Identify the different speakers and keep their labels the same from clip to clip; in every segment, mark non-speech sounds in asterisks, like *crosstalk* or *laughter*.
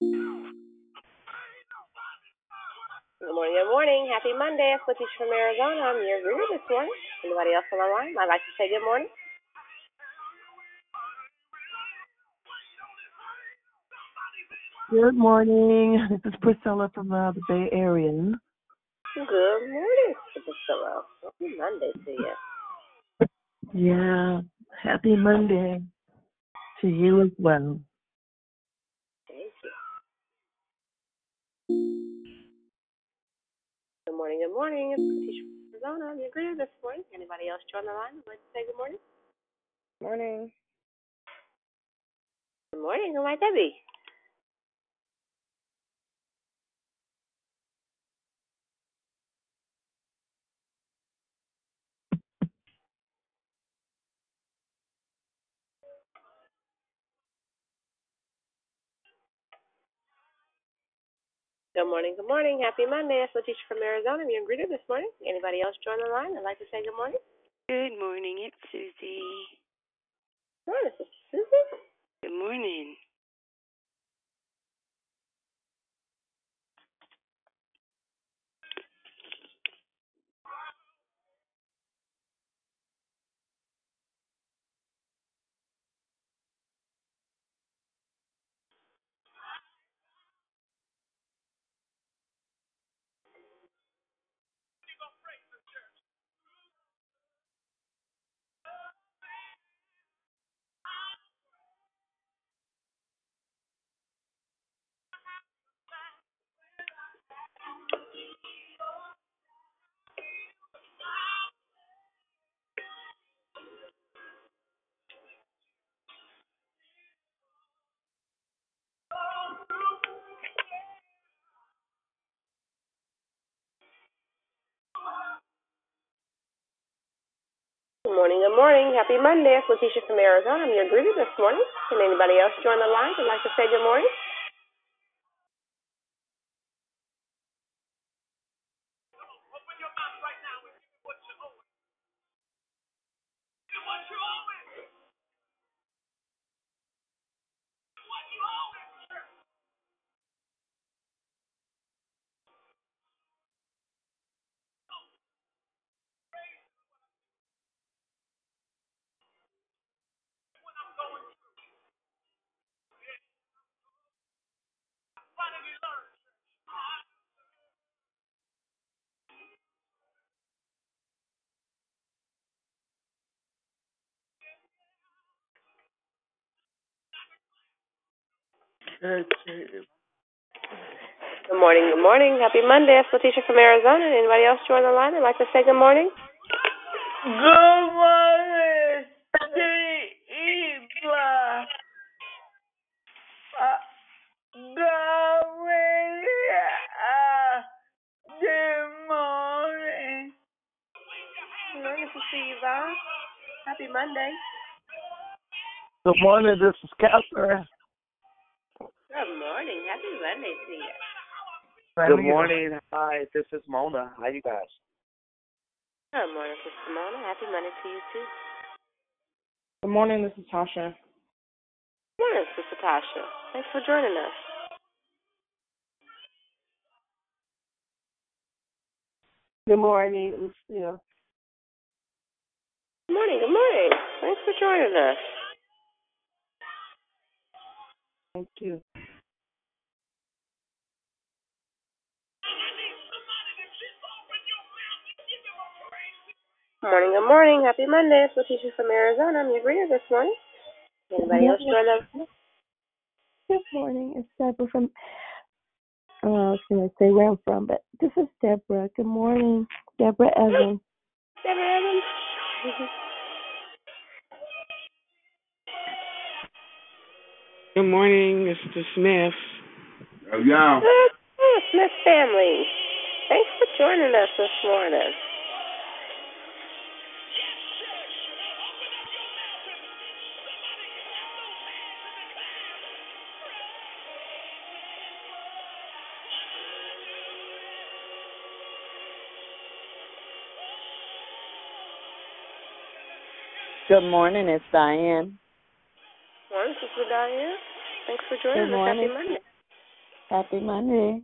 Speaker 1: Good morning, good morning. Happy Monday. It's Letitia from Arizona. I'm your greeter this morning. Anybody else on the line? I'd like to say good morning.
Speaker 2: Good morning. *laughs* This is Priscilla from uh, the Bay Area.
Speaker 1: Good morning, Priscilla. Happy Monday to you.
Speaker 2: Yeah. Happy Monday to you as well.
Speaker 1: Thank you. Good morning, good morning. It's from Arizona. I'm your this morning. Anybody else join the line? I'd like to say good morning.
Speaker 3: Morning.
Speaker 1: Good morning. Who might that be? Good morning, good morning. Happy Monday. It's Letitia from Arizona. I'm your greeter this morning. Anybody else join the line? I'd like to say good morning.
Speaker 4: Good morning, it's Susie.
Speaker 1: Good morning, Susan.
Speaker 4: Good morning.
Speaker 1: Good morning, good morning. Happy Monday. It's Letitia from Arizona. I'm your greeter this morning. Can anybody else join the line? I'd like to say good morning. Good morning, good morning. Happy Monday. It's Letitia from Arizona. Anybody else join the line? I'd like to say good morning.
Speaker 5: Good morning, Eva. Uh, good morning. Uh, good morning.
Speaker 1: Good morning, this is Eva. Happy Monday.
Speaker 6: Good morning. This is Catherine.
Speaker 1: Good morning. Happy Monday to you.
Speaker 7: Good morning. Hi, this is Mona. How you guys?
Speaker 1: Good morning, Sister Mona. Happy Monday to you, too.
Speaker 8: Good morning, this is Tasha.
Speaker 1: Good morning, Sister Tasha. Thanks for joining us.
Speaker 6: Good morning, Lucille.
Speaker 1: Good morning, good morning. Thanks for joining us.
Speaker 6: Thank you.
Speaker 1: Morning, good morning. Happy Monday. It's Letitia from Arizona. I'm your greeter this morning. Anybody else join us?
Speaker 9: Good morning. It's Deborah from, uh, I was going to say where I'm from, but this is Deborah. Good morning. Deborah Evans.
Speaker 1: Deborah Evans.
Speaker 10: Good morning, Mr. Smith.
Speaker 11: Oh, Yeah.
Speaker 1: Oh, Smith family. Thanks for joining us this morning.
Speaker 12: Good morning, it's Diane.
Speaker 1: Morning, Sister Diane. Thanks for joining
Speaker 12: Good
Speaker 1: us. Happy. Monday.
Speaker 12: Happy Monday.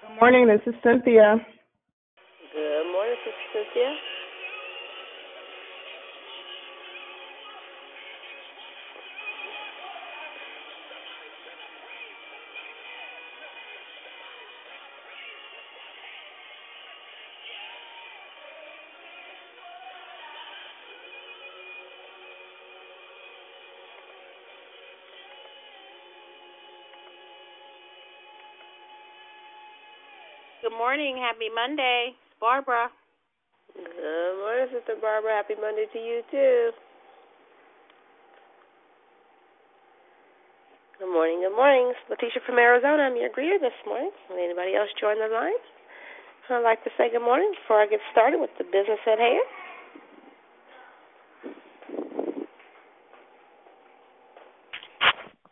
Speaker 8: Good morning, this is Cynthia.
Speaker 1: Good morning, Sister Cynthia.
Speaker 13: Good morning. Happy Monday. It's Barbara.
Speaker 1: Good morning, Sister Barbara. Happy Monday to you, too. Good morning, good morning. It's Letitia from Arizona. I'm your greeter this morning. Will anybody else join the line? I'd like to say good morning before I get started with the business at hand.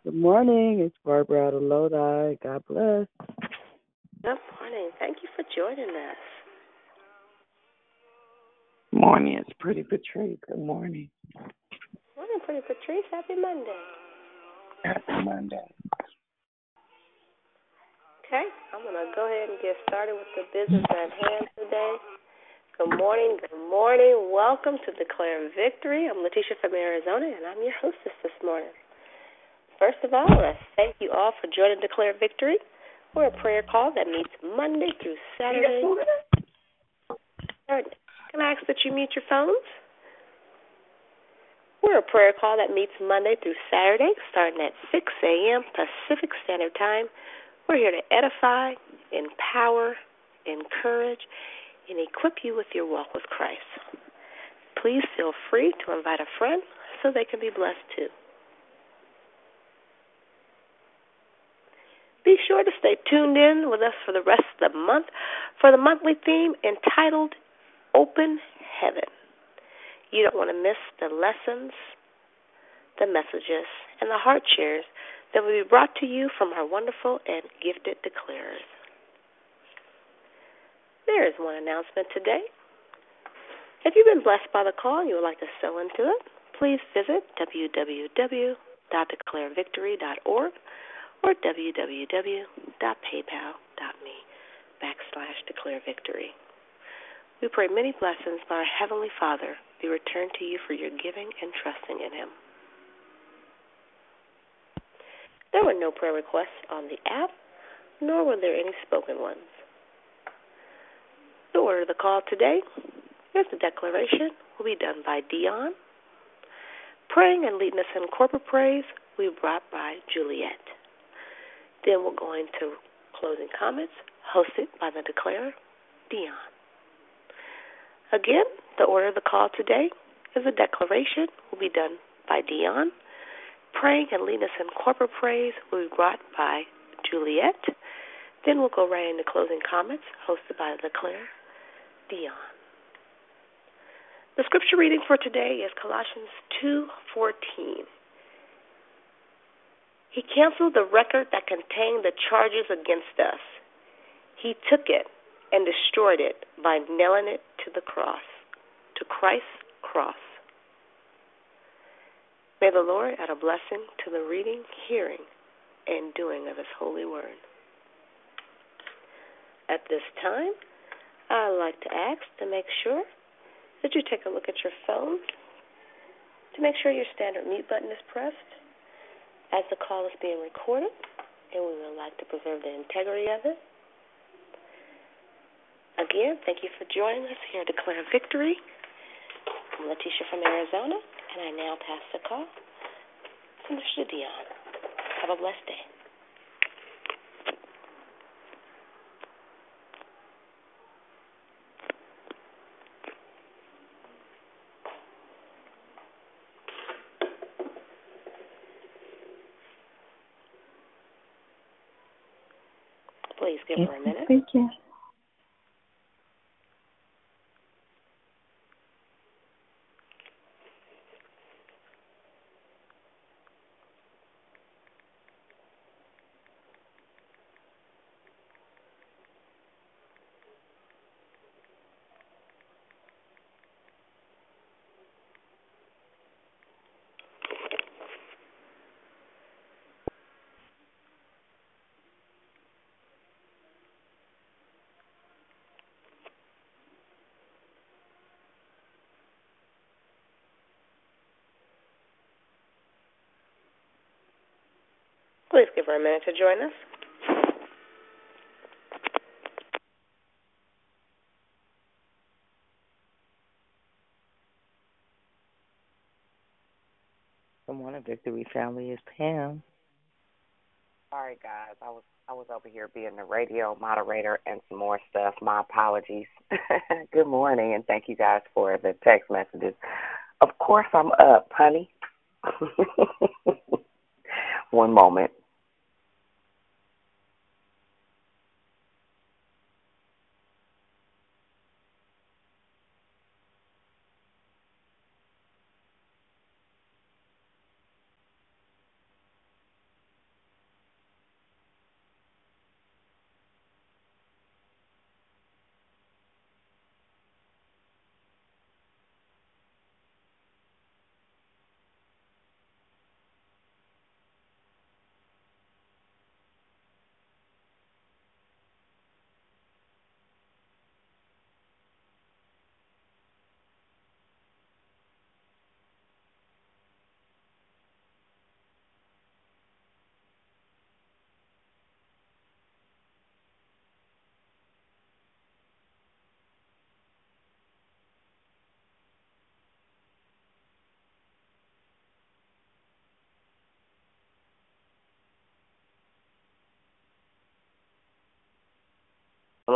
Speaker 12: Good morning, it's Barbara out of Lodi. God bless.
Speaker 1: Good morning. Thank you for joining us.
Speaker 7: Morning, it's Pretty Patrice. Good morning.
Speaker 1: Morning, Pretty Patrice. Happy Monday.
Speaker 7: Happy Monday.
Speaker 1: Okay, I'm going to go ahead and get started with the business at hand today. Good morning, good morning. Welcome to Declare Victory. I'm Letitia from Arizona, and I'm your hostess this morning. First of all, I thank you all for joining Declare Victory. We're a prayer call that meets Monday through Saturday. Can I ask that you mute your phones? We're a prayer call that meets Monday through Saturday, starting at 6 a.m. Pacific Standard Time. We're here to edify, empower, encourage, and equip you with your walk with Christ. Please feel free to invite a friend so they can be blessed too. Be sure to stay tuned in with us for the rest of the month for the monthly theme entitled Open Heaven. You don't want to miss the lessons, the messages, and the heart shares that will be brought to you from our wonderful and gifted declarers. There is one announcement today. If you've been blessed by the call and you would like to sow into it, please visit www.declarevictory.org or www.paypal.me backslash declare victory. We pray many blessings by our Heavenly Father be returned to you for your giving and trusting in Him. There were no prayer requests on the app, nor were there any spoken ones. The order of the call today is the declaration will be done by Dion. Praying and leading us in corporate praise be brought by Juliet. Then we'll go into closing comments hosted by the declarer, Dion. Again, the order of the call today is a declaration will be done by Dion. Praying and leading us in corporate praise will be brought by Juliet. Then we'll go right into closing comments hosted by the declarer, Dion. The scripture reading for today is Colossians 2:14. He canceled the record that contained the charges against us. He took it and destroyed it by nailing it to the cross, to Christ's cross. May the Lord add a blessing to the reading, hearing, and doing of His holy word. At this time, I'd like to ask to make sure that you take a look at your phone to make sure your standard mute button is pressed as the call is being recorded, and we would like to preserve the integrity of it. Again, thank you for joining us here to Declare Victory. I'm Letitia from Arizona, and I now pass the call to Mr. Dion. Have a blessed day. Please give her a minute.
Speaker 9: Thank you.
Speaker 1: Please give her a minute to join us.
Speaker 12: Good morning, Victory Family. It's Pam.
Speaker 7: Sorry, guys. I was I was over here being the radio moderator and some more stuff. My apologies. *laughs* Good morning, and thank you guys for the text messages. Of course, I'm up, honey. *laughs* One moment.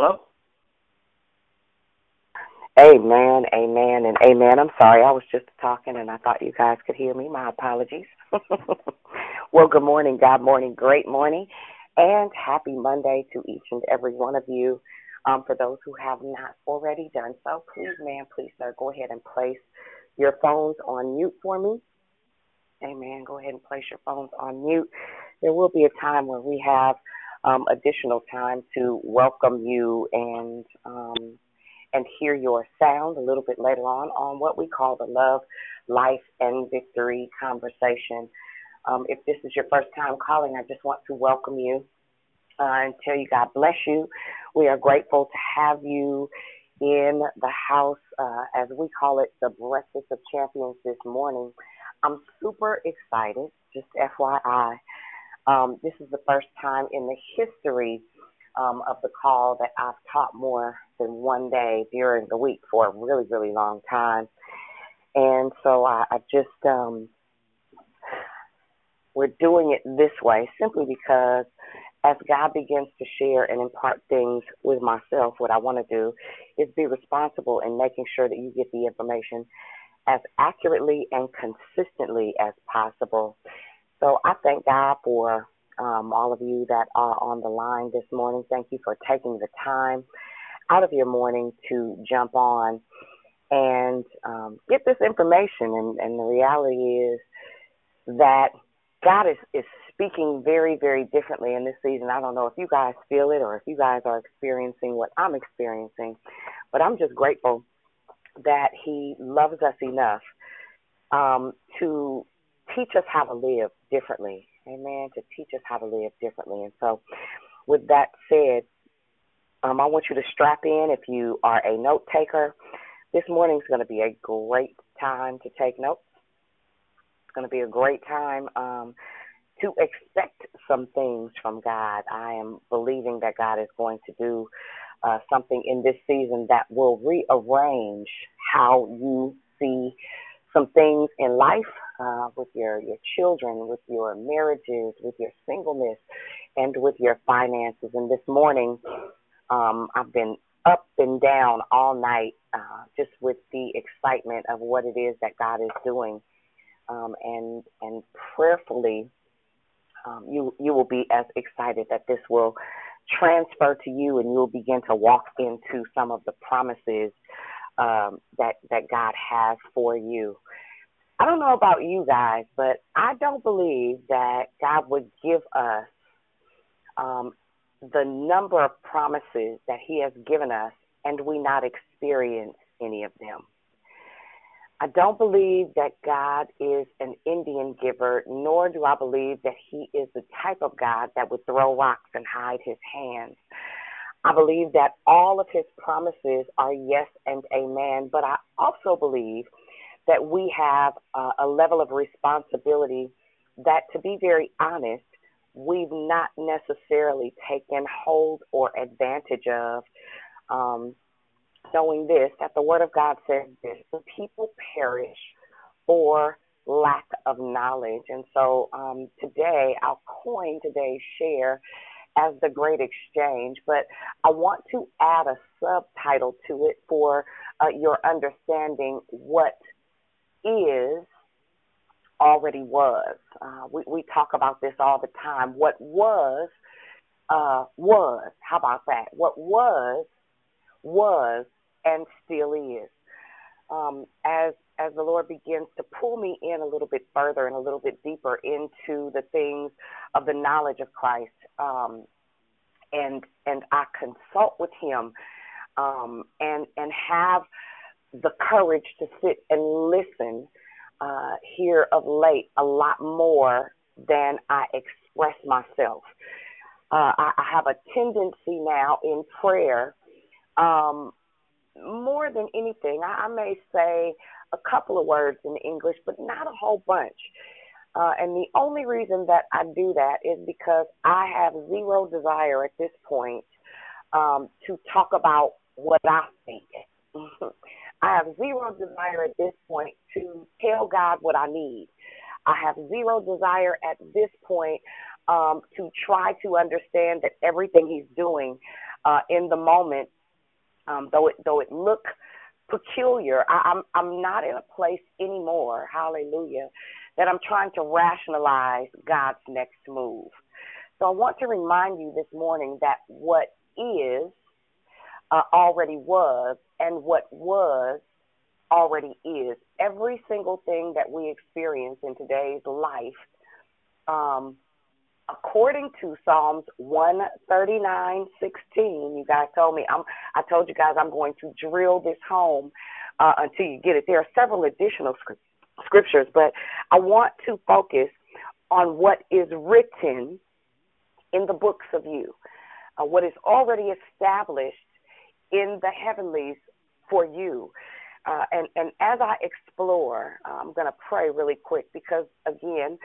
Speaker 7: Hello? Amen, amen, and amen. I'm sorry, I was just talking and I thought you guys could hear me. My apologies. *laughs* well, good morning, God morning, great morning, and happy Monday to each and every one of you. Um, for those who have not already done so, please, ma'am, please, sir, go ahead and place your phones on mute for me. Amen. Go ahead and place your phones on mute. There will be a time where we have um, additional time to welcome you and um, and hear your sound a little bit later on on what we call the Love, Life, and Victory conversation. Um, if this is your first time calling, I just want to welcome you uh, and tell you God bless you. We are grateful to have you in the house, uh, as we call it, the Breakfast of Champions this morning. I'm super excited, just FYI. Um, this is the first time in the history um, of the call that I've taught more than one day during the week for a really, really long time. And so I, I just um, we're doing it this way simply because as God begins to share and impart things with myself, what I want to do is be responsible in making sure that you get the information as accurately and consistently as possible. So I thank God for um, all of you that are on the line this morning. Thank you for taking the time out of your morning to jump on and um, get this information. And, and the reality is that God is, is speaking very, very differently in this season. I don't know if you guys feel it or if you guys are experiencing what I'm experiencing, but I'm just grateful that He loves us enough um, to teach us how to live differently. Amen. To teach us how to live differently. And so, with that said, um, I want you to strap in if you are a note taker. This morning is going to be a great time to take notes. It's going to be a great time um, to expect some things from God. I am believing that God is going to do uh, something in this season that will rearrange how you see some things in life uh, with your, your children, with your marriages, with your singleness, and with your finances. And this morning, um, I've been up and down all night uh, just with the excitement of what it is that God is doing. Um, and and prayerfully, um, you you will be as excited that this will transfer to you, and you'll begin to walk into some of the promises um, that that God has for you. I don't know about you guys, but I don't believe that God would give us um, the number of promises that He has given us and we not experience any of them. I don't believe that God is an Indian giver, nor do I believe that He is the type of God that would throw rocks and hide His hands. I believe that all of His promises are yes and amen, but I also believe that we have a level of responsibility that, to be very honest, we've not necessarily taken hold or advantage of. Um, knowing this, that the Word of God says this the people perish for lack of knowledge. And so um, today, I'll coin today's share as the Great Exchange, but I want to add a subtitle to it for uh, your understanding what is already was. Uh, we, we talk about this all the time. What was, uh, was. How about that? What was, was, and still is. Um, as as the Lord begins to pull me in a little bit further and a little bit deeper into the things of the knowledge of Christ, um, and and I consult with Him, um, and and have the courage to sit and listen uh, here of late a lot more than I express myself. Uh, I, I have a tendency now in prayer, um, more than anything, I, I may say a couple of words in English, but not a whole bunch. Uh, and the only reason that I do that is because I have zero desire at this point um, to talk about what I think. *laughs* I have zero desire at this point to tell God what I need. I have zero desire at this point um, to try to understand that everything He's doing uh, in the moment, um, though it though it look peculiar, I, I'm I'm not in a place anymore. Hallelujah, that I'm trying to rationalize God's next move. So I want to remind you this morning that what is uh, already was, and what was already is. Every single thing that we experience in today's life, um, according to Psalms 139, 16, you guys told me, I'm, I told you guys I'm going to drill this home uh, until you get it. There are several additional scriptures, but I want to focus on what is written in the books of you, uh, what is already established in the heavenlies for you. Uh, and, and as I explore, uh, I'm going to pray really quick because, again,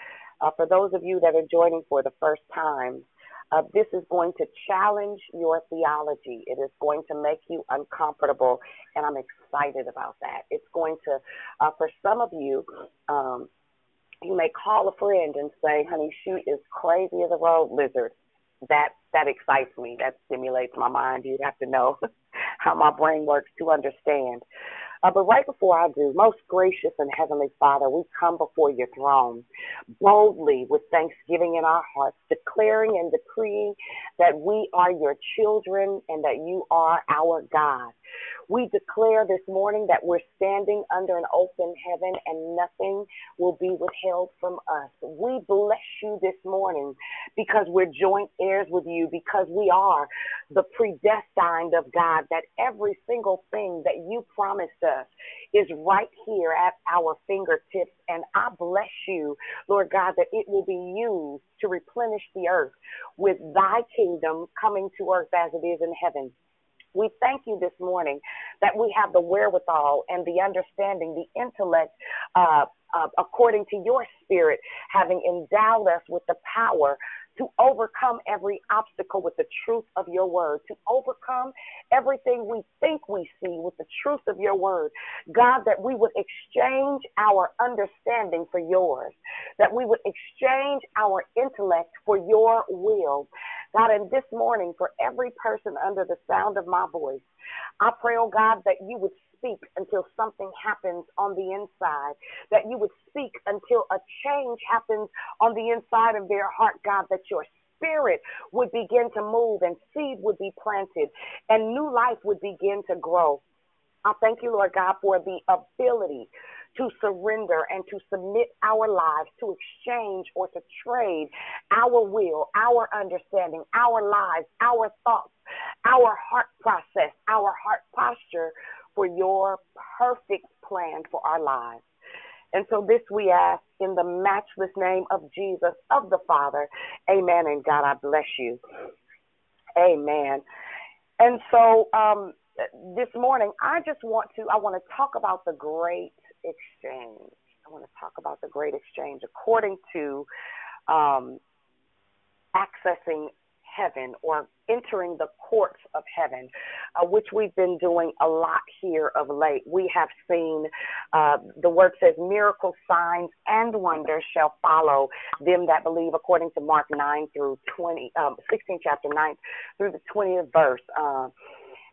Speaker 7: uh, for those of you that are joining for the first time, uh, this is going to challenge your theology. It is going to make you uncomfortable, and I'm excited about that. It's going to, uh, for some of you, um, You may call a friend and say, honey, she is crazy as a road lizard. That that excites me. That stimulates my mind. You'd have to know *laughs* how my brain works to understand. Uh, but right before I do, most gracious and heavenly Father, we come before your throne boldly with thanksgiving in our hearts, declaring and decreeing that we are your children and that you are our God. We declare this morning that we're standing under an open heaven and nothing will be withheld from us. We bless you this morning because we're joint heirs with you, because we are the predestined of God, that every single thing that you promised us is right here at our fingertips. And I bless you, Lord God, that it will be used to replenish the earth with thy kingdom coming to earth as it is in heaven. We thank you this morning that we have the wherewithal and the understanding, the intellect, uh, uh, according to your spirit, having endowed us with the power to overcome every obstacle with the truth of your word, to overcome everything we think we see with the truth of your word. God, that we would exchange our understanding for yours, that we would exchange our intellect for your will. God, and this morning, for every person under the sound of my voice, I pray, oh God, that you would speak until something happens on the inside, that you would speak until a change happens on the inside of their heart, God, that your spirit would begin to move and seed would be planted and new life would begin to grow. I thank you, Lord God, for the ability to surrender and to submit our lives, to exchange or to trade our will, our understanding, our lives, our thoughts, our heart process, our heart posture for your perfect plan for our lives. And so this we ask in the matchless name of Jesus, of the Father. Amen. And God, I bless you. Amen. And so um, this morning, I just want to, I want to talk about the great exchange. I want to talk about the great exchange according to um, accessing heaven or entering the courts of heaven, uh, which we've been doing a lot here of late. We have seen uh, the word says miracle signs and wonders shall follow them that believe, according to Mark 9 through 20, um, 16 chapter 9 through the 20th verse. Uh,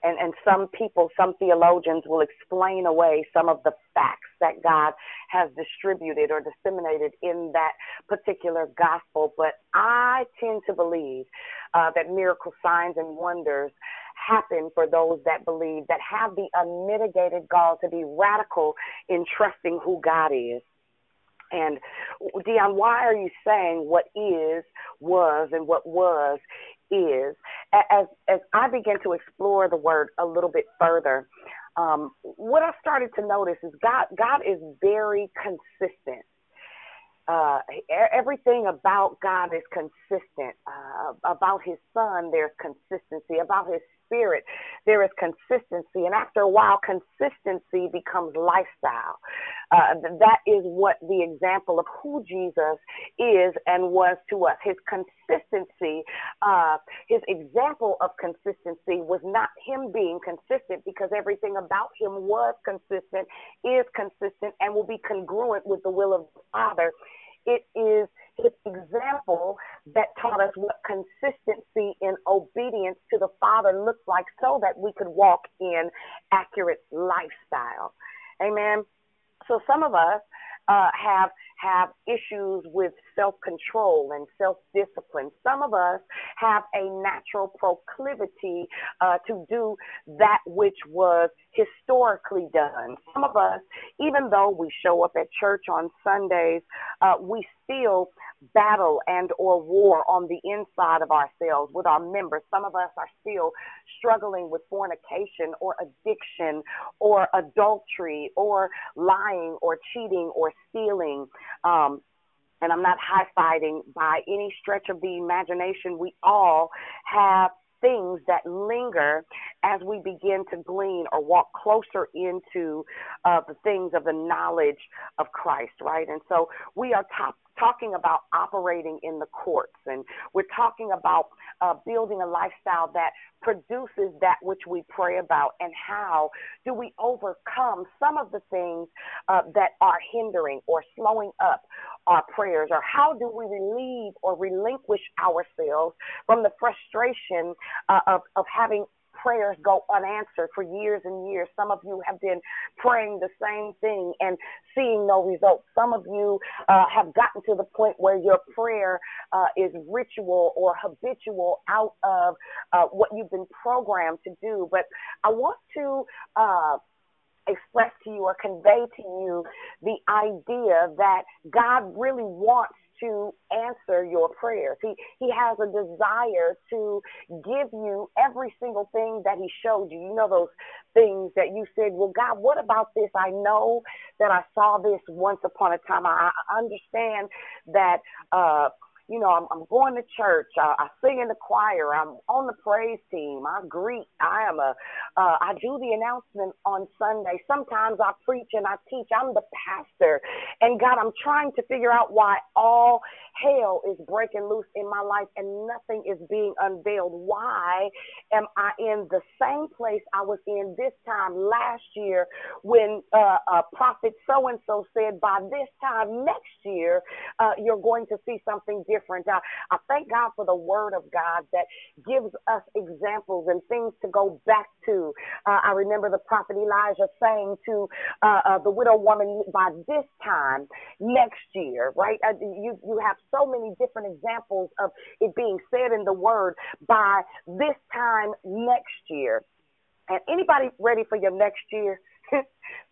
Speaker 7: and, and some people, some theologians will explain away some of the facts that God has distributed or disseminated in that particular gospel. But I tend to believe uh, that miracle signs and wonders happen for those that believe, that have the unmitigated gall to be radical in trusting who God is. And Dion, why are you saying what is, was, and what was is? As as I begin to explore the word a little bit further, um, what I started to notice is God God is very consistent. Uh, everything about God is consistent. Uh, about His Son, there's consistency. About His spirit, there is consistency. And after a while, consistency becomes lifestyle. Uh, that is what the example of who Jesus is and was to us. His consistency, uh, his example of consistency was not him being consistent because everything about him was consistent, is consistent, and will be congruent with the will of the Father. It is his example that taught us what consistency in obedience to the Father looks like so that we could walk in accurate lifestyle. Amen. So some of us uh, have have issues with self control and self discipline. Some of us have a natural proclivity uh, to do that which was historically done. Some of us, even though we show up at church on Sundays, uh, we still battle and or war on the inside of ourselves with our members. Some of us are still struggling with fornication or addiction or adultery or lying or cheating or stealing. Um, and I'm not high fighting by any stretch of the imagination. We all have things that linger as we begin to glean or walk closer into uh, the things of the knowledge of Christ, right? And so we are top, talking about operating in the courts, and we're talking about uh, building a lifestyle that produces that which we pray about, and how do we overcome some of the things uh, that are hindering or slowing up our prayers, or how do we relieve or relinquish ourselves from the frustration uh, of, of having prayers go unanswered for years and years. Some of you have been praying the same thing and seeing no results. Some of you uh, have gotten to the point where your prayer uh, is ritual or habitual out of uh, what you've been programmed to do. But I want to uh, express to you or convey to you the idea that God really wants to answer your prayers. He he has a desire to give you every single thing that he showed you. You know those things that you said, "Well, God, what about this? I know that I saw this once upon a time. I, I understand that uh you know, I'm, I'm going to church. I, I sing in the choir. I'm on the praise team. I greet. I am a. Uh, I do the announcement on Sunday. Sometimes I preach and I teach. I'm the pastor. And God, I'm trying to figure out why all hell is breaking loose in my life and nothing is being unveiled. Why am I in the same place I was in this time last year when uh, uh, prophet so and so said, by this time next year, uh, you're going to see something different. I, I thank God for the word of God that gives us examples and things to go back to. Uh, I remember the prophet Elijah saying to uh, uh, the widow woman, by this time next year, right? you, you have so many different examples of it being said in the word by this time next year. And anybody ready for your next year? *laughs*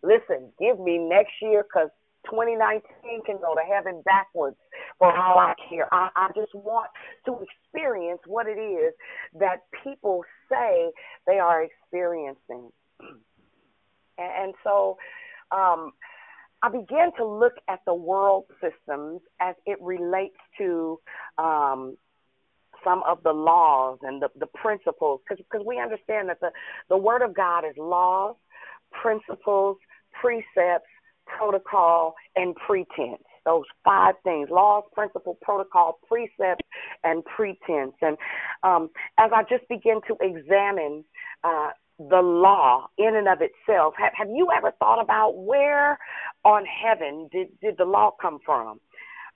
Speaker 7: Listen, give me next year because 2019 can go to heaven backwards for all I care. I, I just want to experience what it is that people say they are experiencing. *clears throat* And, and so, um, I began to look at the world systems as it relates to um, some of the laws and the, the principles, because we understand that the, the Word of God is laws, principles, precepts, protocol, and pretense. Those five things laws, principle, protocol, precepts, and pretense. And um, as I just begin to examine uh, the law in and of itself. Have, have you ever thought about where on heaven did, did the law come from?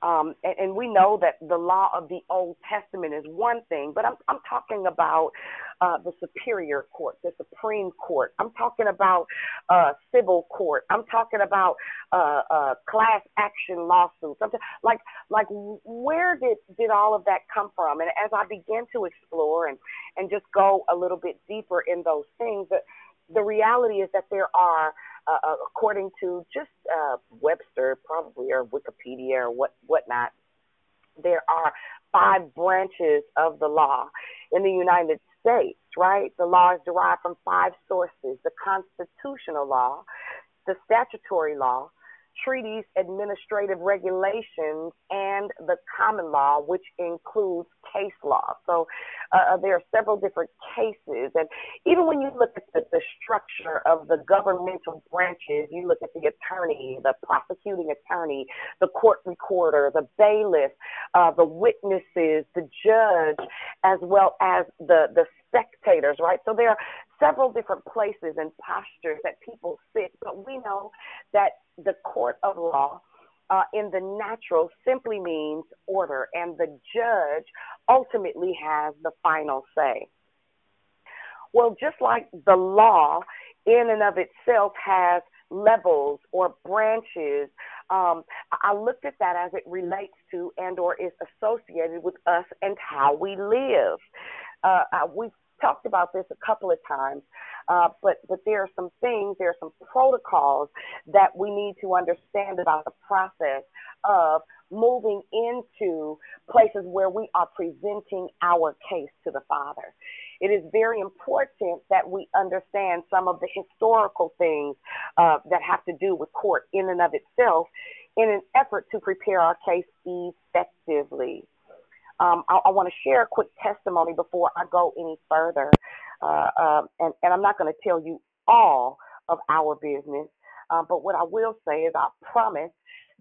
Speaker 7: Um, and, and, we know that the law of the Old Testament is one thing, but I'm, I'm talking about uh, the superior court, the Supreme Court. I'm talking about uh, civil court. I'm talking about uh, uh class action lawsuits. I'm t- like, like, where did did all of that come from? And as I began to explore and and just go a little bit deeper in those things, the, the reality is that there are uh, uh, according to just uh, Webster, probably or Wikipedia or what whatnot, there are five branches of the law in the United States. Right, the law is derived from five sources: the constitutional law, the statutory law, treaties, administrative regulations, and the common law, which includes case law. So uh, uh, there are several different cases. And even when you look at the, the structure of the governmental branches, you look at the attorney, the prosecuting attorney, the court recorder, the bailiff, uh, the witnesses, the judge, as well as the, the spectators, right? So there are several different places and postures that people sit, but we know that the court of law uh, in the natural simply means order, and the judge ultimately has the final say. Well, just like the law in and of itself has levels or branches, um, I looked at that as it relates to and or is associated with us and how we live. Uh, we've talked about this a couple of times, uh, but but there are some things, there are some protocols that we need to understand about the process of moving into places where we are presenting our case to the Father. It is very important that we understand some of the historical things uh, that have to do with court in and of itself in an effort to prepare our case effectively. Um, I, I want to share a quick testimony before I go any further. Uh, um, and, and I'm not going to tell you all of our business, uh, but what I will say is I promise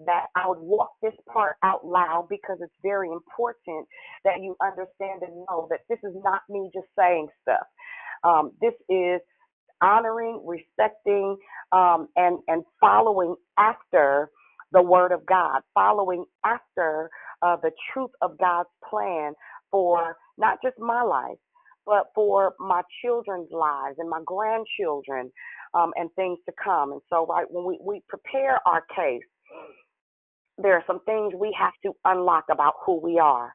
Speaker 7: that I would walk this part out loud because it's very important that you understand and know that this is not me just saying stuff. Um, this is honoring, respecting, um, and and following after the Word of God, following after uh, the truth of God's plan for not just my life, but for my children's lives and my grandchildren um, and things to come. And so, right when we we prepare our case, there are some things we have to unlock about who we are,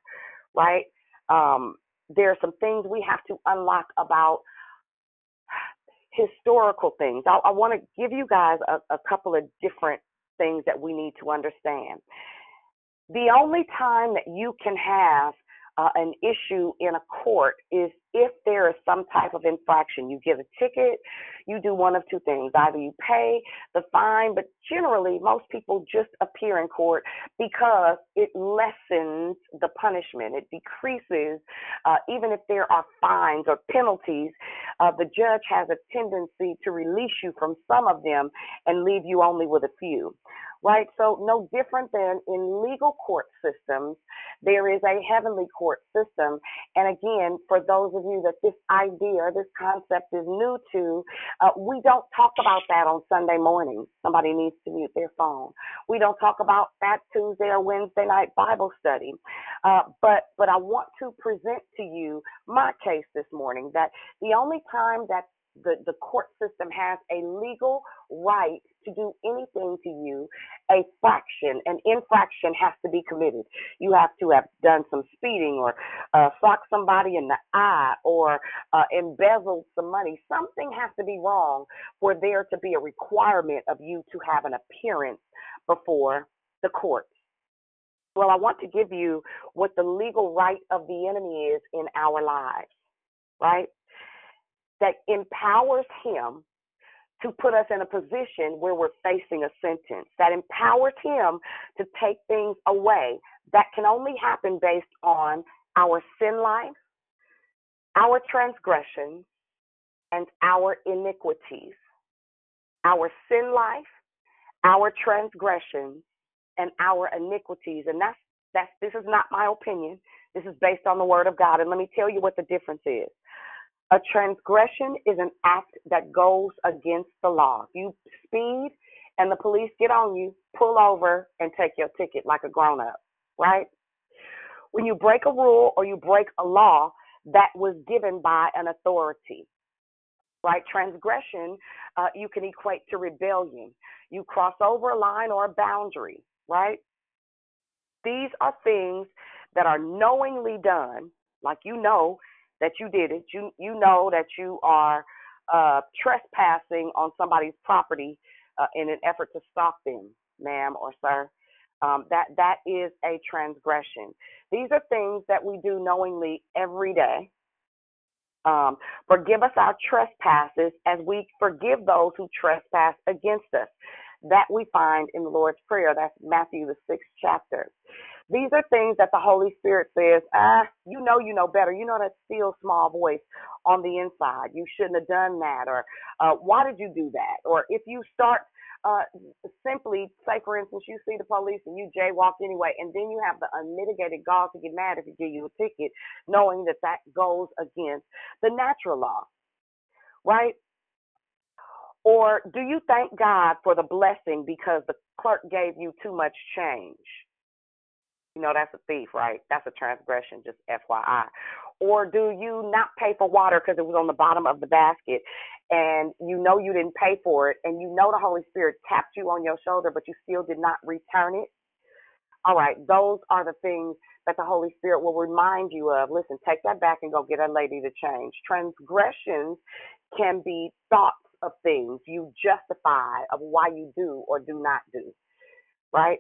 Speaker 7: right? Um, there are some things we have to unlock about historical things. I, I want to give you guys a, a couple of different things that we need to understand. The only time that you can have uh, an issue in a court is if there is some type of infraction. You get a ticket, you do one of two things. Either you pay the fine, but generally, most people just appear in court because it lessens the punishment. It decreases, uh, even if there are fines or penalties, uh, the judge has a tendency to release you from some of them and leave you only with a few right? So, no different than in legal court systems, there is a heavenly court system. And again, for those of you that this idea, this concept is new to, uh, we don't talk about that on Sunday morning. Somebody needs to mute their phone. We don't talk about that Tuesday or Wednesday night Bible study. Uh, but but I want to present to you my case this morning that the only time that the, the court system has a legal right to do anything to you, a fraction, an infraction has to be committed. You have to have done some speeding or uh, socked somebody in the eye or uh, embezzled some money. Something has to be wrong for there to be a requirement of you to have an appearance before the courts. Well, I want to give you what the legal right of the enemy is in our lives, right? that empowers him to put us in a position where we're facing a sentence, that empowers him to take things away. That can only happen based on our sin life, our transgressions, and our iniquities. Our sin life, our transgressions, and our iniquities. And that's that's this is not my opinion. This is based on the word of God. And let me tell you what the difference is. A transgression is an act that goes against the law. If you speed and the police get on you, pull over and take your ticket like a grown up, right? When you break a rule or you break a law that was given by an authority, right? Transgression, uh, you can equate to rebellion. You cross over a line or a boundary, right? These are things that are knowingly done, like you know that you did it. You you know that you are uh, trespassing on somebody's property uh, in an effort to stop them, ma'am or sir. Um, that that is a transgression. These are things that we do knowingly every day. Um, forgive us our trespasses as we forgive those who trespass against us. That we find in the Lord's Prayer. That's Matthew the sixth chapter. These are things that the Holy Spirit says, ah, you know, you know better. You know that still small voice on the inside. You shouldn't have done that. Or uh, why did you do that? Or if you start uh, simply, say for instance, you see the police and you jaywalk anyway, and then you have the unmitigated gall to get mad if he give you a ticket, knowing that that goes against the natural law, right? Or do you thank God for the blessing because the clerk gave you too much change? You know that's a thief, right? That's a transgression, just FYI. Or do you not pay for water because it was on the bottom of the basket and you know you didn't pay for it and you know the Holy Spirit tapped you on your shoulder, but you still did not return it? All right, those are the things that the Holy Spirit will remind you of. Listen, take that back and go get a lady to change. Transgressions can be thoughts of things you justify of why you do or do not do, right?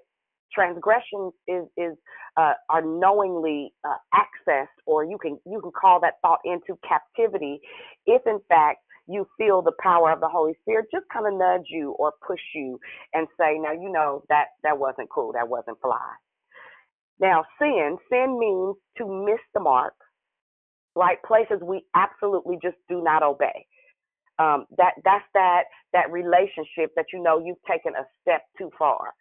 Speaker 7: Transgressions is is uh, are knowingly uh, accessed, or you can you can call that thought into captivity, if in fact you feel the power of the Holy Spirit just kind of nudge you or push you and say, now you know that that wasn't cool, that wasn't fly. Now sin, sin means to miss the mark, right? Places we absolutely just do not obey. Um, that that's that that relationship that you know you've taken a step too far.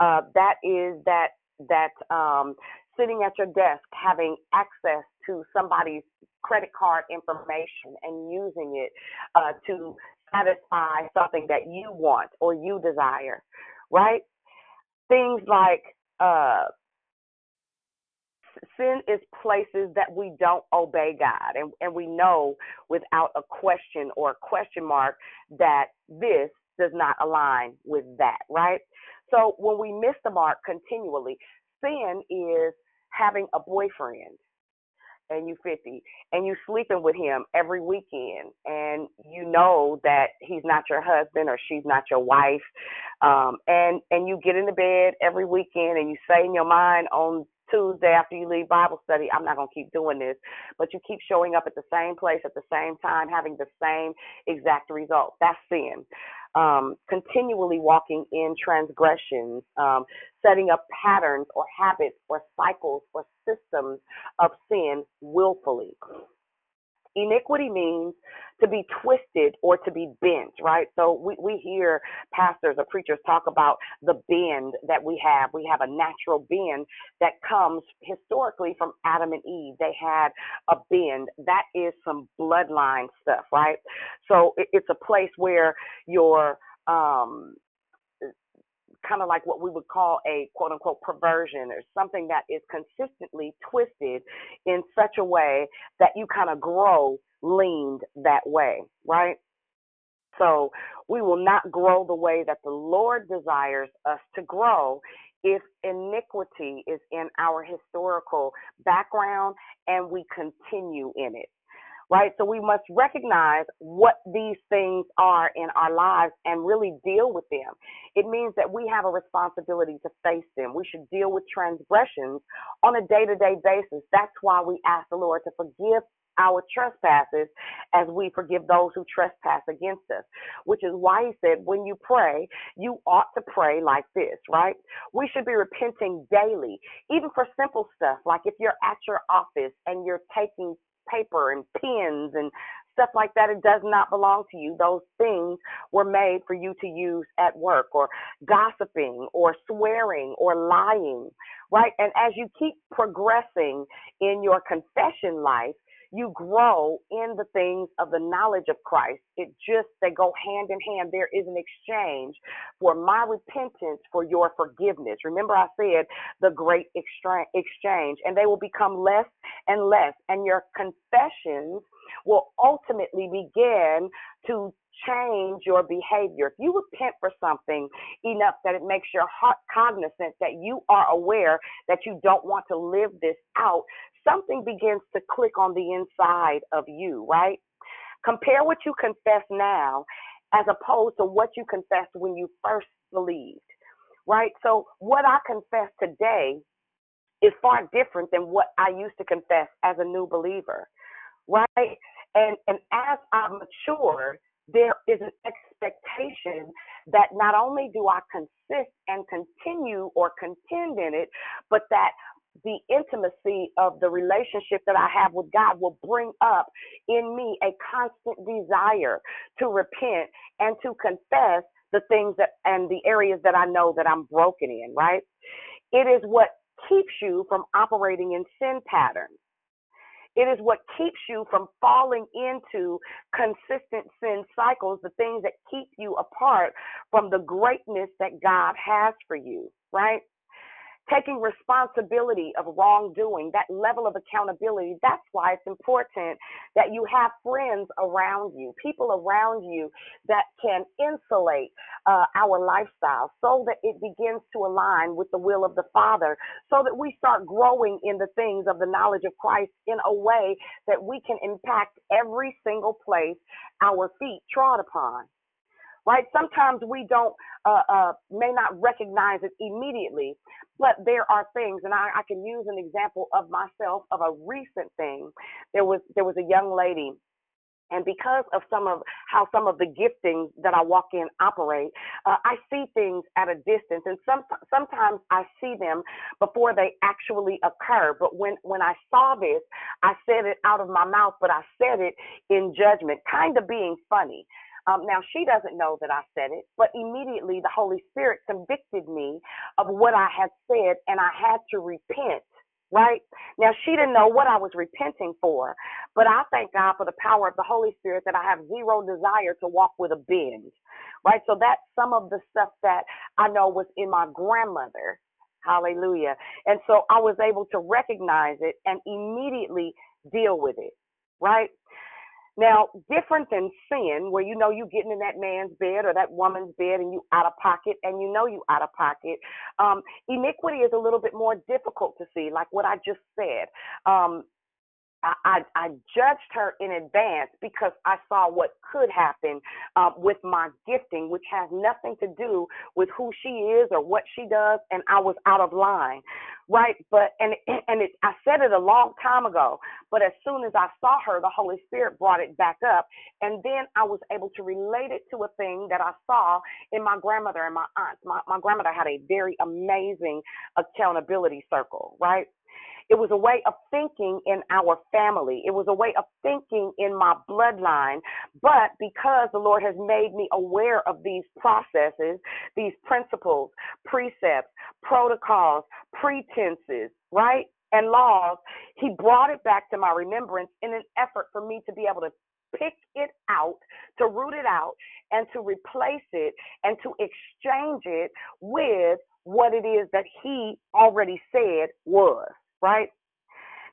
Speaker 7: Uh, that is that that um, sitting at your desk having access to somebody's credit card information and using it uh, to satisfy something that you want or you desire, right? Things like uh, sin is places that we don't obey God. And, and we know without a question or a question mark that this does not align with that, right? So when we miss the mark continually, sin is having a boyfriend and you 50 and you sleeping with him every weekend and you know that he's not your husband or she's not your wife um and and you get into bed every weekend and you say in your mind on Tuesday after you leave Bible study, I'm not going to keep doing this, but you keep showing up at the same place at the same time, having the same exact result. That's sin um, continually walking in transgressions, um, setting up patterns or habits or cycles or systems of sin willfully. Iniquity means to be twisted or to be bent, right? So we, we hear pastors or preachers talk about the bend that we have. We have a natural bend that comes historically from Adam and Eve. They had a bend. That is some bloodline stuff, right? So it, it's a place where your um, kind of like what we would call a quote unquote perversion or something that is consistently twisted in such a way that you kind of grow leaned that way, right? So we will not grow the way that the Lord desires us to grow if iniquity is in our historical background and we continue in it right? So we must recognize what these things are in our lives and really deal with them. It means that we have a responsibility to face them. We should deal with transgressions on a day to day basis. That's why we ask the Lord to forgive our trespasses as we forgive those who trespass against us, which is why he said, when you pray, you ought to pray like this, right? We should be repenting daily, even for simple stuff, like if you're at your office and you're taking paper and pens and stuff like that. It does not belong to you. Those things were made for you to use at work or gossiping or swearing or lying, right? And as you keep progressing in your confession life, you grow in the things of the knowledge of Christ. It just, they go hand in hand. There is an exchange for my repentance for your forgiveness. Remember, I said the great exchange, and they will become less and less, and your confessions will ultimately begin to change your behavior. If you repent for something enough that it makes your heart cognizant that you are aware that you don't want to live this out, something begins to click on the inside of you, right? Compare what you confess now as opposed to what you confessed when you first believed, right? So, what I confess today is far different than what I used to confess as a new believer, right? And and as I mature, there is an expectation that not only do I consist and continue or contend in it, but that the intimacy of the relationship that I have with God will bring up in me a constant desire to repent and to confess the things that and the areas that I know that I'm broken in, right? It is what keeps you from operating in sin patterns. It is what keeps you from falling into consistent sin cycles, the things that keep you apart from the greatness that God has for you, right? Taking responsibility of wrongdoing, that level of accountability. That's why it's important that you have friends around you, people around you that can insulate uh, our lifestyle so that it begins to align with the will of the Father, so that we start growing in the things of the knowledge of Christ in a way that we can impact every single place our feet trod upon right? Sometimes we don't, uh, uh, may not recognize it immediately, but there are things, and I, I can use an example of myself of a recent thing. There was there was a young lady and because of some of how some of the giftings that I walk in operate, uh, I see things at a distance, and some sometimes I see them before they actually occur. But when when I saw this, I said it out of my mouth, but I said it in judgment, kind of being funny. Um, now, she doesn't know that I said it, but immediately the Holy Spirit convicted me of what I had said, and I had to repent. Right now, she didn't know what I was repenting for, but I thank God for the power of the Holy Spirit that I have zero desire to walk with a bend. Right, so that's some of the stuff that I know was in my grandmother. Hallelujah. And so I was able to recognize it and immediately deal with it. Right? Now, different than sin, where you know you're getting in that man's bed or that woman's bed and you out of pocket and you know you out of pocket. Um, iniquity is a little bit more difficult to see, like what I just said. Um, I, I, judged her in advance because I saw what could happen uh, with my gifting, which has nothing to do with who she is or what she does, and I was out of line, right? But and and it, I said it a long time ago, but as soon as I saw her, the Holy Spirit brought it back up, and then I was able to relate it to a thing that I saw in my grandmother and my aunts. My my grandmother had a very amazing accountability circle, right? It was a way of thinking in our family. It was a way of thinking in my bloodline. But because the Lord has made me aware of these processes, these principles, precepts, protocols, pretenses, right? And laws, He brought it back to my remembrance in an effort for me to be able to pick it out, to root it out, and to replace it and to exchange it with what it is that He already said was right?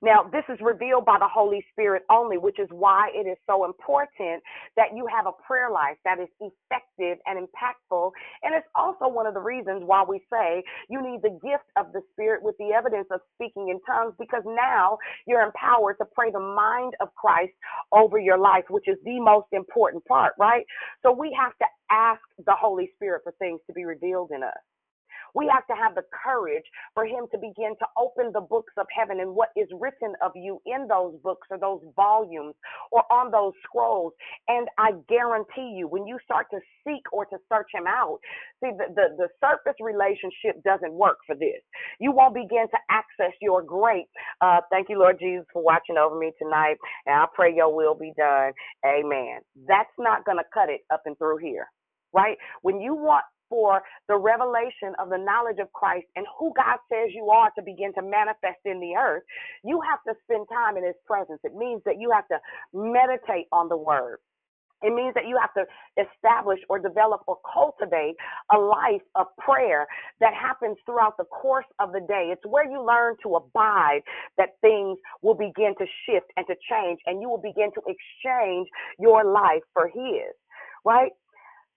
Speaker 7: Now, this is revealed by the Holy Spirit only, which is why it is so important that you have a prayer life that is effective and impactful. And it's also one of the reasons why we say you need the gift of the Spirit with the evidence of speaking in tongues, because now you're empowered to pray the mind of Christ over your life, which is the most important part, right? So we have to ask the Holy Spirit for things to be revealed in us. We have to have the courage for Him to begin to open the books of heaven and what is written of you in those books or those volumes or on those scrolls. And I guarantee you, when you start to seek or to search Him out, see, the, the, the surface relationship doesn't work for this. You won't begin to access your great. Uh, thank you, Lord Jesus, for watching over me tonight. And I pray your will be done. Amen. That's not going to cut it up and through here right? When you want for the revelation of the knowledge of Christ and who God says you are to begin to manifest in the earth, you have to spend time in His presence. It means that you have to meditate on the Word. It means that you have to establish or develop or cultivate a life of prayer that happens throughout the course of the day. It's where you learn to abide that things will begin to shift and to change, and you will begin to exchange your life for His, right?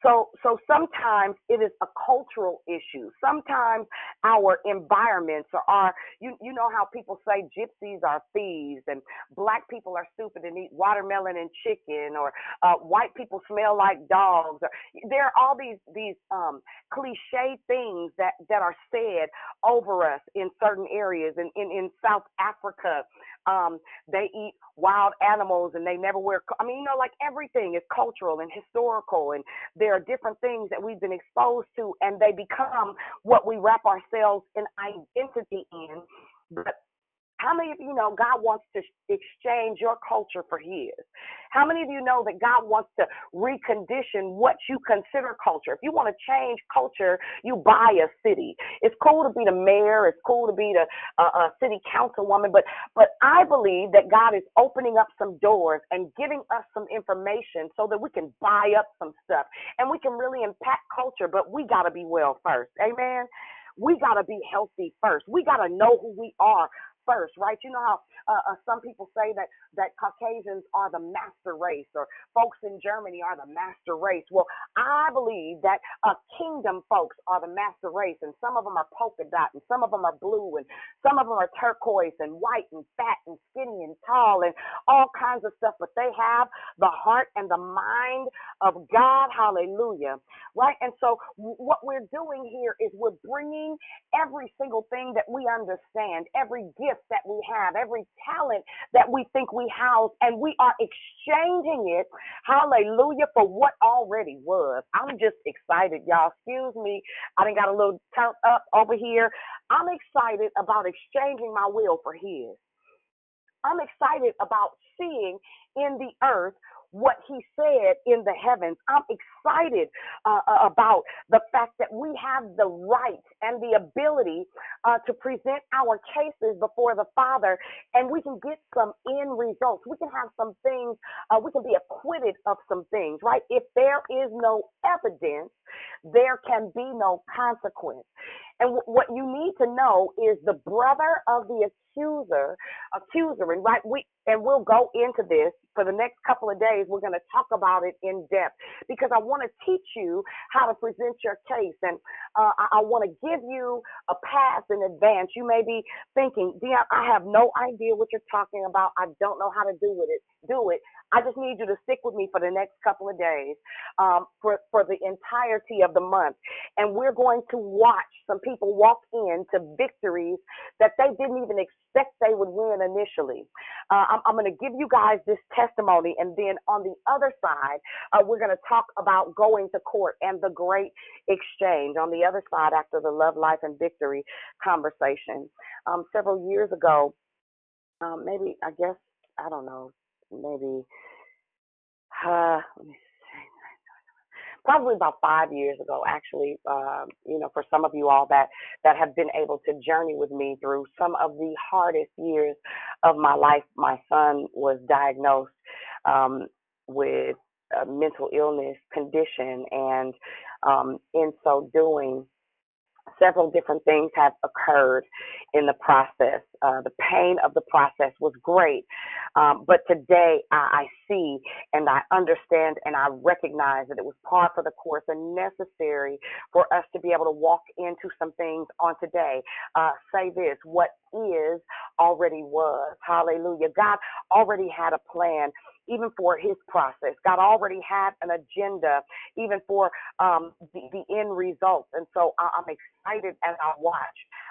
Speaker 7: So, so sometimes it is a cultural issue. Sometimes our environments are, you, you know how people say gypsies are thieves and black people are stupid and eat watermelon and chicken or uh, white people smell like dogs. Or, there are all these, these um, cliche things that, that are said over us in certain areas. In, in, in South Africa, um, they eat wild animals and they never wear, I mean, you know, like everything is cultural and historical and there are different things that we've been exposed to, and they become what we wrap ourselves in identity in. But how many of you know God wants to exchange your culture for His? How many of you know that God wants to recondition what you consider culture? If you want to change culture, you buy a city. It's cool to be the mayor. It's cool to be the uh, uh, city councilwoman. But but I believe that God is opening up some doors and giving us some information so that we can buy up some stuff and we can really impact culture. But we got to be well first. Amen. We got to be healthy first. We got to know who we are first, right? You know how uh, uh, some people say that that Caucasians are the master race, or folks in Germany are the master race. Well, I believe that uh, kingdom folks are the master race, and some of them are polka dot, and some of them are blue, and some of them are turquoise and white and fat and skinny and tall and all kinds of stuff. But they have the heart and the mind of God. Hallelujah, right? And so what we're doing here is we're bringing every single thing that we understand, every gift gift that we have, every talent that we think we house, and we are exchanging it, hallelujah, for what already was. I'm just excited, y'all. Excuse me. I didn't got a little turned up over here. I'm excited about exchanging my will for his. I'm excited about seeing in the earth what he said in the heavens. I'm excited uh, uh, about the fact that we have the right and the ability uh, to present our cases before the Father and we can get some end results. We can have some things, uh, we can be acquitted of some things, right? If there is no evidence, there can be no consequence. And w- what you need to know is the brother of the accuser, accuser, and right, we and we'll go into this for the next couple of days. We're going to talk about it in depth because I want to teach you how to present your case, and uh, I, I want to give you a pass in advance. You may be thinking, Dion, I have no idea what you're talking about. I don't know how to do it. Do it. I just need you to stick with me for the next couple of days, um, for for the entirety of the month, and we're going to watch some people walk into victories that they didn't even expect they would win initially. Uh, I'm, I'm going to give you guys this testimony, and then on the other side, uh, we're going to talk about going to court and the great exchange. On the other side, after the love, life, and victory conversation, um, several years ago, um, maybe I guess I don't know, maybe uh, let me probably about five years ago, actually. Um, you know, for some of you all that that have been able to journey with me through some of the hardest years of my life, my son was diagnosed um, with a mental illness condition, and um, in so doing, several different things have occurred in the process. Uh, the pain of the process was great, um, but today I, I see and I understand and I recognize that it was part for the course and necessary for us to be able to walk into some things on today. Uh, say this: what is already was. Hallelujah. God already had a plan even for his process. God already had an agenda, even for um, the, the, end results. And so I, am excited as I watch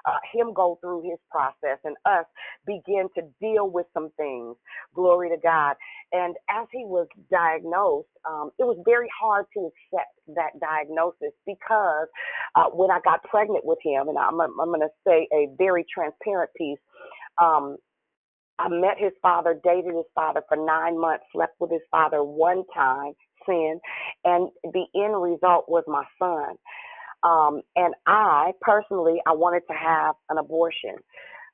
Speaker 7: uh, him go through his process and us begin to deal with some things. Glory to God. And as he was diagnosed, um, it was very hard to accept that diagnosis because uh, when I got pregnant with him, and I'm, I'm going to say a very transparent piece. Um, I met his father, dated his father for nine months, slept with his father one time, sin, and the end result was my son. Um, and I personally, I wanted to have an abortion.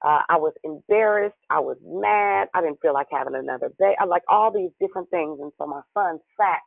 Speaker 7: Uh, I was embarrassed. I was mad. I didn't feel like having another baby. I like all these different things. And so my son sat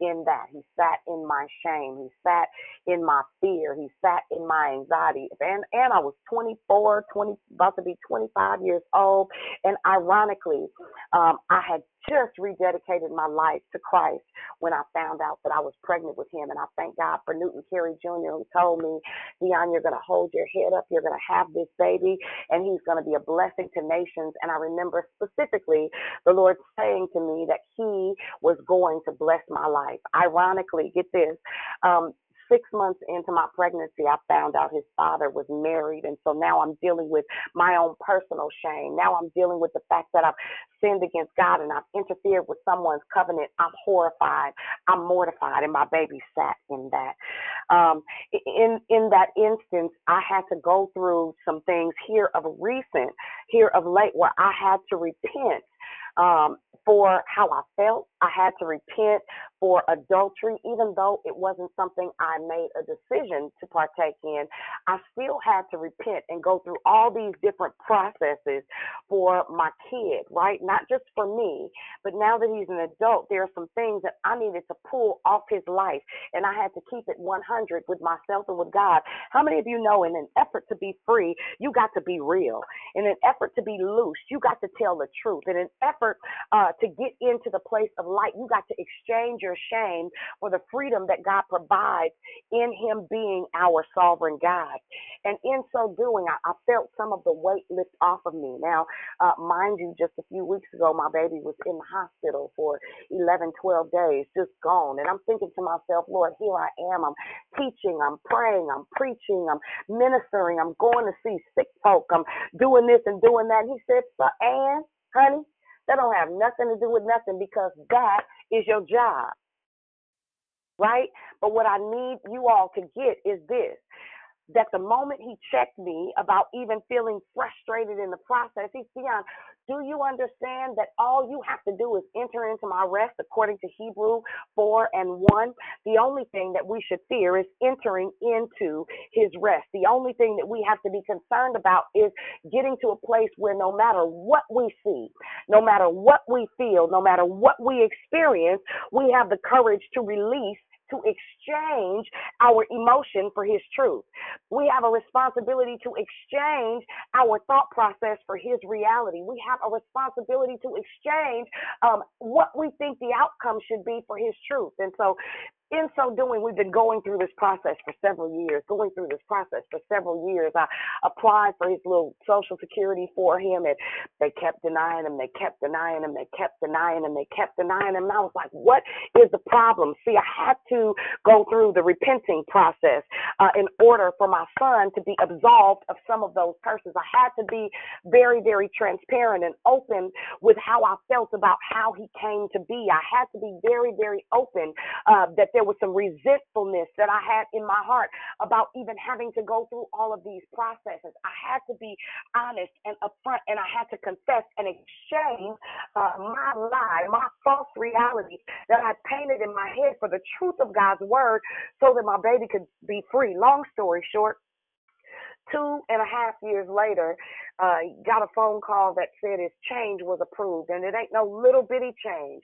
Speaker 7: in that. He sat in my shame. He sat in my fear. He sat in my anxiety. And and I was 24, 20, about to be 25 years old. And ironically, um, I had just rededicated my life to Christ when I found out that I was pregnant with him. And I thank God for Newton Carey Jr., who told me, Dion, you're going to hold your head up. You're going to have this baby, and he's going to be a blessing to nations. And I remember specifically the Lord saying to me that he was going to bless my life. Ironically, get this. Um, six months into my pregnancy, I found out his father was married. And so now I'm dealing with my own personal shame. Now I'm dealing with the fact that I've sinned against God and I've interfered with someone's covenant. I'm horrified. I'm mortified. And my baby sat in that. Um, in, in that instance, I had to go through some things here of recent, here of late, where I had to repent um, for how I felt. I had to repent for adultery, even though it wasn't something I made a decision to partake in. I still had to repent and go through all these different processes for my kid, right? Not just for me, but now that he's an adult, there are some things that I needed to pull off his life, and I had to keep it 100 with myself and with God. How many of you know in an effort to be free, you got to be real? In an effort to be loose, you got to tell the truth. In an effort uh, to get into the place of light, you got to exchange your shame for the freedom that God provides in Him being our sovereign God. And in so doing, I, I felt some of the weight lift off of me. Now, uh, mind you, just a few weeks ago, my baby was in the hospital for 11, 12 days, just gone. And I'm thinking to myself, Lord, here I am. I'm teaching, I'm praying, I'm preaching, I'm ministering, I'm going to see sick folk, I'm doing this and doing that. And he said, Ann, honey, that don't have nothing to do with nothing because that is your job. Right? But what I need you all to get is this that the moment he checked me about even feeling frustrated in the process, he said, Dion, do you understand that all you have to do is enter into my rest according to Hebrew 4 and 1? The only thing that we should fear is entering into his rest. The only thing that we have to be concerned about is getting to a place where no matter what we see, no matter what we feel, no matter what we experience, we have the courage to release to exchange our emotion for his truth. We have a responsibility to exchange our thought process for his reality. We have a responsibility to exchange um, what we think the outcome should be for his truth. And so in so doing, we've been going through this process for several years, going through this process for several years. I applied for his little social security for him, and they kept denying him, they kept denying him, they kept denying him, they kept denying him. And I was like, what is the problem? See, I had to go through the repenting process uh, in order for my son to be absolved of some of those curses. I had to be very, very transparent and open with how I felt about how he came to be. I had to be very, very open uh, that there there was some resentfulness that I had in my heart about even having to go through all of these processes. I had to be honest and upfront, and I had to confess and exchange uh, my lie, my false reality that I painted in my head for the truth of God's word so that my baby could be free. Long story short, two and a half years later, uh, got a phone call that said his change was approved, and it ain't no little bitty change.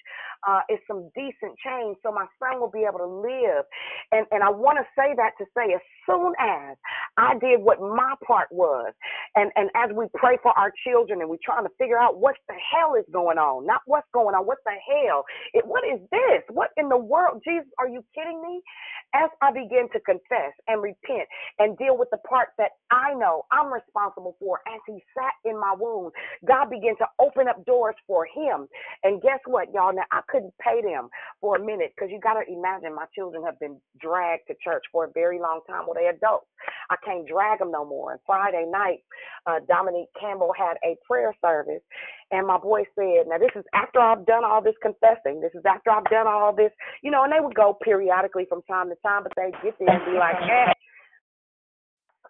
Speaker 7: Uh, it's some decent change, so my son will be able to live. And and I want to say that to say, as soon as I did what my part was, and and as we pray for our children, and we're trying to figure out what the hell is going on, not what's going on, what the hell, it, what is this? What in the world, Jesus? Are you kidding me? As I begin to confess and repent and deal with the part that I know I'm responsible for, as He sat in my womb, God began to open up doors for him. And guess what, y'all? Now, I couldn't pay them for a minute because you got to imagine my children have been dragged to church for a very long time. Well, they adults. I can't drag them no more. And Friday night, uh, Dominique Campbell had a prayer service. And my boy said, Now, this is after I've done all this confessing. This is after I've done all this, you know, and they would go periodically from time to time, but they'd get there and be like, eh,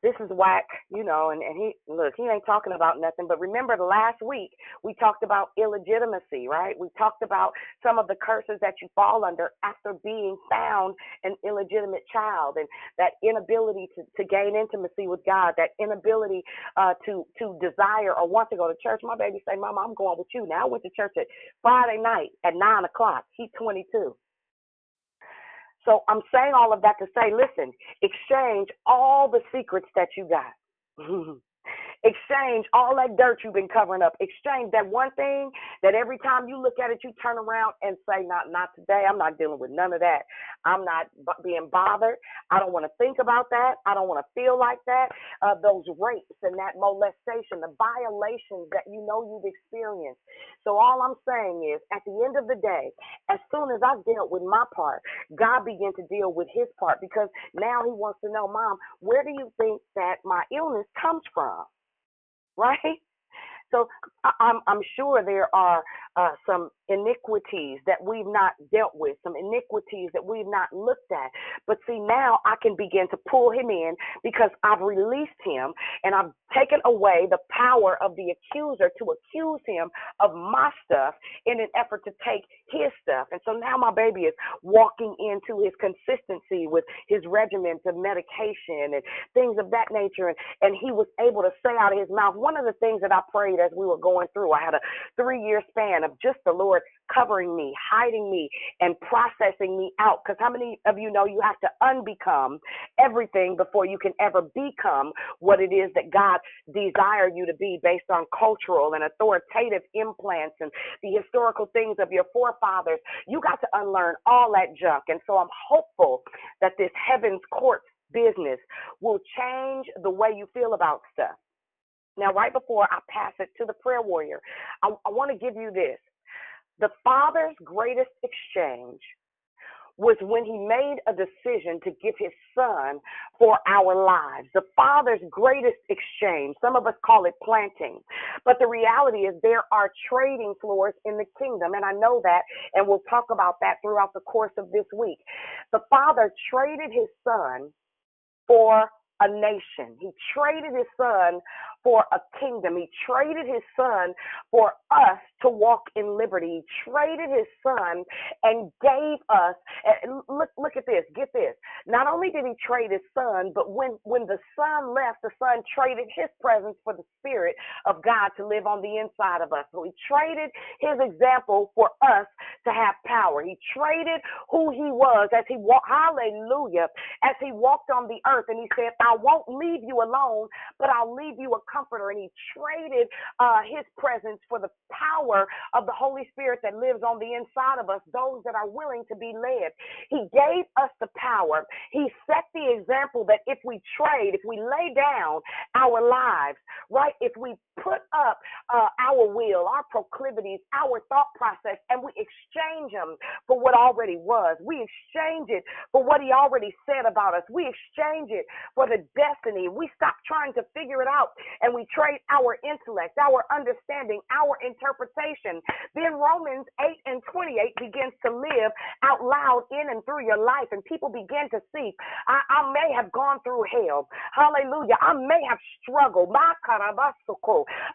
Speaker 7: this is whack, you know, and, and he look, he ain't talking about nothing. But remember last week we talked about illegitimacy, right? We talked about some of the curses that you fall under after being found an illegitimate child and that inability to, to gain intimacy with God, that inability uh, to to desire or want to go to church. My baby say, Mama, I'm going with you. Now I went to church at Friday night at nine o'clock. He's twenty two. So I'm saying all of that to say, listen, exchange all the secrets that you got. *laughs* Exchange all that dirt you've been covering up. Exchange that one thing that every time you look at it, you turn around and say, "Not, not today. I'm not dealing with none of that. I'm not being bothered. I don't want to think about that. I don't want to feel like that. Uh, those rapes and that molestation, the violations that you know you've experienced. So all I'm saying is, at the end of the day, as soon as I've dealt with my part, God began to deal with His part because now He wants to know, Mom, where do you think that my illness comes from? *laughs* right? So I'm, I'm sure there are uh, some iniquities that we've not dealt with, some iniquities that we've not looked at. But see, now I can begin to pull him in because I've released him and I've taken away the power of the accuser to accuse him of my stuff in an effort to take his stuff. And so now my baby is walking into his consistency with his regimens of medication and things of that nature. And, and he was able to say out of his mouth, one of the things that I as we were going through, I had a three year span of just the Lord covering me, hiding me, and processing me out. Because how many of you know you have to unbecome everything before you can ever become what it is that God desired you to be based on cultural and authoritative implants and the historical things of your forefathers? You got to unlearn all that junk. And so I'm hopeful that this heaven's court business will change the way you feel about stuff. Now, right before I pass it to the prayer warrior, I, I want to give you this. The Father's greatest exchange was when he made a decision to give his son for our lives. The Father's greatest exchange. Some of us call it planting. But the reality is there are trading floors in the kingdom. And I know that. And we'll talk about that throughout the course of this week. The Father traded his son for a nation. He traded his son for a kingdom. He traded his son for us to walk in liberty. He traded his son and gave us and look look at this, get this. Not only did he trade his son, but when when the son left, the son traded his presence for the spirit of God to live on the inside of us. So he traded his example for us to have power. He traded who he was as he walked hallelujah as he walked on the earth and he said, I won't leave you alone, but I'll leave you a comforter. And he traded uh, his presence for the power of the Holy Spirit that lives on the inside of us, those that are willing to be led. He gave us the power. He set the example that if we trade, if we lay down our lives, right, if we put up uh, our will, our proclivities, our thought process, and we exchange them for what already was, we exchange it for what He already said about us, we exchange it for the destiny. We stop trying to figure it out and we trade our intellect, our understanding, our interpretation. Then Romans 8 and 28 begins to live out loud in and through your life, and people begin to see, I, I may have gone through hell. Hallelujah. I may have struggled.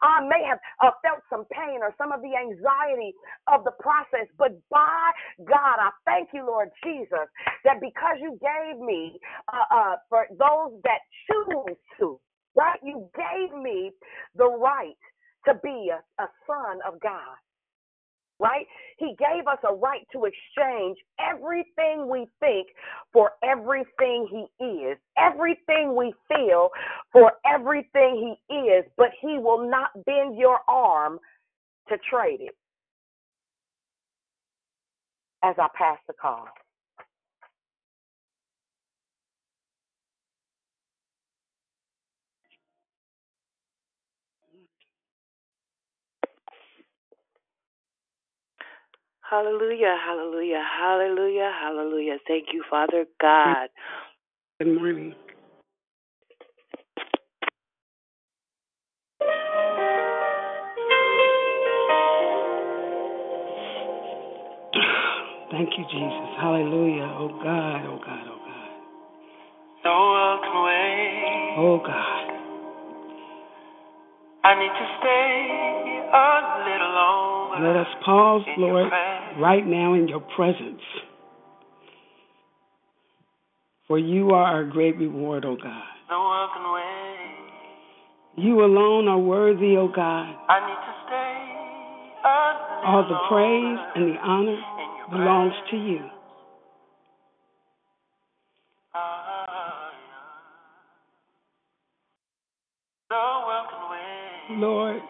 Speaker 7: I may have uh, felt some pain or some of the anxiety of the process, but by God, I thank you, Lord Jesus, that because you gave me uh, uh, for those that choose to, right? You gave me the right to be a, a son of God right? He gave us a right to exchange everything we think for everything He is, everything we feel for everything He is, but He will not bend your arm to trade it. As I pass the call.
Speaker 4: Hallelujah, hallelujah, hallelujah, hallelujah. Thank you, Father God.
Speaker 14: Good morning. Thank you, Jesus. Hallelujah. Oh God, oh God, oh God.
Speaker 10: No one can wait.
Speaker 14: Oh God.
Speaker 10: I need to stay a little longer.
Speaker 14: Let us pause,
Speaker 10: in your
Speaker 14: Lord,
Speaker 10: presence.
Speaker 14: Right now in your presence. For you are our great reward, O God.
Speaker 10: No.
Speaker 14: You alone are worthy, O God.
Speaker 10: I need to stay
Speaker 14: All the praise and the honor belongs to you.
Speaker 10: Ah, yeah. No one can wait.
Speaker 14: Lord,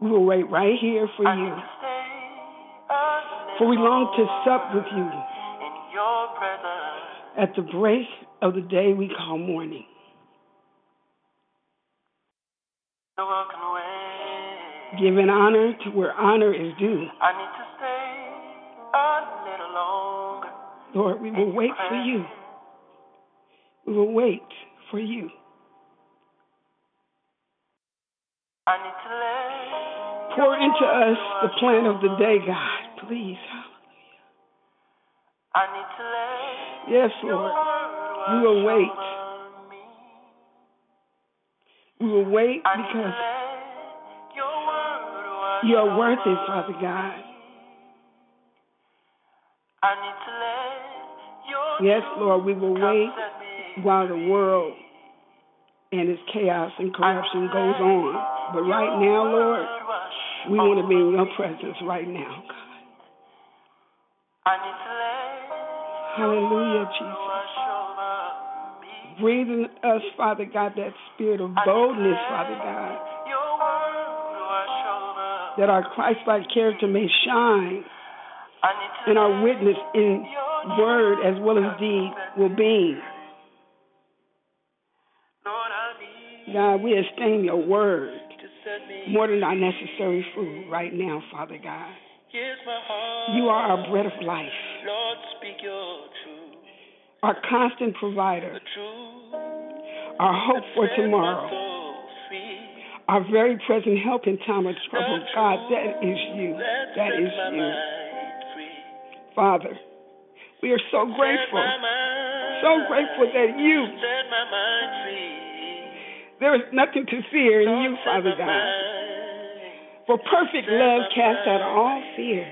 Speaker 14: we will wait right here for you.
Speaker 10: To stay a
Speaker 14: For we long to sup with you
Speaker 10: in your presence.
Speaker 14: at the break of the day we call morning.
Speaker 10: No one can wait.
Speaker 14: Giving honor to where honor is due.
Speaker 10: I need to stay a little longer.
Speaker 14: Lord, we will wait for you. We will wait for you.
Speaker 10: I need to let
Speaker 14: Pour into us the plan of the day, God. Please.
Speaker 10: I need to let
Speaker 14: Yes, Lord. We will wait. We will wait
Speaker 10: I need to
Speaker 14: because
Speaker 10: let your word wash
Speaker 14: you are worthy,
Speaker 10: over
Speaker 14: Father God.
Speaker 10: me. I need to let your
Speaker 14: Yes, Lord, we will wait while the world and its chaos and corruption goes on. But right now, Lord, we want to be in your presence right now, God. Hallelujah, Jesus. Breathe in us, Father God, that spirit of boldness, Father God, that our Christ like character may shine and our witness in word as well as deed will be. God, we esteem your word more than our necessary food right now, Father God.
Speaker 10: Here's my heart.
Speaker 14: You are our bread of life,
Speaker 10: Lord, speak your truth.
Speaker 14: our constant provider,
Speaker 10: The truth
Speaker 14: our hope for tomorrow, our very present help in time of trouble. God, that is you.
Speaker 10: that
Speaker 14: is you. Father, we are so grateful, so grateful that you There is nothing to fear in you, Father God. For perfect love casts out all fear.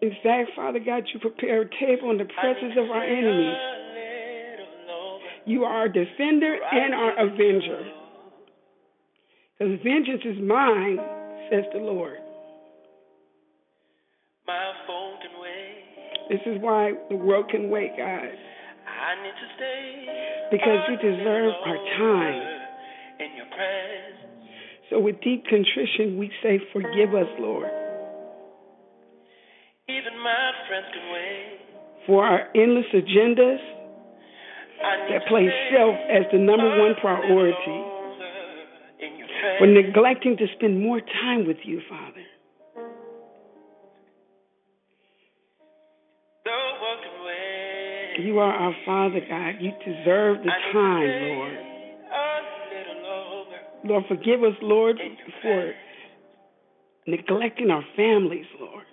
Speaker 14: In fact, Father God, you prepare a table in the presence of our enemies. You are our defender and our avenger. Because vengeance is mine, says the Lord. This is why the world can wait, God. I need to stay. Because you deserve our time. So with deep contrition, we say, Forgive us, Lord. Even my friends can wait. For our endless agendas that place self as the number one priority. For neglecting to spend more time with you, Father. You are our Father, God. You deserve the time, Lord. Lord, forgive us, Lord, for neglecting our families, Lord.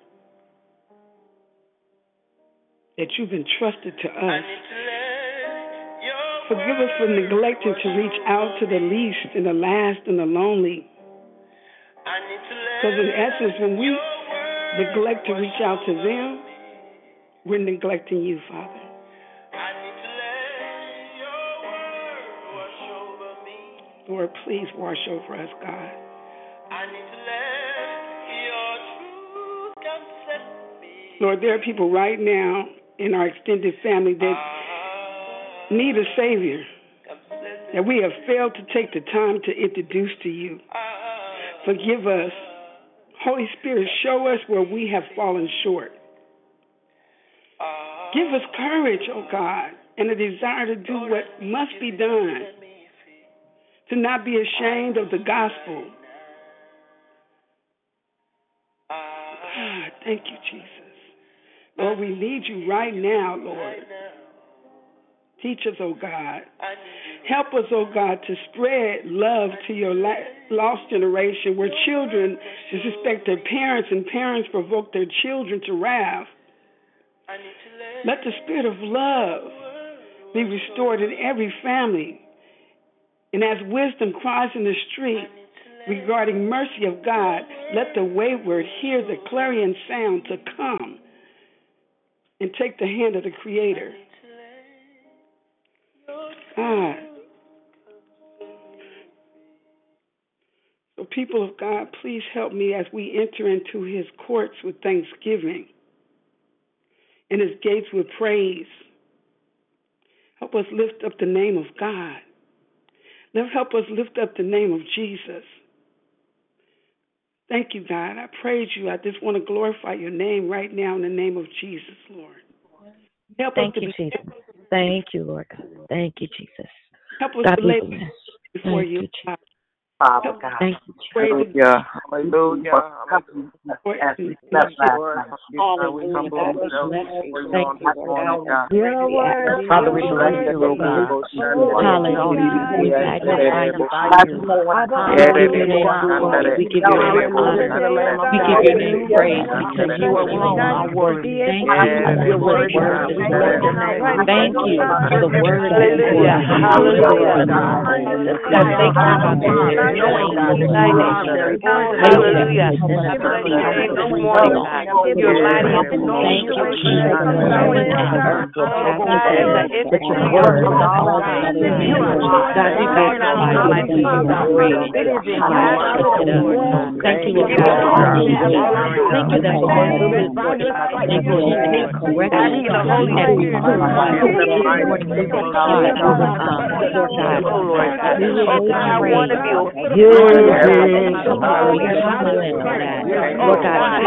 Speaker 14: That you've entrusted to us. Forgive us for neglecting to reach out to the least and the last and the lonely. Because in essence, when we neglect to reach out to them, we're neglecting you, Father. Lord, please wash over us, God. Lord, there are people right now in our extended family that need a Savior, that we have failed to take the time to introduce to you. Forgive us. Holy Spirit, show us where we have fallen short. Give us courage, oh God, and a desire to do what must be done, to not be ashamed of the gospel. God, thank you, Jesus. Lord, we need you right now, Lord. Teach us, oh God. Help us, oh God, to spread love to your lost generation where children disrespect their parents and parents provoke their children to wrath. Let the spirit of love be restored in every family. And as wisdom cries in the street regarding mercy of God, let the wayward hear the clarion sound to come and take the hand of the Creator. God. So, people of God, please help me as we enter into his courts with thanksgiving and his gates with praise. Help us lift up the name of God. Help us lift up the name of Jesus. Thank you, God. I praise you. I just want to glorify your name right now in the name of Jesus, Lord.
Speaker 15: Help us. Thank you, Jesus. Thank you, Lord God. Thank you, Jesus.
Speaker 14: Help us
Speaker 15: God
Speaker 14: to lay before
Speaker 15: Thank
Speaker 14: you, God.
Speaker 16: Father God.
Speaker 15: Thank you,
Speaker 16: Hallelujah. Hallelujah. As we slept last night.
Speaker 15: we humble ourselves before you on
Speaker 16: this morning, God.
Speaker 15: Father, we bless you, O God. Hallelujah. We magnify you, Father. We give your name glory. We give your name honor. We give your name praise because you alone are worthy. Thank you for your word this morning. Thank you for the word this morning. Hallelujah. God, thank you, Father knowing thy nature. Hallelujah. This morning, God, you're mighty and thank you, Jesus. Knowing that that your word is all that you God, we magnify you and give you praise. Thank you, Lord God. Thank you that the word is Thank you, Jesus, correction and reproof. This morning, Lord God, Lord God, we will pray you Lord God,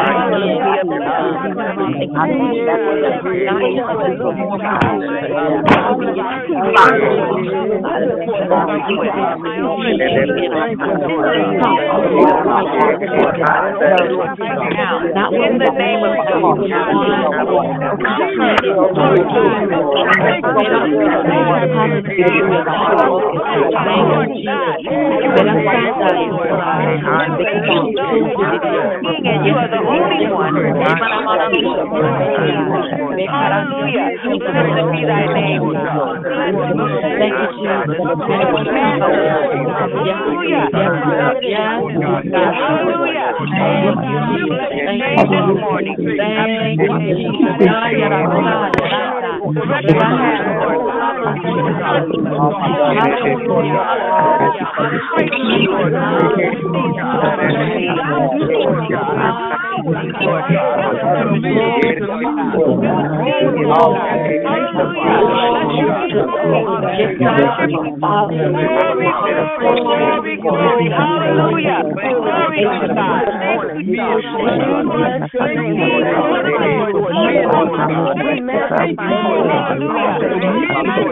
Speaker 15: not in the name of Jesus. Hallelujah. Thank you, Hallelujah.
Speaker 17: Hallelujah.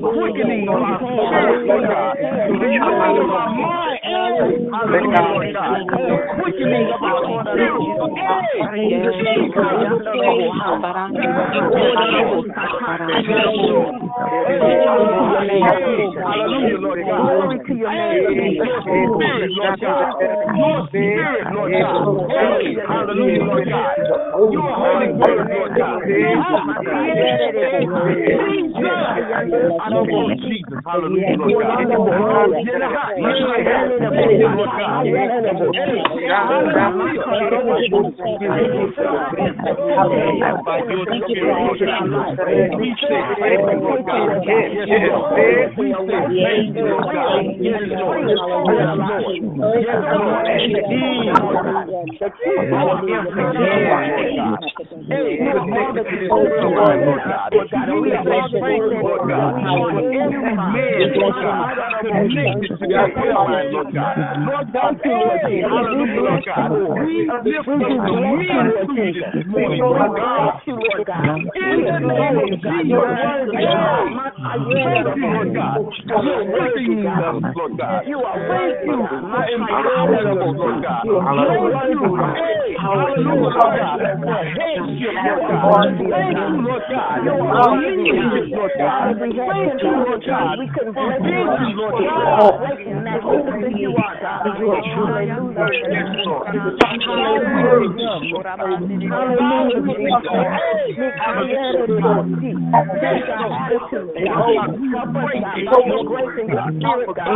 Speaker 17: quickening of Hallelujah, Lord God your you. Lord God. Your spirit, Lord God. Hallelujah, Lord God. Holy Lord God.
Speaker 18: I Jesus.
Speaker 17: Hallelujah, Lord God. Yes, Lord. Yes, Lord. Lord God.
Speaker 12: Lord God. Lord God, Lord God.
Speaker 17: Lord God, Lord God. Lord God. Lord
Speaker 12: God.
Speaker 18: Thank you, Lord
Speaker 17: God. Lord God. You Lord God. Thank you.
Speaker 5: Lord God. Thank you, Lord God. Thank you, Lord God. Thank you, Lord God.
Speaker 16: Thank you, Lord God. Thank you, Lord God. You God.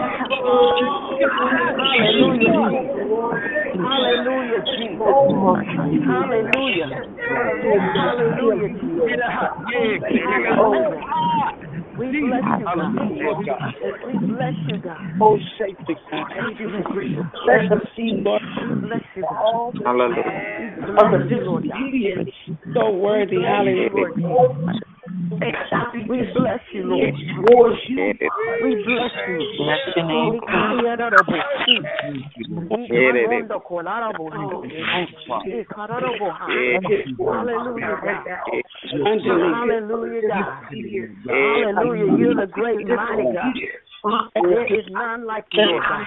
Speaker 16: Hallelujah. Hallelujah,
Speaker 5: Hallelujah! Hallelujah. Hallelujah, Hallelujah! Hallelujah! Hallelujah! you, Hallelujah!
Speaker 16: Hallelujah!
Speaker 10: Hallelujah! Hallelujah! Hallelujah! Hallelujah! Hallelujah! Hallelujah! Hallelujah! Hallelujah. Hallelujah.
Speaker 5: We bless you, Lord. We bless you. Bless your name. Hallelujah, Hallelujah, God. Hallelujah. You're the great mighty God. There is none like you, Lord God.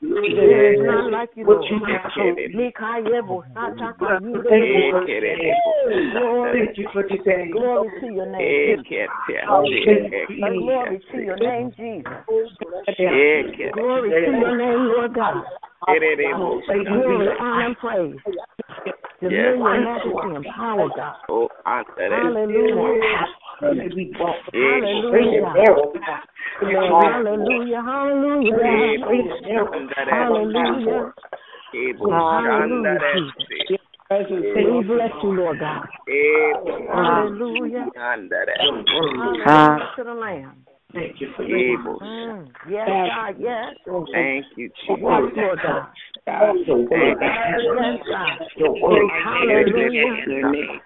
Speaker 5: There is none like you, Lord. Mikayebo, Sataka, Glory glory to your name. Glory to your name, Jesus. Glory to your name, Lord God. Glory, honor, and praise. Dominion, majesty, and power, God. Hallelujah. Hallelujah. Hallelujah. Hallelujah. Oh, hallelujah. Hallelujah. Jesus. We bless you, Lord God. Hallelujah. Hallelujah Lamb.
Speaker 19: Thank you for
Speaker 5: able. Mm, yes, God, yes.
Speaker 19: Thank you,
Speaker 5: Jesus. Yes, Lord God. Yes, God. Hallelujah.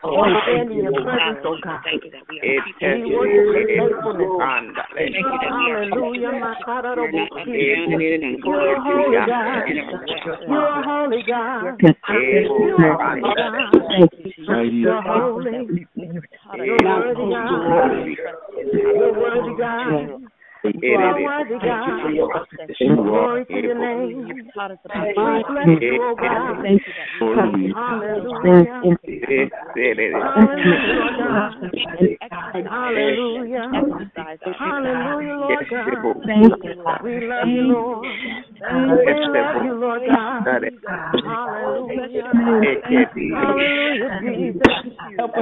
Speaker 5: We stand in your presence, oh God. We worship your faithfulness. Hallelujah. You're a holy God. You're a holy God. You're a holy God. You're holy. You're worthy God. You're worthy God. You are worthy, God. Glory to your name. We bless you, oh God. Hallelujah. Hallelujah. Hallelujah, Lord God. We love you, Lord. We love you, Lord God. Hallelujah. Hallelujah, Jesus.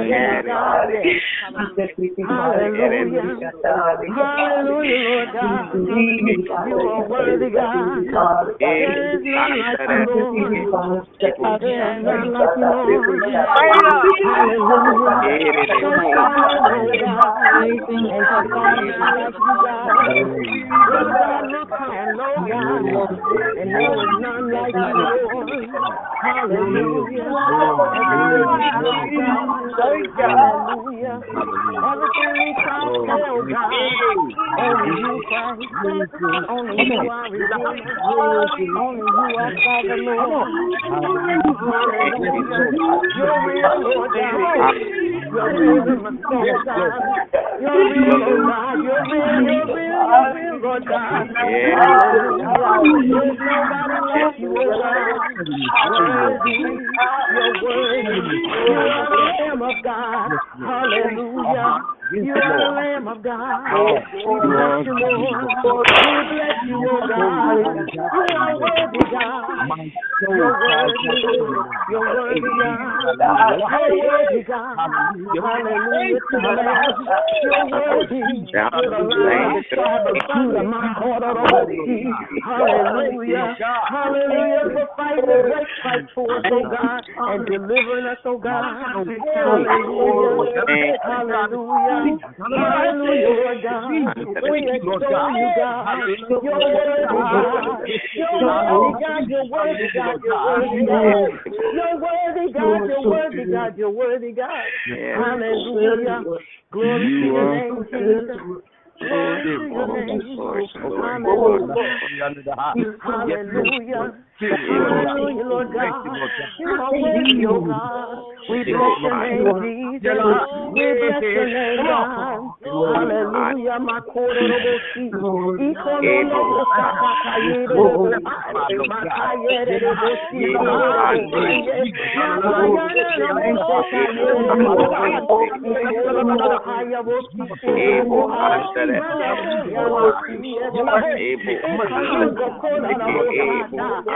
Speaker 5: Yes, God. Hallelujah. Hallelujah, Lord God. You are worthy, God. There is none like you, Lord. There is none like you, Lord. Hallelujah. So far, Lord God. And so far, none like you, God. Lord God, look high and low, God. And there is none like you, Lord. Hallelujah. Hallelujah. Everything we try to tell, God. Only you, Christ. Only you are. Only you are Lord. You're Lord. You're my. You're God. You're you're you're Lord God. There's nobody like you, God. Worthy. You're worthy. You are the Lamb of God. Hallelujah. You are the Lamb of God. We bless you, Lord. We bless you, oh God. You are worthy, God. You're worthy. You're worthy, God. You're worthy, God. Hallelujah to the Lamb. You're worthy. You're the Lion of the tribe of Judah. My heart of Hallelujah. Hallelujah for fighting the great fight for us, oh God, and delivering us, oh God. Hallelujah. Hallelujah. Hallelujah, God. We extol you, God. You're worthy, God. You're worthy, God. You're worthy, God. You're worthy, God. You're worthy, God. You're worthy, God. You're worthy, God. Hallelujah. Glory to your name, Jesus. Glory to your name. Hallelujah. Hallelujah. Hallelujah, Lord God. Hallelujah, God. God. Hallelujah, my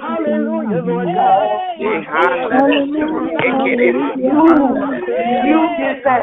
Speaker 5: Hallelujah, Lord God. You did that.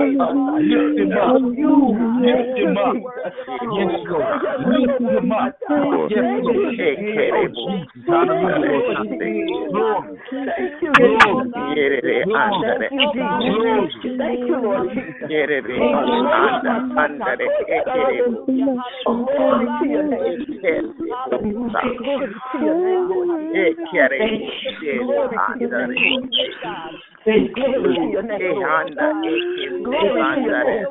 Speaker 5: Jesus. Glory to your name, Hallelujah, Jesus.
Speaker 13: Thank you, Lord.
Speaker 5: Hallelujah, Lord God.
Speaker 13: Thank you.
Speaker 5: Thank you, Lord Jesus. Glory to your name. Glory to your name, Lord. Glory to your name. Glory to your name, Lord. Glory to your name.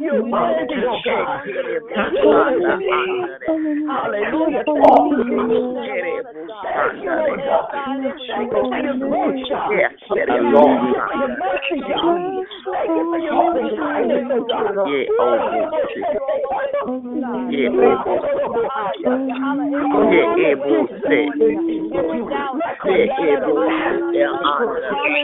Speaker 5: You're worthy, oh God. Hallelujah. Thank you, Lord God. Thank you for your grace, God. Thank you for your mercy, God. Thank you for your loving kindness, oh God. Hallelujah, Lord
Speaker 17: Hallelujah. No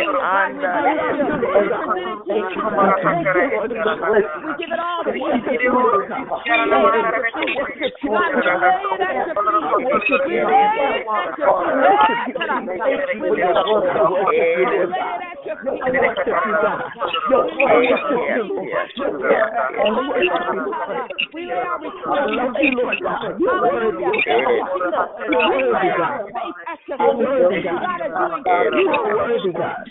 Speaker 17: it you. We give it all We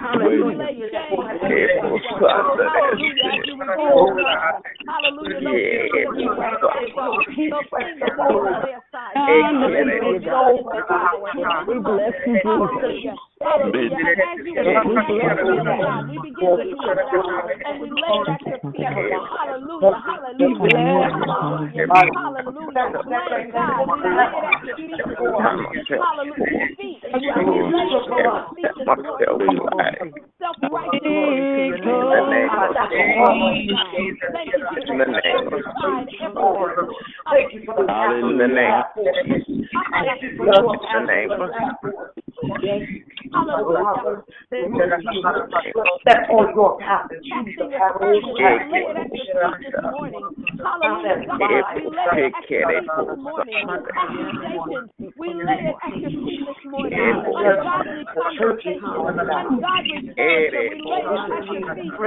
Speaker 17: how no matter what it looks
Speaker 9: We bless you, Jesus.
Speaker 17: In the name. In the name.
Speaker 20: Step on path that you should have
Speaker 21: We lay it at your feet this morning. Ungodly conversation, ungodly character, we lay it at your feet this morning. Justifying our sin, we lay it at your feet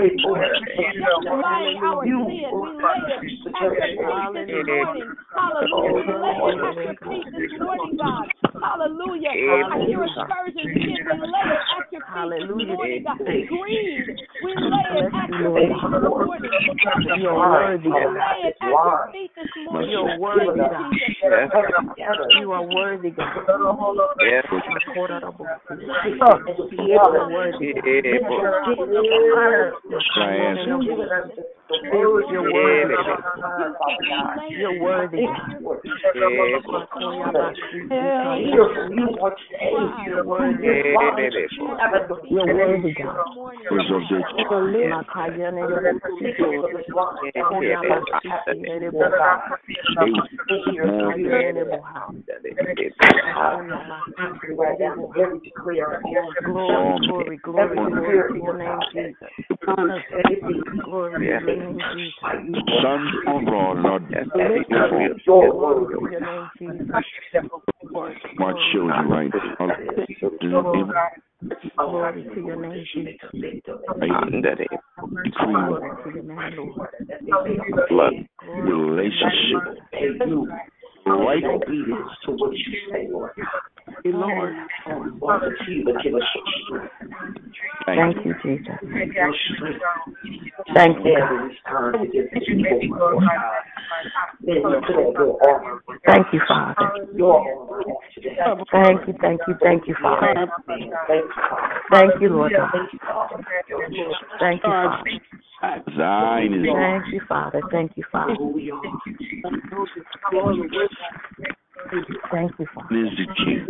Speaker 21: this morning. Hallelujah. We lay it at your feet this morning, God. Hallelujah. I hear a surgeon begin. We lay it at your feet this morning, God. Greed, we lay it at your feet this morning.
Speaker 9: You're worthy.
Speaker 21: We lay it at your feet this morning.
Speaker 9: You're worthy,
Speaker 21: Thank
Speaker 9: God.
Speaker 21: you, Jesus.
Speaker 9: You are worthy, God.
Speaker 17: Yes.
Speaker 9: You are worthy. You're worthy. You're worthy. You're worthy. You're worthy, God. Glory, glory, glory, glory to your name, Jesus. Glory to your name, Jesus.
Speaker 22: Sons of God, Lord,
Speaker 9: Glory to your name, Jesus.
Speaker 22: my children right now.
Speaker 9: Glory to your name, Jesus.
Speaker 22: Decree
Speaker 9: Glory to your name, Lord.
Speaker 22: blood relationship, right obedience to what you say, Lord.
Speaker 9: Lord.
Speaker 22: Thank
Speaker 9: Thank you, Jesus. Thank you, God. Thank you, Thank you, Father. Thank you, thank you, thank you, Father. Thank you, Lord God. Thank you, Father.
Speaker 22: Thine is
Speaker 9: Thank you, Father. Thank you, Father. Thank you, Father.
Speaker 22: is the king.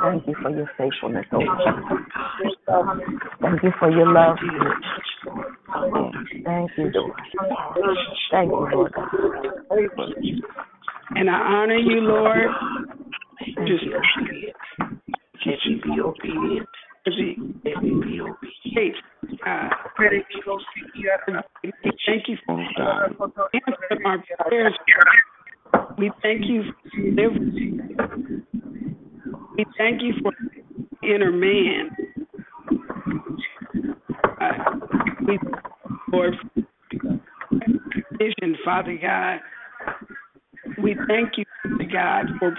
Speaker 9: Thank you for your faithfulness, oh God. Thank you for your love. Thank you, Lord. Thank you, Lord God.
Speaker 21: And I honor you, Lord. Just
Speaker 20: be obedient.
Speaker 21: Hey, uh, thank you for answering our prayers. We thank you for deliverance. We thank you for inner man. Uh, we Lord vision, Father God. We thank you, Father God, for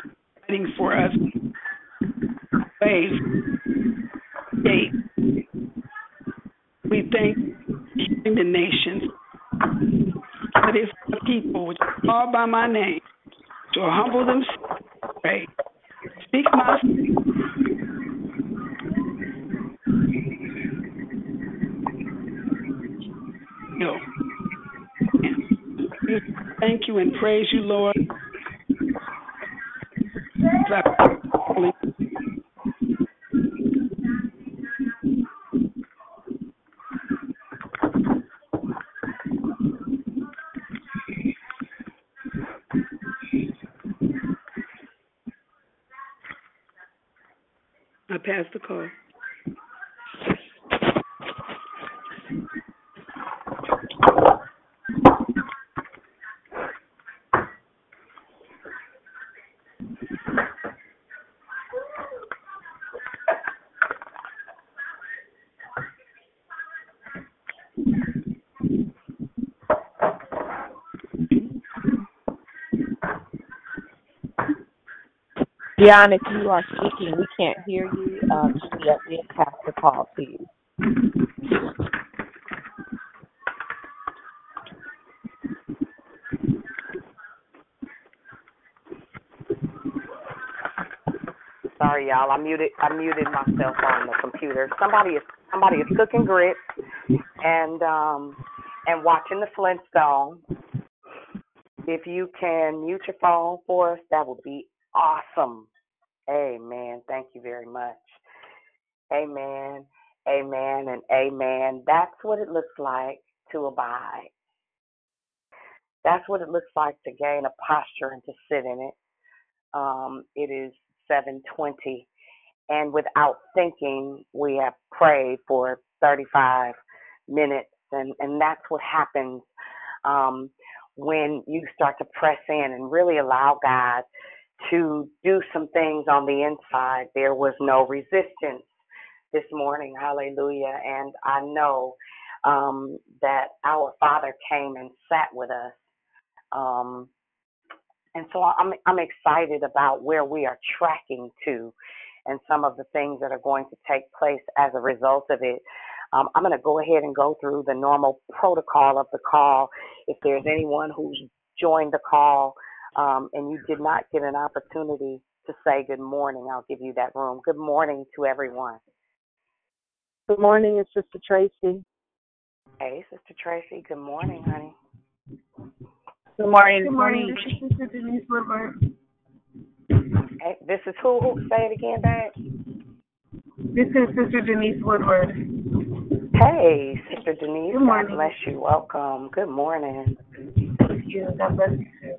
Speaker 21: providing for us ways. Gate. We thank you the nations. Are called by my name to humble themselves, pray, speak my. Thank you and praise you, Lord. I pass the call.
Speaker 18: Dion, if you are speaking, we can't hear you. Um, so we have to call to you.
Speaker 7: Sorry, y'all. I muted. I muted myself on the computer. Somebody is somebody is cooking grits and um and watching the Flintstones. If you can mute your phone for us, that would be awesome. Amen. Thank you very much. Amen. Amen and amen. That's what it looks like to abide. That's what it looks like to gain a posture and to sit in it. Um, it is 720 and without thinking we have prayed for 35 minutes and and that's what happens um, when you start to press in and really allow God to do some things on the inside. There was no resistance this morning, hallelujah, and I know um, that our Father came and sat with us. Um, and so I'm I'm excited about where we are tracking to and some of the things that are going to take place as a result of it. Um, I'm going to go ahead and go through the normal protocol of the call. If there's anyone who's joined the call um, and you did not get an opportunity to say good morning, I'll give you that room. Good morning to everyone.
Speaker 12: Good morning, it's Sister Tracy.
Speaker 7: Hey, Sister Tracy. Good morning, honey.
Speaker 8: Good morning.
Speaker 16: Good morning. This is Sister Denise Woodward.
Speaker 7: Hey, this is who? who say it again, babe.
Speaker 16: This is Sister Denise Woodward.
Speaker 7: Hey, Sister Denise.
Speaker 16: Good morning.
Speaker 7: God bless you. Welcome. Good morning.
Speaker 16: Thank you. God bless you.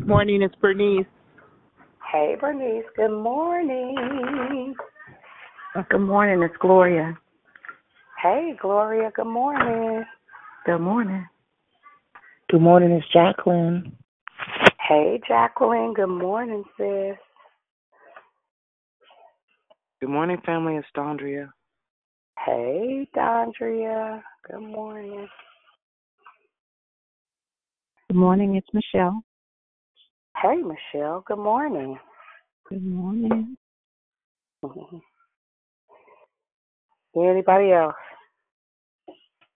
Speaker 16: Too.
Speaker 12: Good morning, it's Bernice.
Speaker 7: Hey, Bernice. Good morning.
Speaker 13: Uh, good morning, it's Gloria.
Speaker 7: Hey, Gloria. Good morning.
Speaker 13: Good morning.
Speaker 12: Good morning, it's Jacqueline.
Speaker 7: Hey, Jacqueline. Good morning, sis.
Speaker 12: Good morning, family. It's Dondria.
Speaker 7: Hey, Dondria. Good morning.
Speaker 9: Good morning, it's Michelle.
Speaker 7: Hey, Michelle. Good morning.
Speaker 9: Good morning. Mm-hmm.
Speaker 7: Anybody else?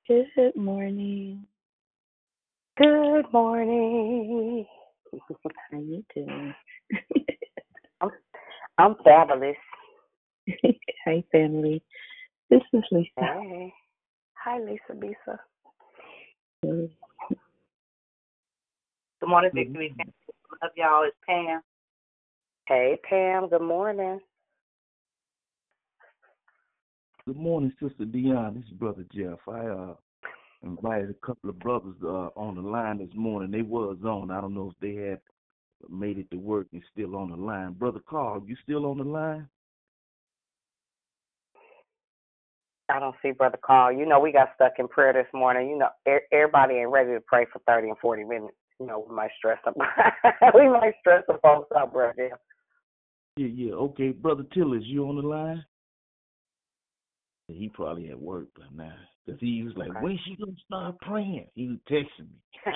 Speaker 9: Good morning.
Speaker 7: Good morning. *laughs*
Speaker 9: How you doing?
Speaker 7: I'm, I'm fabulous. *laughs*
Speaker 9: Hi, family. This is Lisa.
Speaker 7: Hey. Hi, Lisa Bisa.
Speaker 9: Good
Speaker 23: Good morning, Victory. Love y'all. It's Pam.
Speaker 7: Hey, Pam. Good morning.
Speaker 19: Good morning, Sister Dion. This is Brother Jeff. I uh invited a couple of brothers uh on the line this morning. They was on. I don't know if they had made it to work and still on the line. Brother Carl, you still on the line?
Speaker 7: I don't see Brother Carl. You know, we got stuck in prayer this morning. You know, er- everybody ain't ready to pray for 30 and 40 minutes. You know, we might stress them. *laughs* we might stress the folks out, Brother Jeff.
Speaker 19: Yeah, yeah. Okay, Brother Tillers, you on the line? He probably at work by now. Because he was like,
Speaker 7: Okay.
Speaker 19: when she to start praying? He was texting me. *laughs*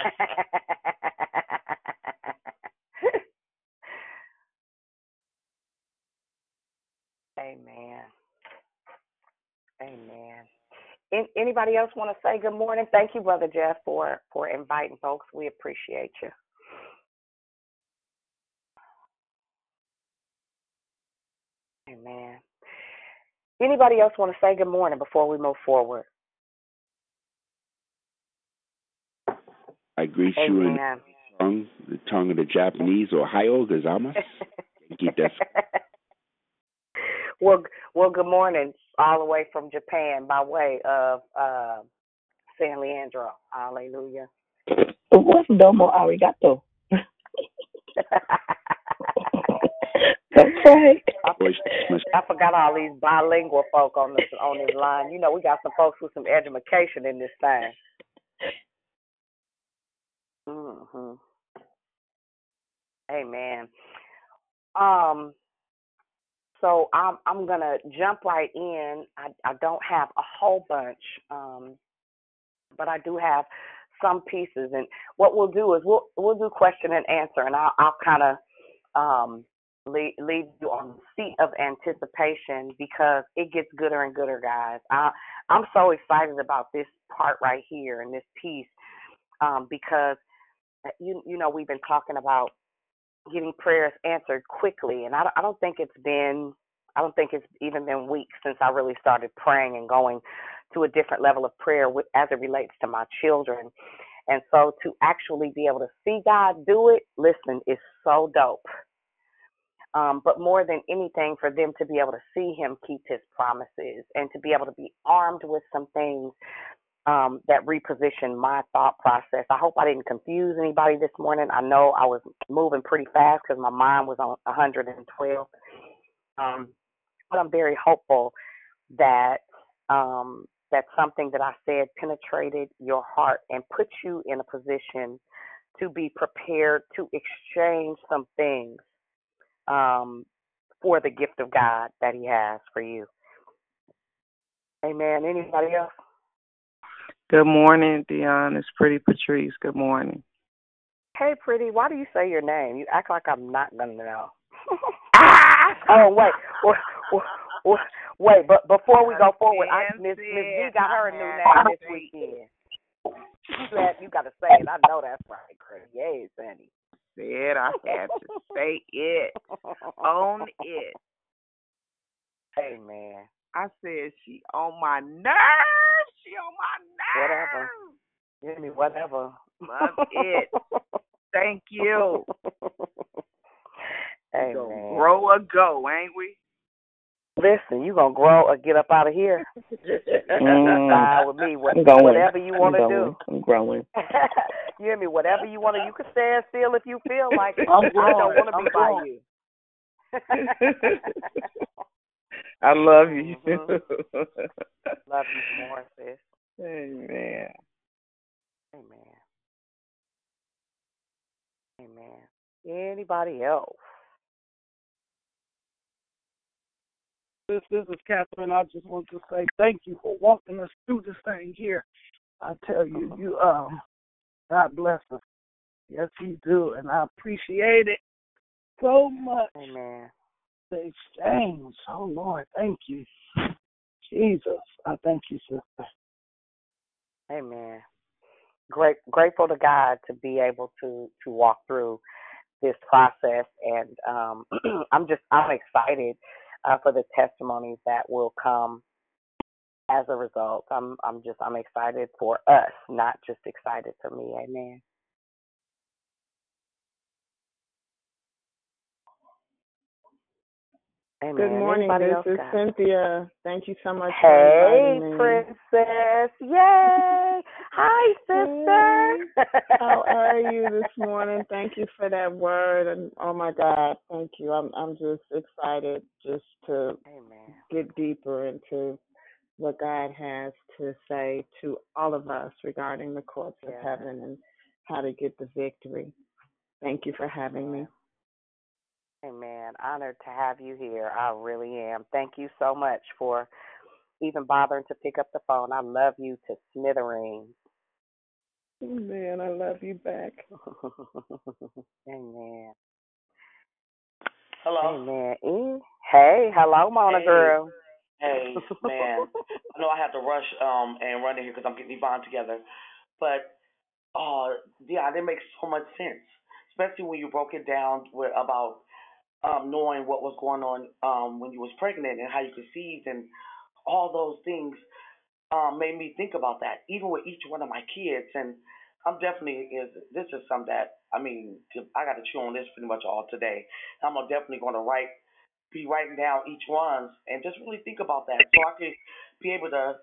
Speaker 7: Amen. Amen. An- anybody else want to say good morning? Thank you, Brother Jeff, for for inviting folks. We appreciate you. Amen. Anybody else want to say good morning before we move forward?
Speaker 21: I greet you in
Speaker 7: Amen.
Speaker 21: the tongue, the tongue of the Japanese, Ohayo gozaimasu. *laughs* Keep that.
Speaker 7: Well, well, good morning, all the way from Japan by way of uh, San Leandro. Hallelujah.
Speaker 12: What's domo arigato? *laughs* That's right.
Speaker 7: I forgot all these bilingual folk on this on this line. You know, we got some folks with some education in this thing. hmm Amen. Um. So I'm I'm gonna jump right in. I I don't have a whole bunch, um, but I do have some pieces. And what we'll do is we'll we'll do question and answer, and I'll I'll kind of um, leave, you on the seat of anticipation because it gets gooder and gooder, guys. I, I'm so excited about this part right here and this piece um, because uh, you you know we've been talking about getting prayers answered quickly, and I, I don't think it's been I don't think it's even been weeks since I really started praying and going to a different level of prayer with, as it relates to my children. And so to actually be able to see God do it, listen, is so dope. Um, but more than anything, for them to be able to see Him keep His promises and to be able to be armed with some things um, that repositioned my thought process. I hope I didn't confuse anybody this morning. I know I was moving pretty fast because my mind was on 112. Um, but I'm very hopeful that um, that something that I said penetrated your heart and put you in a position to be prepared to exchange some things um, for the gift of God that He has for you. Amen. Anybody else?
Speaker 6: Good morning, Dion. It's Pretty Patrice. Good morning.
Speaker 7: Hey, Pretty. Why do you say your name? You act like I'm not gonna know. ah! *laughs* Oh wait, wait, wait, wait. But before we go forward, I, Miss Miss B got her a new name this weekend. You, got to say it. I know that's right. Yes, Sandy.
Speaker 6: Said I had to say it. Own it. *laughs*
Speaker 7: Hey, man.
Speaker 6: I said she on my nerves. She on my
Speaker 7: nerves. Whatever. Give me whatever.
Speaker 6: Love it. Thank *laughs* you.
Speaker 7: Hey,
Speaker 6: go
Speaker 7: man.
Speaker 6: grow or go, ain't we?
Speaker 7: Listen, you gonna grow or get up out of here. *laughs*
Speaker 6: Mm.
Speaker 7: with me. What,
Speaker 6: I'm going.
Speaker 7: Whatever you want to do.
Speaker 6: going. I'm growing. *laughs*
Speaker 7: you hear me? Whatever you want to. You can stand still if you feel like it.
Speaker 6: I'm
Speaker 7: I don't
Speaker 6: growing.
Speaker 7: want to be
Speaker 6: I'm
Speaker 7: by
Speaker 6: growing.
Speaker 7: you.
Speaker 6: I love you.
Speaker 7: Mhm. *laughs* Love you more, sis.
Speaker 6: Amen.
Speaker 7: Amen. Amen. Anybody else?
Speaker 24: This, this is Catherine. I just want to say thank you for walking us through this thing here. I tell you, you um, God bless us. Yes, He do, and I appreciate it so much.
Speaker 7: Amen.
Speaker 24: The exchange. Oh Lord, thank you, Jesus. I thank you, sister.
Speaker 7: Amen. Great, grateful to God to be able to to walk through this process, and um, *clears throat* I'm just I'm excited uh, for the testimonies that will come as a result. I'm I'm just I'm excited for us, not just excited for me. Amen. Amen.
Speaker 9: Good morning.
Speaker 7: Anybody
Speaker 9: This is
Speaker 7: got?
Speaker 9: Cynthia. Thank you so much
Speaker 7: Hey,
Speaker 9: for inviting me.
Speaker 7: princess! Yay! Hi, sister.
Speaker 9: How are you *laughs* this morning? Thank you for that word, and oh my God, thank you. I'm I'm just excited just to
Speaker 7: Amen.
Speaker 9: get deeper into what God has to say to all of us regarding the courts of heaven and how to get the victory. Thank you for having me.
Speaker 7: Amen. Honored to have you here. I really am. Thank you so much for even bothering to pick up the phone. I love you to smithereens.
Speaker 9: Man, I love you back. *laughs*
Speaker 7: Amen.
Speaker 25: Hello.
Speaker 7: Amen. E? Hey, hello, Mona
Speaker 25: Hey.
Speaker 7: girl.
Speaker 25: Hey, man. *laughs* I know I have to rush um and run in here because I'm getting Yvonne together, but uh, yeah, it makes so much sense, especially when you broke it down with about um knowing what was going on um when you was pregnant and how you conceived and all those things um made me think about that even with each one of my kids and I'm definitely is this is something that I mean I got to chew on this pretty much all today. I'm definitely going to write be writing down each one's and just really think about that so I can be able to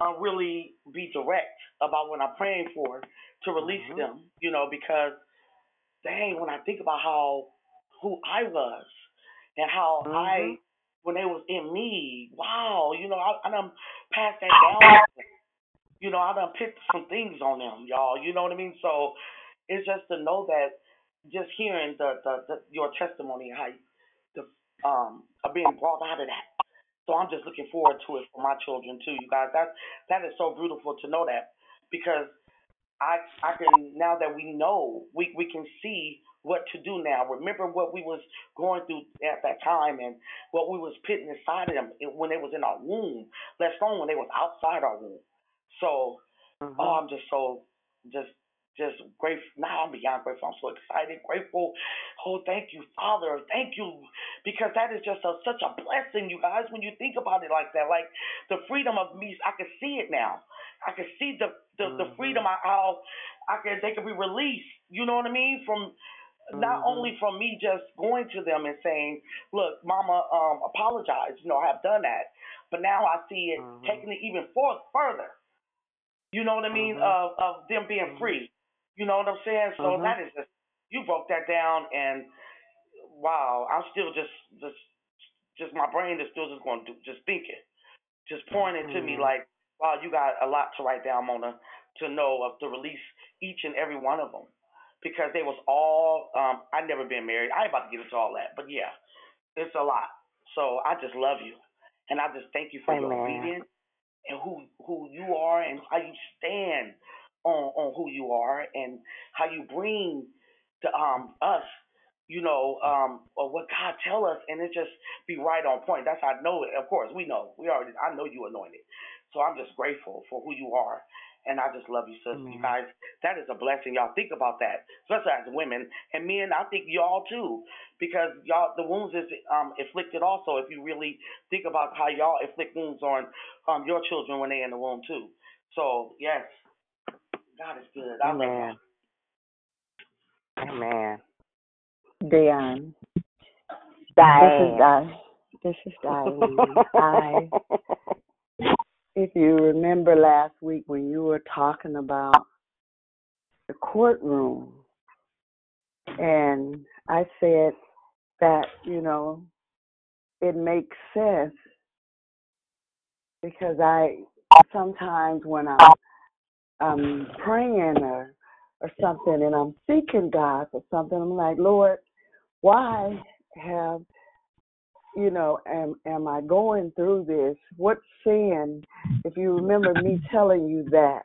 Speaker 25: uh, really be direct about what I'm praying for to release
Speaker 7: Mhm.
Speaker 25: them, you know, because dang, when I think about how who I was and how I
Speaker 7: Mhm.
Speaker 25: when they was in me, wow, you know, I, I done passed that down. You know, I done picked some things on them, y'all. You know what I mean? So it's just to know that just hearing the, the, the your testimony, how you, the um are being brought out of that. So I'm just looking forward to it for my children too, you guys. That that is so beautiful to know that because I I can now that we know, we we can see what to do now. Remember what we was going through at that time and what we was putting inside of them when they was in our womb, let alone when they was outside our womb. So,
Speaker 7: Mm-hmm.
Speaker 25: oh, I'm just so just just grateful. Now I'm beyond grateful. I'm so excited, grateful. Oh, thank you, Father. Thank you, because that is just a, such a blessing, you guys. When you think about it like that, like the freedom of me, I can see it now. I can see the the, the freedom I- how I can they can be released. You know what I mean? From not only from me just going to them and saying, "Look, Mama, um, apologize. You know, I have done that," but now I see it taking it even for, further. You know what I mean? Of of them being free. You know what I'm saying? So
Speaker 7: Mhm.
Speaker 25: that is just you broke that down, and wow, I'm still just just just my brain is still just going to just thinking, just pouring to me
Speaker 7: Mhm.
Speaker 25: like, wow, you got a lot to write down, Mona, to know of to release each and every one of them, because they was all. Um, I never been married. I ain't about to get into all that, but yeah, it's a lot. So I just love you, and I just thank you for your
Speaker 7: Amen.
Speaker 25: obedience and who who you are and how you stand on on who you are and how you bring to um us, you know, um or what God tell us and it just be right on point. That's how I know it. Of course, we know. We already I know you anointed. So I'm just grateful for who you are. And I just love you, sis. You guys, that is a blessing. Y'all think about that, especially as women and men. I think y'all too, because y'all the wounds is um inflicted also. If you really think about how y'all inflict wounds on um your children when they in the womb too. So yes, God is good. I love
Speaker 7: Amen. Amen.
Speaker 13: Dion. This is
Speaker 7: Diane.
Speaker 13: This is Diane. *laughs* I, if you remember last week when you were talking about the courtroom, and I said that you know it makes sense because I sometimes when I'm I'm praying or or something and I'm seeking God for something, I'm like, Lord, why have you know, am am I going through this? What sin? If you remember me telling you that,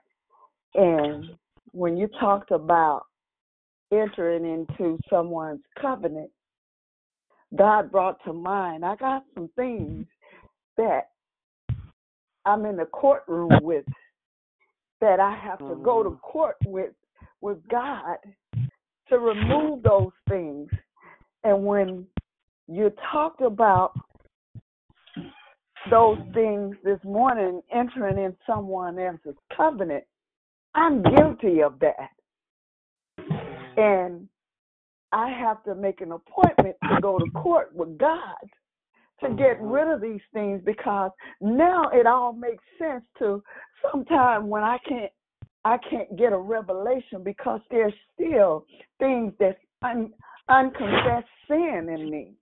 Speaker 13: and when you talked about entering into someone's covenant, God brought to mind. I got some things that I'm in the courtroom with that I have to go to mm. court with with God to remove those things. And when you talked about those things this morning, entering in someone else's covenant, I'm guilty of that. And I have to make an appointment to go to court with God to get mm-hmm. rid of these things because now it all makes sense to sometime when I can't I can't get a revelation because there's still things that's un, unconfessed sin in me.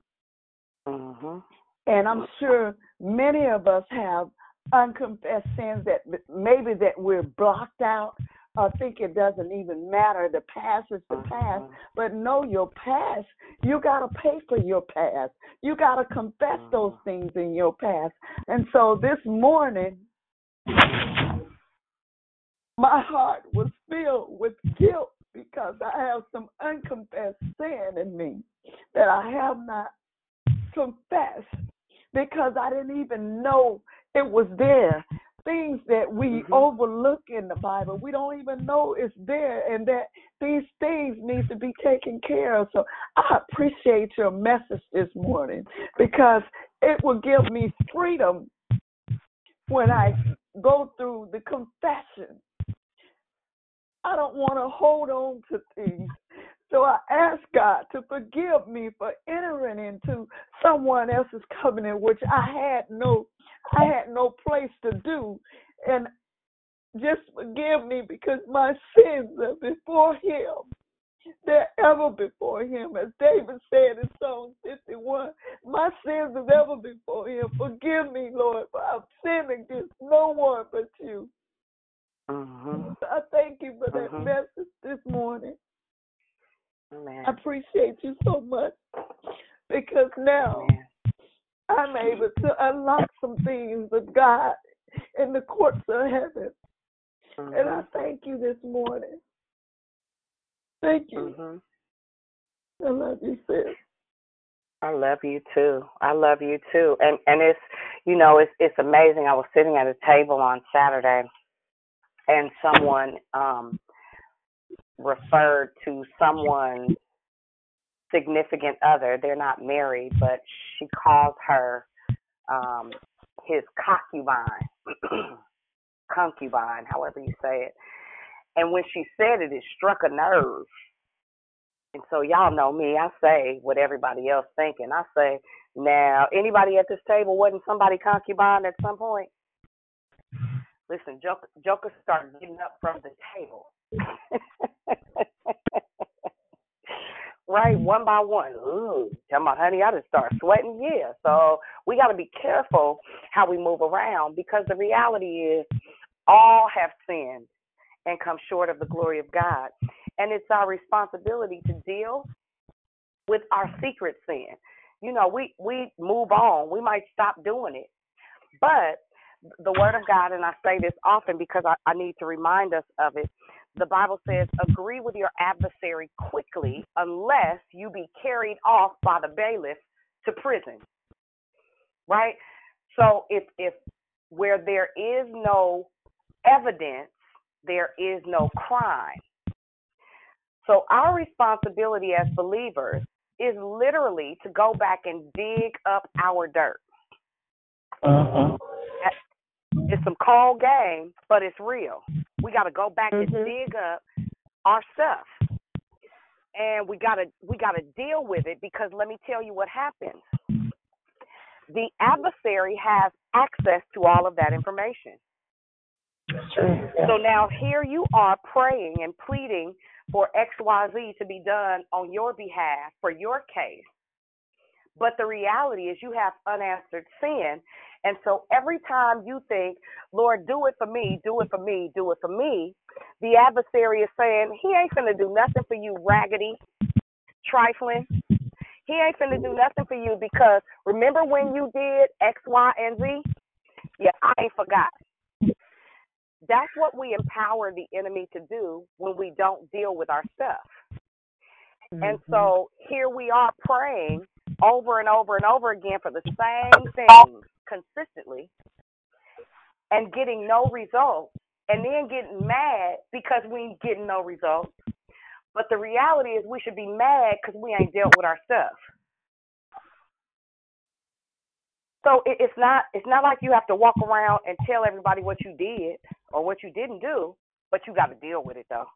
Speaker 7: Mm-hmm.
Speaker 13: And I'm sure many of us have unconfessed sins that maybe that we're blocked out or think it doesn't even matter. The past is the past. But know your past. You got to pay for your past. You got to confess those things in your past. And so this morning, my heart was filled with guilt because I have some unconfessed sin in me that I have not confessed because I didn't even know it was there. Things that we mm-hmm. overlook in the Bible, we don't even know it's there, and that these things need to be taken care of. So I appreciate your message this morning because it will give me freedom when I go through the confession. I don't want to hold on to things. So I ask God to forgive me for entering into someone else's covenant, which I had no, I had no place to do, and just forgive me because my sins are before Him. They're ever before Him, as David said in Psalm 51. My sins are ever before Him. Forgive me, Lord, for I've sinned against no one but You.
Speaker 7: Mm-hmm.
Speaker 13: I thank You for that
Speaker 7: Mhm.
Speaker 13: message this morning.
Speaker 7: Amen.
Speaker 13: I appreciate you so much because now I'm able to unlock some things of God in the courts of heaven Mm-hmm. And I thank you this morning. Thank you.
Speaker 7: Mm-hmm.
Speaker 13: I love you, sis.
Speaker 7: I love you too. I love you too. And and it's you know, it's it's amazing. I was sitting at a table on Saturday and someone um referred to someone's significant other. They're not married, but she calls her um his concubine. *clears throat* concubine, however you say it. And when she said it, it struck a nerve. And so y'all know me. I say what everybody else thinking. I say, now anybody at this table wasn't somebody concubine at some point. Listen, Joker, Joker started getting up from the table. *laughs* right, one by one. Ooh, tell my honey, I just start sweating. Yeah, so we got to be careful how we move around because the reality is all have sinned and come short of the glory of God. And it's our responsibility to deal with our secret sin. You know, we, we move on. We might stop doing it. But the word of God, and I say this often because I, I need to remind us of it. The Bible says, agree with your adversary quickly unless you be carried off by the bailiff to prison. Right? So if if where there is no evidence, there is no crime. So our responsibility as believers is literally to go back and dig up our dirt.
Speaker 13: Uh-huh.
Speaker 7: It's some cold game, but it's real. We got to go back
Speaker 13: mm-hmm.
Speaker 7: and dig up our stuff, and we got to we got to deal with it because let me tell you what happens. The adversary has access to all of that information. So now here you are praying and pleading for XYZ to be done on your behalf for your case. But the reality is you have unanswered sin. And so every time you think, Lord, do it for me, do it for me, do it for me, the adversary is saying, He ain't to do nothing for you, raggedy, trifling. He ain't to do nothing for you because remember when you did X, Y, and Z? Yeah, I ain't forgot. That's what we empower the enemy to do when we don't deal with our stuff. Mm-hmm. And so here we are praying over and over and over again for the same thing consistently and getting no results and then getting mad because we ain't getting no results. But the reality is we should be mad because we ain't dealt with our stuff. So it's not it's not like you have to walk around and tell everybody what you did or what you didn't do, but you got to deal with it though.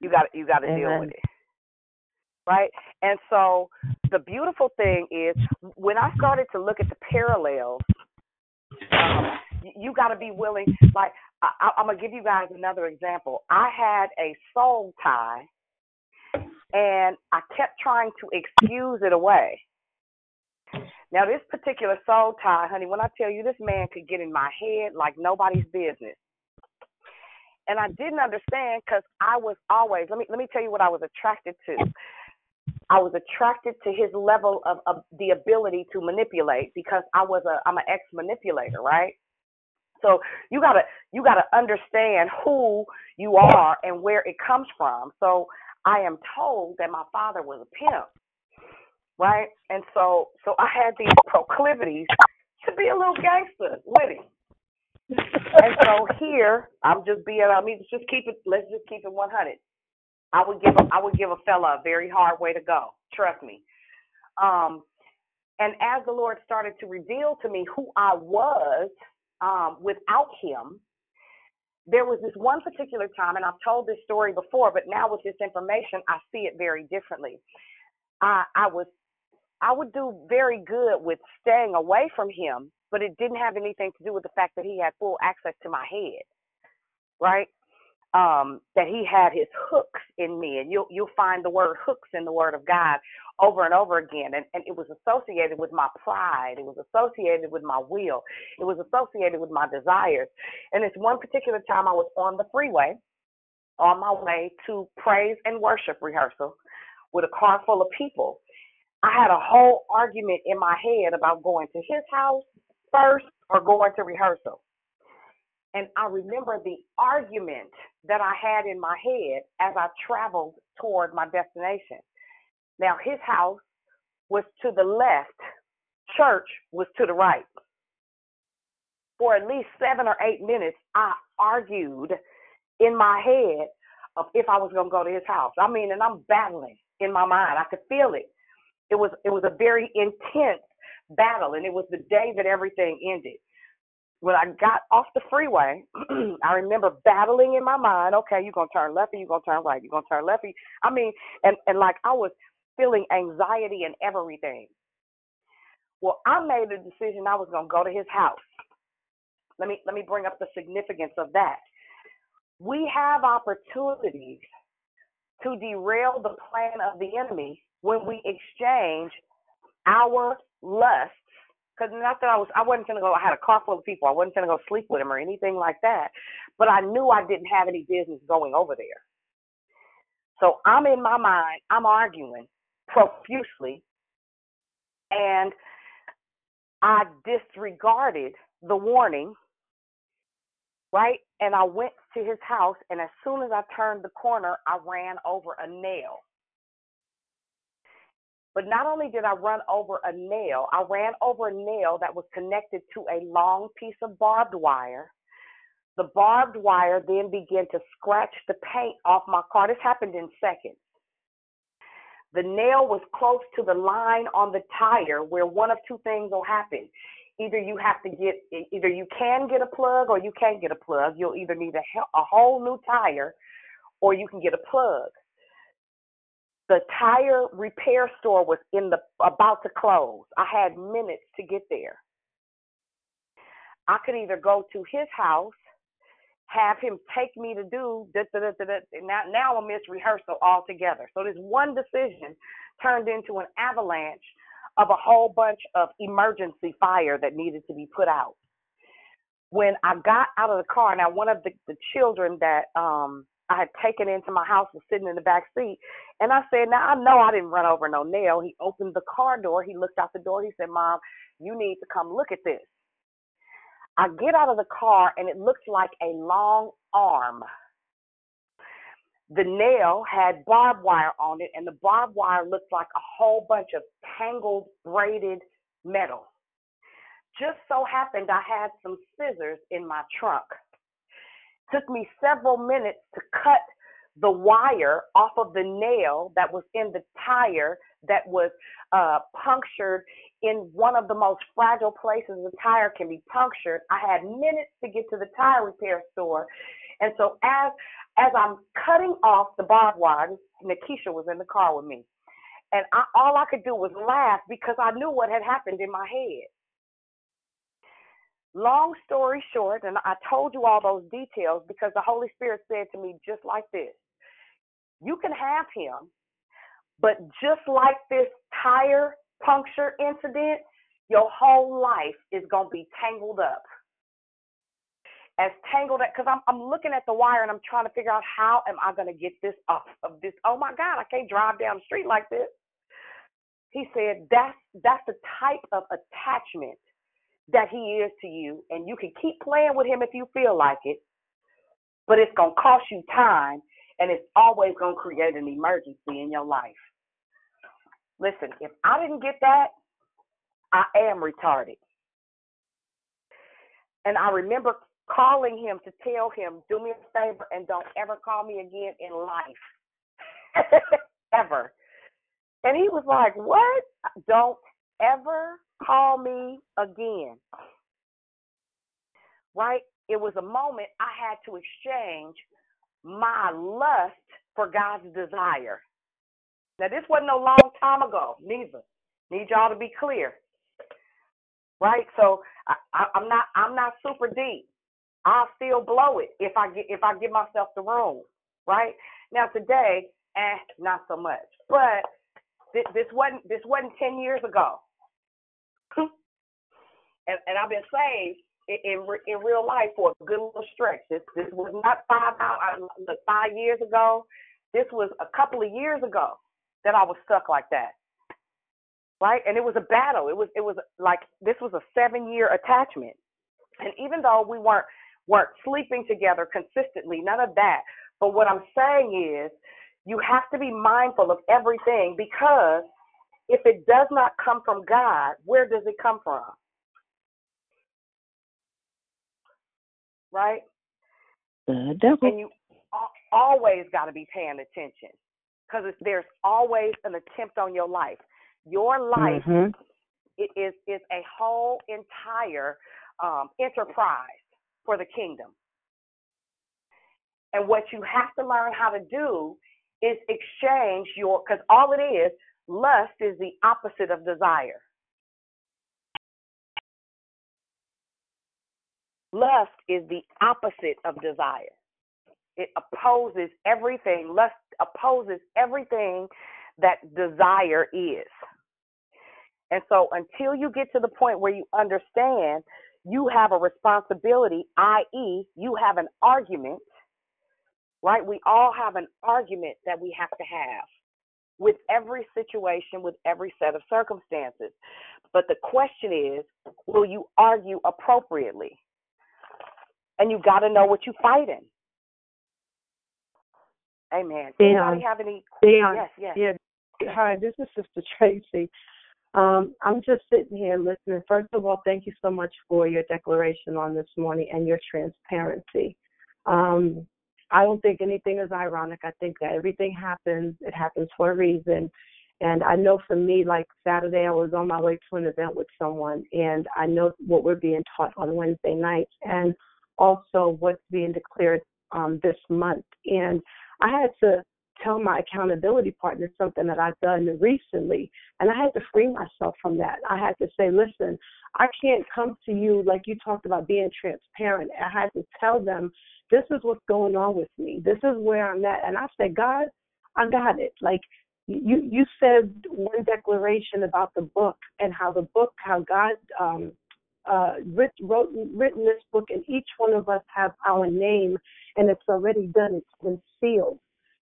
Speaker 7: You got you got to deal with it, right? And so the beautiful thing is when I started to look at the parallels, um, you got to be willing. Like I, I'm gonna give you guys another example. I had a soul tie, and I kept trying to excuse it away. Now, this particular soul tie, honey, when I tell you this man could get in my head like nobody's business. And I didn't understand because I was always let me let me tell you what I was attracted to. I was attracted to his level of, of the ability to manipulate because I was a I'm an ex manipulator, right? So you gotta you gotta understand who you are and where it comes from. So I am told that my father was a pimp right? And so so I had these proclivities to be a little gangster with him. and so here I'm just being I mean just keep it let's just keep it 100. I would give a, I would give a fella a very hard way to go. Trust me. Um, and as the Lord started to reveal to me who I was um, without Him, there was this one particular time, and I've told this story before, but now with this information, I see it very differently. I, I was I would do very good with staying away from him, but it didn't have anything to do with the fact that he had full access to my head, right? Um, that he had his hooks in me, and you'll you'll find the word hooks in the Word of God over and over again, and and it was associated with my pride, it was associated with my will, it was associated with my desires, and it's one particular time I was on the freeway, on my way to praise and worship rehearsal, with a car full of people, I had a whole argument in my head about going to his house first or going to rehearsal. And I remember the argument that I had in my head as I traveled toward my destination. Now, his house was to the left, church was to the right. For at least seven or eight minutes, I argued in my head of if I was going to go to his house. I mean, and I'm battling in my mind. I could feel it. It was it was a very intense battle, and it was the day that everything ended. When I got off the freeway, *clears throat* I remember battling in my mind. Okay, you're gonna turn left, or you're gonna turn right. You're gonna turn left. I mean, and and like I was feeling anxiety and everything. Well, I made the decision I was gonna go to his house. Let me let me bring up the significance of that. We have opportunities to derail the plan of the enemy when we exchange our lusts. Because not that I was, I wasn't gonna go. I had a car full of people. I wasn't gonna go sleep with him or anything like that. But I knew I didn't have any business going over there. So I'm in my mind. I'm arguing profusely, and I disregarded the warning. Right, and I went to his house, and as soon as I turned the corner, I ran over a nail. But not only did I run over a nail, I ran over a nail that was connected to a long piece of barbed wire. The barbed wire then began to scratch the paint off my car. This happened in seconds. The nail was close to the line on the tire where one of two things will happen. Either you have to get, either you can get a plug or you can't get a plug. You'll either need a, a whole new tire or you can get a plug the tire repair store was in the about to close. I had minutes to get there. I could either go to his house, have him take me to do da, da, da, da, da. now now I miss rehearsal altogether. So this one decision turned into an avalanche of a whole bunch of emergency fire that needed to be put out. When I got out of the car, now one of the, the children that um I had taken into my house was sitting in the back seat. And I said, Now I know I didn't run over no nail. He opened the car door. He looked out the door. He said, Mom, you need to come look at this. I get out of the car and it looks like a long arm. The nail had barbed wire on it, and the barbed wire looked like a whole bunch of tangled, braided metal. Just so happened I had some scissors in my trunk took me several minutes to cut the wire off of the nail that was in the tire that was uh, punctured in one of the most fragile places a tire can be punctured. I had minutes to get to the tire repair store. And so as as I'm cutting off the barbed wire, Nikisha was in the car with me. And I, all I could do was laugh because I knew what had happened in my head. Long story short, and I told you all those details because the Holy Spirit said to me just like this You can have him, but just like this tire puncture incident, your whole life is going to be tangled up. As tangled up, because I'm, I'm looking at the wire and I'm trying to figure out how am I going to get this off of this. Oh my God, I can't drive down the street like this. He said that's that's the type of attachment that he is to you, and you can keep playing with him if you feel like it, but it's going to cost you time, and it's always going to create an emergency in your life. Listen, if I didn't get that, I am retarded. And I remember calling him to tell him, do me a favor and don't ever call me again in life. *laughs* ever. And he was like, What? Don't ever call me again. Right? It was a moment I had to exchange my lust for God's desire. Now, this wasn't a long time ago, neither. Need y'all to be clear. Right? So I, I, I'm not I'm not super deep. I'll still blow it if I get if I give myself the room. Right? Now today, eh, not so much. But this, this wasn't this wasn't ten years ago and, and I've been saved in, in real life for a good little stretch. This this was not five uh, five years ago. This was a couple of years ago that I was stuck like that. Right? And it was a battle. It was it was like this was a seven year attachment. And even though we weren't weren't sleeping together consistently, none of that. But what I'm saying is, you have to be mindful of everything because if it does not come from God, where does it come from? Right?
Speaker 6: The devil.
Speaker 7: And you always got to be paying attention because there's always an attempt on your life. Your life
Speaker 6: Mhm.
Speaker 7: it is is a whole entire um, enterprise for the kingdom. And what you have to learn how to do is exchange your because all it is lust is the opposite of desire. Lust is the opposite of desire. It opposes everything. Lust opposes everything that desire is. And so until you get to the point where you understand you have a responsibility, i.e., you have an argument, right? We all have an argument that we have to have with every situation, with every set of circumstances. But the question is, will you argue appropriately? And you got to know what you're fighting. Amen. Anybody
Speaker 26: Dion,
Speaker 7: have any?
Speaker 26: Dion,
Speaker 7: Yes, yes.
Speaker 26: yeah. Hi, this is Sister Tracy. Um, I'm just sitting here listening. First of all, thank you so much for your declaration on this morning and your transparency. Um, I don't think anything is ironic. I think that everything happens, it happens for a reason. And I know for me, like Saturday, I was on my way to an event with someone, and I know what we're being taught on Wednesday nights, and also what's being declared um, this month. And I had to tell my accountability partner something that I've done recently, and I had to free myself from that. I had to say, listen, I can't come to you like you talked about being transparent. I had to tell them, this is what's going on with me. This is where I'm at. And I said, God, I got it. Like you, you said one declaration about the book and how the book, how God um, uh, writ, wrote, written this book, and each one of us have our name, and it's already done. It's been sealed.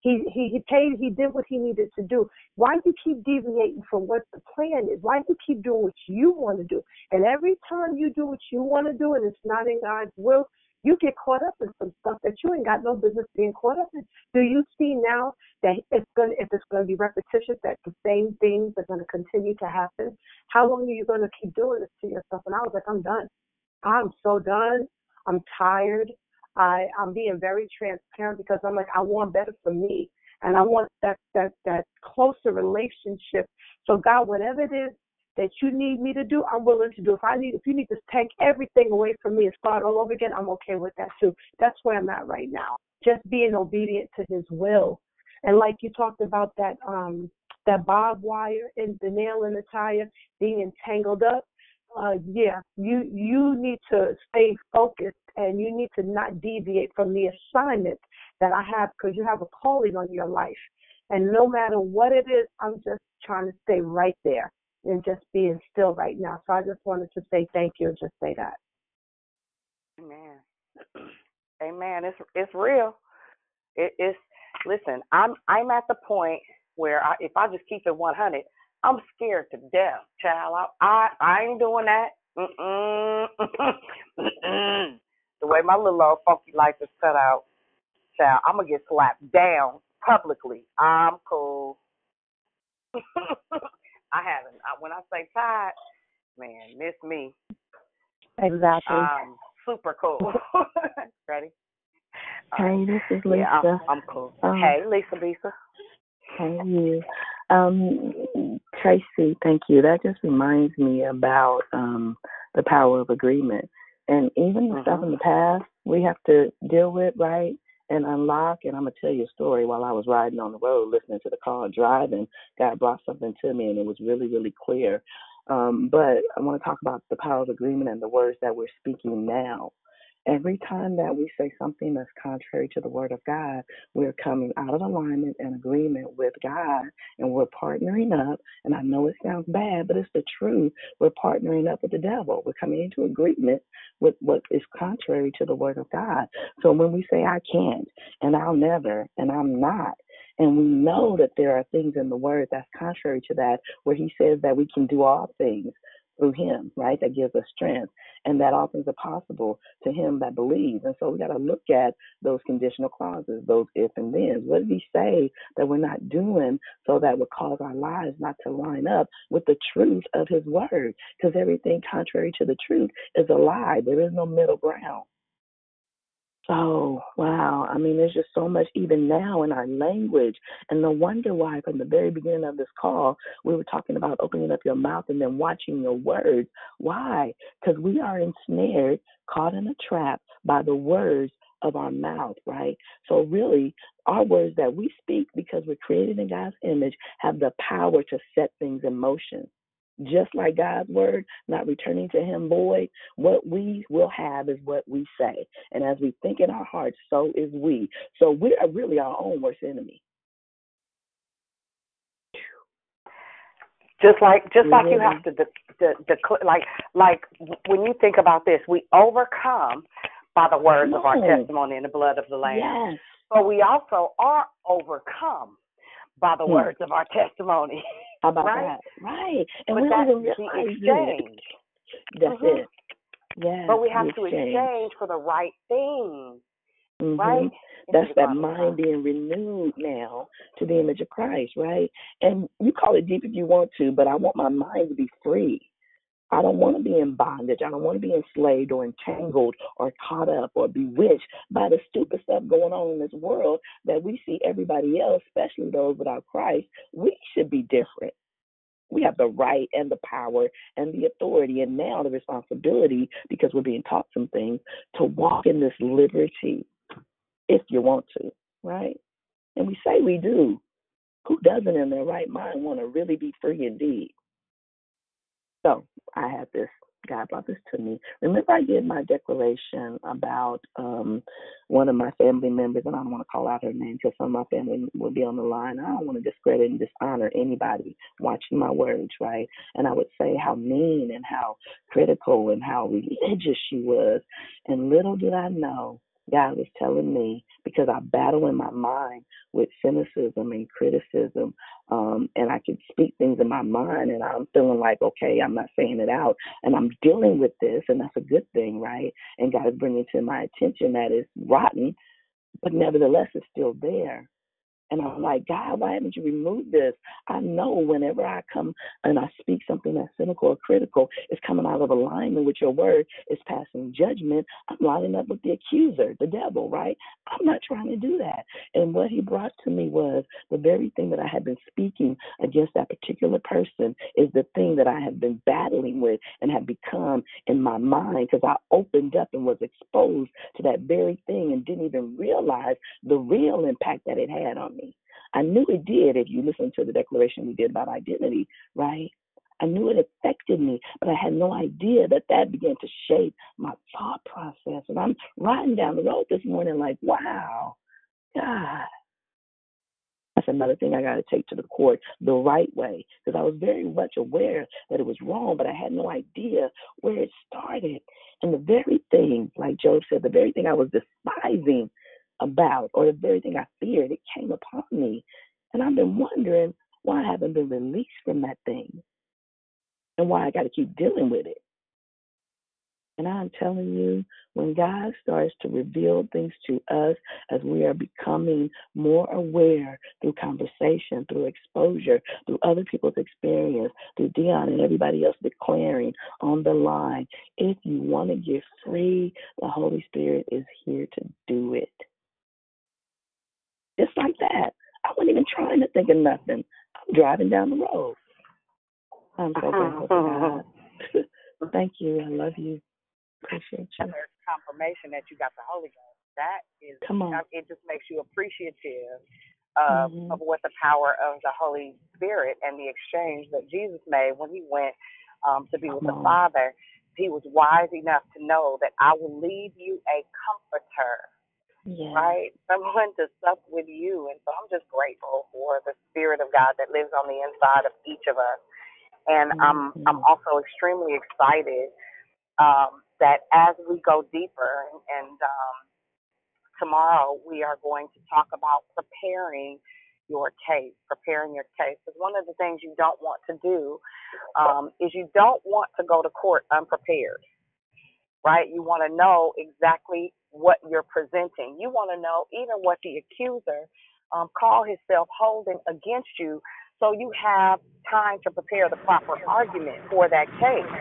Speaker 26: He he he paid. He did what he needed to do. Why do you keep deviating from what the plan is? Why do you keep doing what you want to do? And every time you do what you want to do, and it's not in God's will, you get caught up in some stuff that you ain't got no business being caught up in. Do you see now that it's gonna if it's going to be repetitious, that the same things are going to continue to happen? How long are you going to keep doing this to yourself? And I was like, I'm done. I'm so done. I'm tired. I, I'm being very transparent because I'm like, I want better for me. And I want that, that, that closer relationship. So God, whatever it is that you need me to do, I'm willing to do. If I need, if you need to take everything away from me and start all over again, I'm okay with that too. That's where I'm at right now. Just being obedient to his will. And like you talked about that, um, that barbed wire and the nail in the tire being entangled up uh, yeah, you you need to stay focused and you need to not deviate from the assignment that I have because you have a calling on your life. And no matter what it is, I'm just trying to stay right there and just being still right now. So I just wanted to say thank you and just say that.
Speaker 7: Amen. Amen. It's it's real. It, it's listen. I'm I'm at the point where I, if I just keep it 100, I'm scared to death, child. I I, I ain't doing that. Mm-mm. *laughs* Mm-mm. the way my little old funky life is cut out, child, I'm gonna get slapped down publicly. I'm cool. *laughs* I haven't. I, when I say tired, man, miss me.
Speaker 27: Exactly.
Speaker 7: Um, super cool. *laughs* Ready?
Speaker 6: Hey, this is Lisa.
Speaker 7: Yeah, I'm, I'm cool.
Speaker 6: Um,
Speaker 7: hey, Lisa, Lisa.
Speaker 6: Hey, you. Um, Tracy, thank you. That just reminds me about um, the power of agreement. And even the stuff in the past we have to deal with, right? And unlock. And I'm to tell you a story while I was riding on the road, listening to the car, driving. God brought something to me, and it was really, really clear. Um, but I want to talk about the power of agreement and the words that we're speaking now. Every time that we say something that's contrary to the word of God, we're coming out of alignment and agreement with God and we're partnering up. And I know it sounds bad, but it's the truth. We're partnering up with the devil. We're coming into agreement with what is contrary to the word of God. So when we say, I can't, and I'll never, and I'm not, and we know that there are things in the word that's contrary to that, where he says that we can do all things through him, right? That gives us strength. And that all things are possible to him that believes. And so we got to look at those conditional clauses, those if and thens. What did he say that we're not doing so that would cause our lives not to line up with the truth of his word? Because everything contrary to the truth is a lie. There is no middle ground. So, wow. I mean, there's just so much even now in our language. And no wonder why, from the very beginning of this call, we were talking about opening up your mouth and then watching your words. Why? Because we are ensnared, caught in a trap by the words of our mouth, right? So, really, our words that we speak because we're created in God's image have the power to set things in motion just like God's word, not returning to him void, what we will have is what we say. And as we think in our hearts, so is we. So we are really our own worst enemy.
Speaker 7: Just like just like you have to de- de- declare, like like when you think about this, we overcome by the words of our testimony and the blood of the Lamb.
Speaker 6: Yes.
Speaker 7: But we also are overcome by the
Speaker 6: Hmm.
Speaker 7: words of our testimony. *laughs*
Speaker 6: How about
Speaker 7: right?
Speaker 6: that? Right. And
Speaker 7: but
Speaker 6: we don't even
Speaker 7: the
Speaker 6: realize it.
Speaker 7: exchange.
Speaker 6: That's
Speaker 7: Mhm.
Speaker 6: it. Yes.
Speaker 7: But we have to exchange for the right thing,
Speaker 6: Mhm.
Speaker 7: right?
Speaker 6: That's that mind being renewed now to the image of Christ, right? And you call it deep if you want to, but I want my mind to be free. I don't want to be in bondage. I don't want to be enslaved or entangled or caught up or bewitched by the stupid stuff going on in this world that we see everybody else, especially those without Christ. We should be different. We have the right and the power and the authority and now the responsibility because we're being taught some things to walk in this liberty if you want to, right? And we say we do. Who doesn't in their right mind want to really be free indeed? So I had this. God brought this to me. Remember, I did my declaration about um, one of my family members, and I don't want to call out her name because some of my family will be on the line. I don't want to discredit and dishonor anybody watching my words, right? And I would say how mean and how critical and how religious she was. And little did I know, God was telling me because I battle in my mind with cynicism and criticism, um, and I can speak things in my mind, and I'm feeling like, okay, I'm not saying it out, and I'm dealing with this, and that's a good thing, right? And God is bringing to my attention that it's rotten, but nevertheless, it's still there. And I'm like, God, why haven't you removed this? I know whenever I come and I speak something that's cynical or critical, it's coming out of alignment with your word, it's passing judgment. I'm lining up with the accuser, the devil, right? I'm not trying to do that. And what he brought to me was the very thing that I had been speaking against that particular person is the thing that I have been battling with and have become in my mind because I opened up and was exposed to that very thing and didn't even realize the real impact that it had on me. I knew it did if you listen to the declaration we did about identity, right? I knew it affected me, but I had no idea that that began to shape my thought process. And I'm riding down the road this morning like, wow, God. That's another thing I got to take to the court the right way because I was very much aware that it was wrong, but I had no idea where it started. And the very thing, like Job said, the very thing I was despising about, or the very thing I feared, it came upon me. And I've been wondering why I haven't been released from that thing and why I got to keep dealing with it. And I'm telling you, when God starts to reveal things to us as we are becoming more aware through conversation, through exposure, through other people's experience, through Dion and everybody else declaring on the line, if you want to get free, the Holy Spirit is here to do it. Just like that. I wasn't even trying to think of nothing. I'm driving down the road. I'm so grateful for God. *laughs* Thank you. I love you. Appreciate you.
Speaker 23: Another confirmation that you got the Holy Ghost. That is,
Speaker 6: Come on.
Speaker 23: it just makes you appreciative of,
Speaker 6: Mhm.
Speaker 23: of what the power of the Holy Spirit and the exchange that Jesus made when he went um, to be with the Father. He was wise enough to know that I will leave you a comforter, Right? Someone to sup with you. And so I'm just grateful for the Spirit of God that lives on the inside of each of us. And I'm I'm also extremely excited um, that as we go deeper, and, and um, tomorrow we are going to talk about preparing
Speaker 7: your case, preparing your case. Because one of the things you don't want to do um, is you don't want to go to court unprepared, right? You want to know exactly what you're presenting. You want to know even what the accuser um, call himself holding against you so you have time to prepare the proper argument for that case.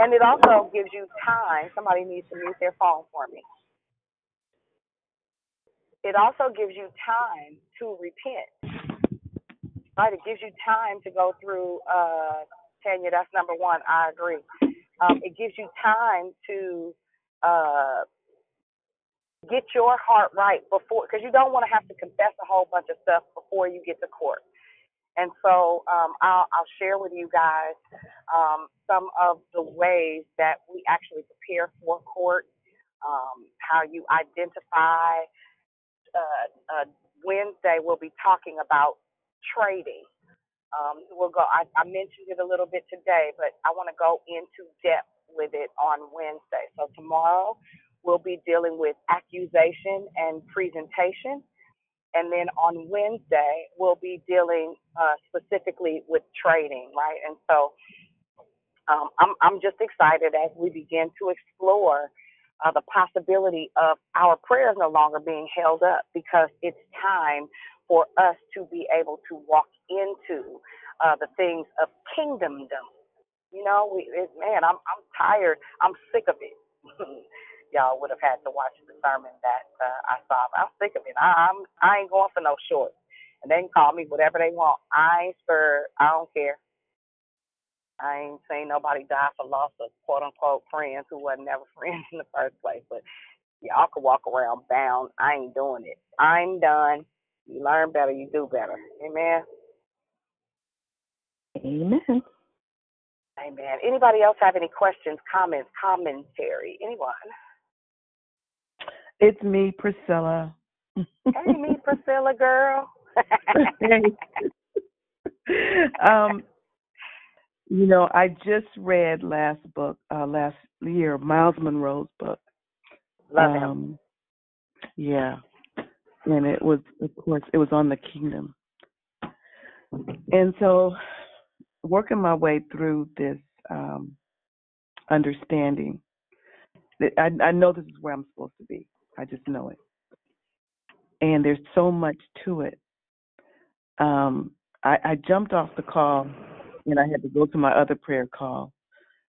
Speaker 7: And it also gives you time. Somebody needs to mute their phone for me. It also gives you time to repent. Right? It gives you time to go through uh Tanya, that's number one. I agree. Um, it gives you time to uh get your heart right before because you don't want to have to confess a whole bunch of stuff before you get to court. And so um, I'll, I'll share with you guys um, some of the ways that we actually prepare for court, um, how you identify. Uh, uh, Wednesday, we'll be talking about trading. Um, we'll go. I, I mentioned it a little bit today, but I want to go into depth with it on Wednesday. So tomorrow, we'll be dealing with accusation and presentation. And then on Wednesday, we'll be dealing uh, specifically with trading, right? And so um, I'm, I'm just excited as we begin to explore uh, the possibility of our prayers no longer being held up because it's time for us to be able to walk into uh, the things of kingdomdom. You know, we, it, man, I'm I'm tired. I'm sick of it. *laughs* y'all would have had to watch the sermon that uh, I saw. I'm sick of it. I, I'm I ain't going for no shorts. And they can call me whatever they want. I ain't spurred. I don't care. I ain't seen nobody die for loss of quote unquote friends who wasn't never *laughs* friends in the first place. But y'all can walk around bound. I ain't doing it. I'm done. You learn better, you do better. Amen.
Speaker 6: Amen.
Speaker 7: Amen. Anybody else have any questions, comments, commentary? Anyone?
Speaker 12: It's me, Priscilla.
Speaker 7: hey, me, Priscilla, girl. *laughs*
Speaker 12: um, you know, I just read last book, uh, last year, Myles Munroe's book.
Speaker 7: Love him.
Speaker 12: Um, yeah, and it was, of course, it was on the kingdom, and so working my way through this um, understanding, that I, I know this is where I'm supposed to be. I just know it. And there's so much to it. Um, I, I jumped off the call and I had to go to my other prayer call.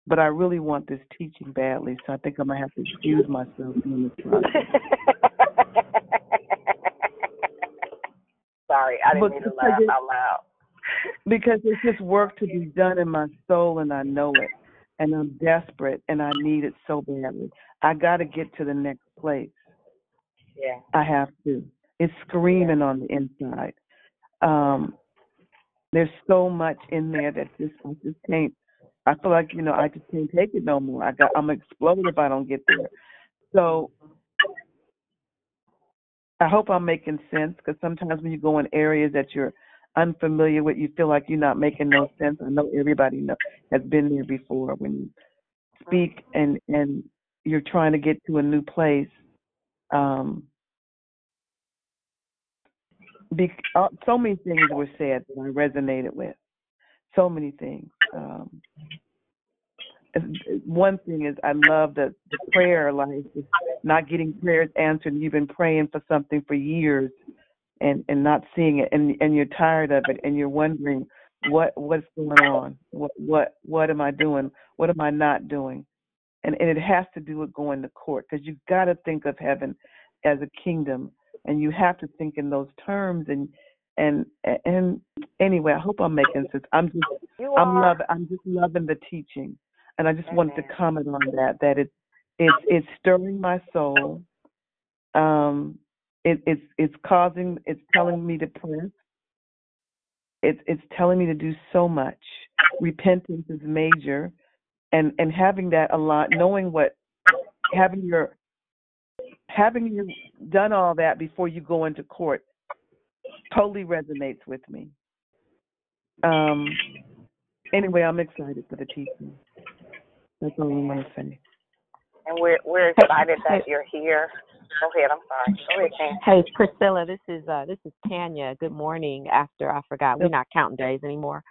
Speaker 12: But I really want this teaching badly, so I think I'm gonna have to excuse myself in this process. *laughs*
Speaker 7: Sorry, I didn't mean to laugh out loud.
Speaker 12: because there's just work to be done in my soul and I know it. And I'm desperate and I need it so badly. I gotta get to the next place.
Speaker 7: Yeah.
Speaker 12: I have to. It's screaming on the inside. Um, there's so much in there that just I just can't. I feel like you know I just can't take it no more. I got I'm explode if I don't get there. So I hope I'm making sense because sometimes when you go in areas that you're unfamiliar with, you feel like you're not making no sense. I know everybody know, has been there before. When you speak and and you're trying to get to a new place, um, be, uh, so many things were said that I resonated with. So many things. Um, one thing is I love the, the prayer life, is not getting prayers answered. You've been praying for something for years, and and not seeing it, and and you're tired of it, and you're wondering what what's going on, what what what am I doing, what am I not doing, and and it has to do with going to court because you've got to think of heaven as a kingdom, and you have to think in those terms, and and and anyway, I hope I'm making sense. I'm just
Speaker 7: You
Speaker 12: I'm loving I'm just loving the teaching, and I just wanted to comment on that. That it's it's it's stirring my soul. Um, it, it's it's causing it's telling me to press. It's it's telling me to do so much. Repentance is major, and and having that a lot, knowing what having your having you done all that before you go into court totally resonates with me. Um. Anyway, I'm excited for the teaching. That's all I want to say.
Speaker 7: and we're we're excited that you're here. Go ahead. I'm sorry. Go ahead, Ken.
Speaker 15: Hey, Priscilla, this is uh this is Tanya. Good morning. After I forgot, we're not counting days anymore.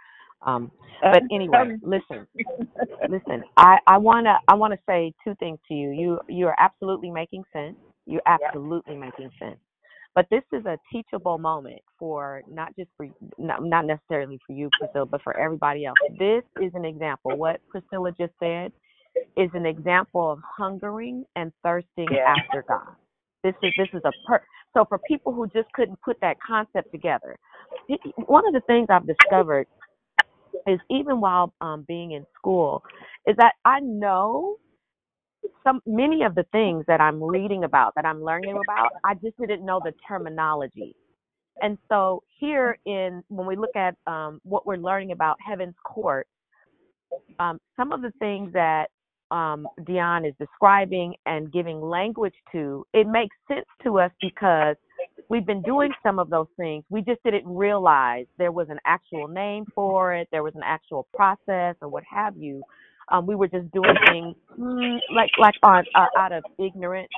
Speaker 15: Um, but anyway, listen, *laughs* listen. I I wanna I wanna say two things to you. You you are absolutely making sense. You're absolutely making sense. But this is a teachable moment for not just for not, not necessarily for you, Priscilla, but for everybody else. This is an example. What Priscilla just said is an example of hungering and thirsting
Speaker 7: Yeah.
Speaker 15: after God. This is this is a per so for people who just couldn't put that concept together. One of the things I've discovered is even while um, being in school, is that I know some many of the things that I'm reading about, that I'm learning about, I just didn't know the terminology. And so here in when we look at um, what we're learning about Heaven's Court, um, some of the things that um, Dion is describing and giving language to, it makes sense to us because we've been doing some of those things. We just didn't realize there was an actual name for it, there was an actual process, or what have you. Um, we were just doing things mm, like like on uh, out of ignorance.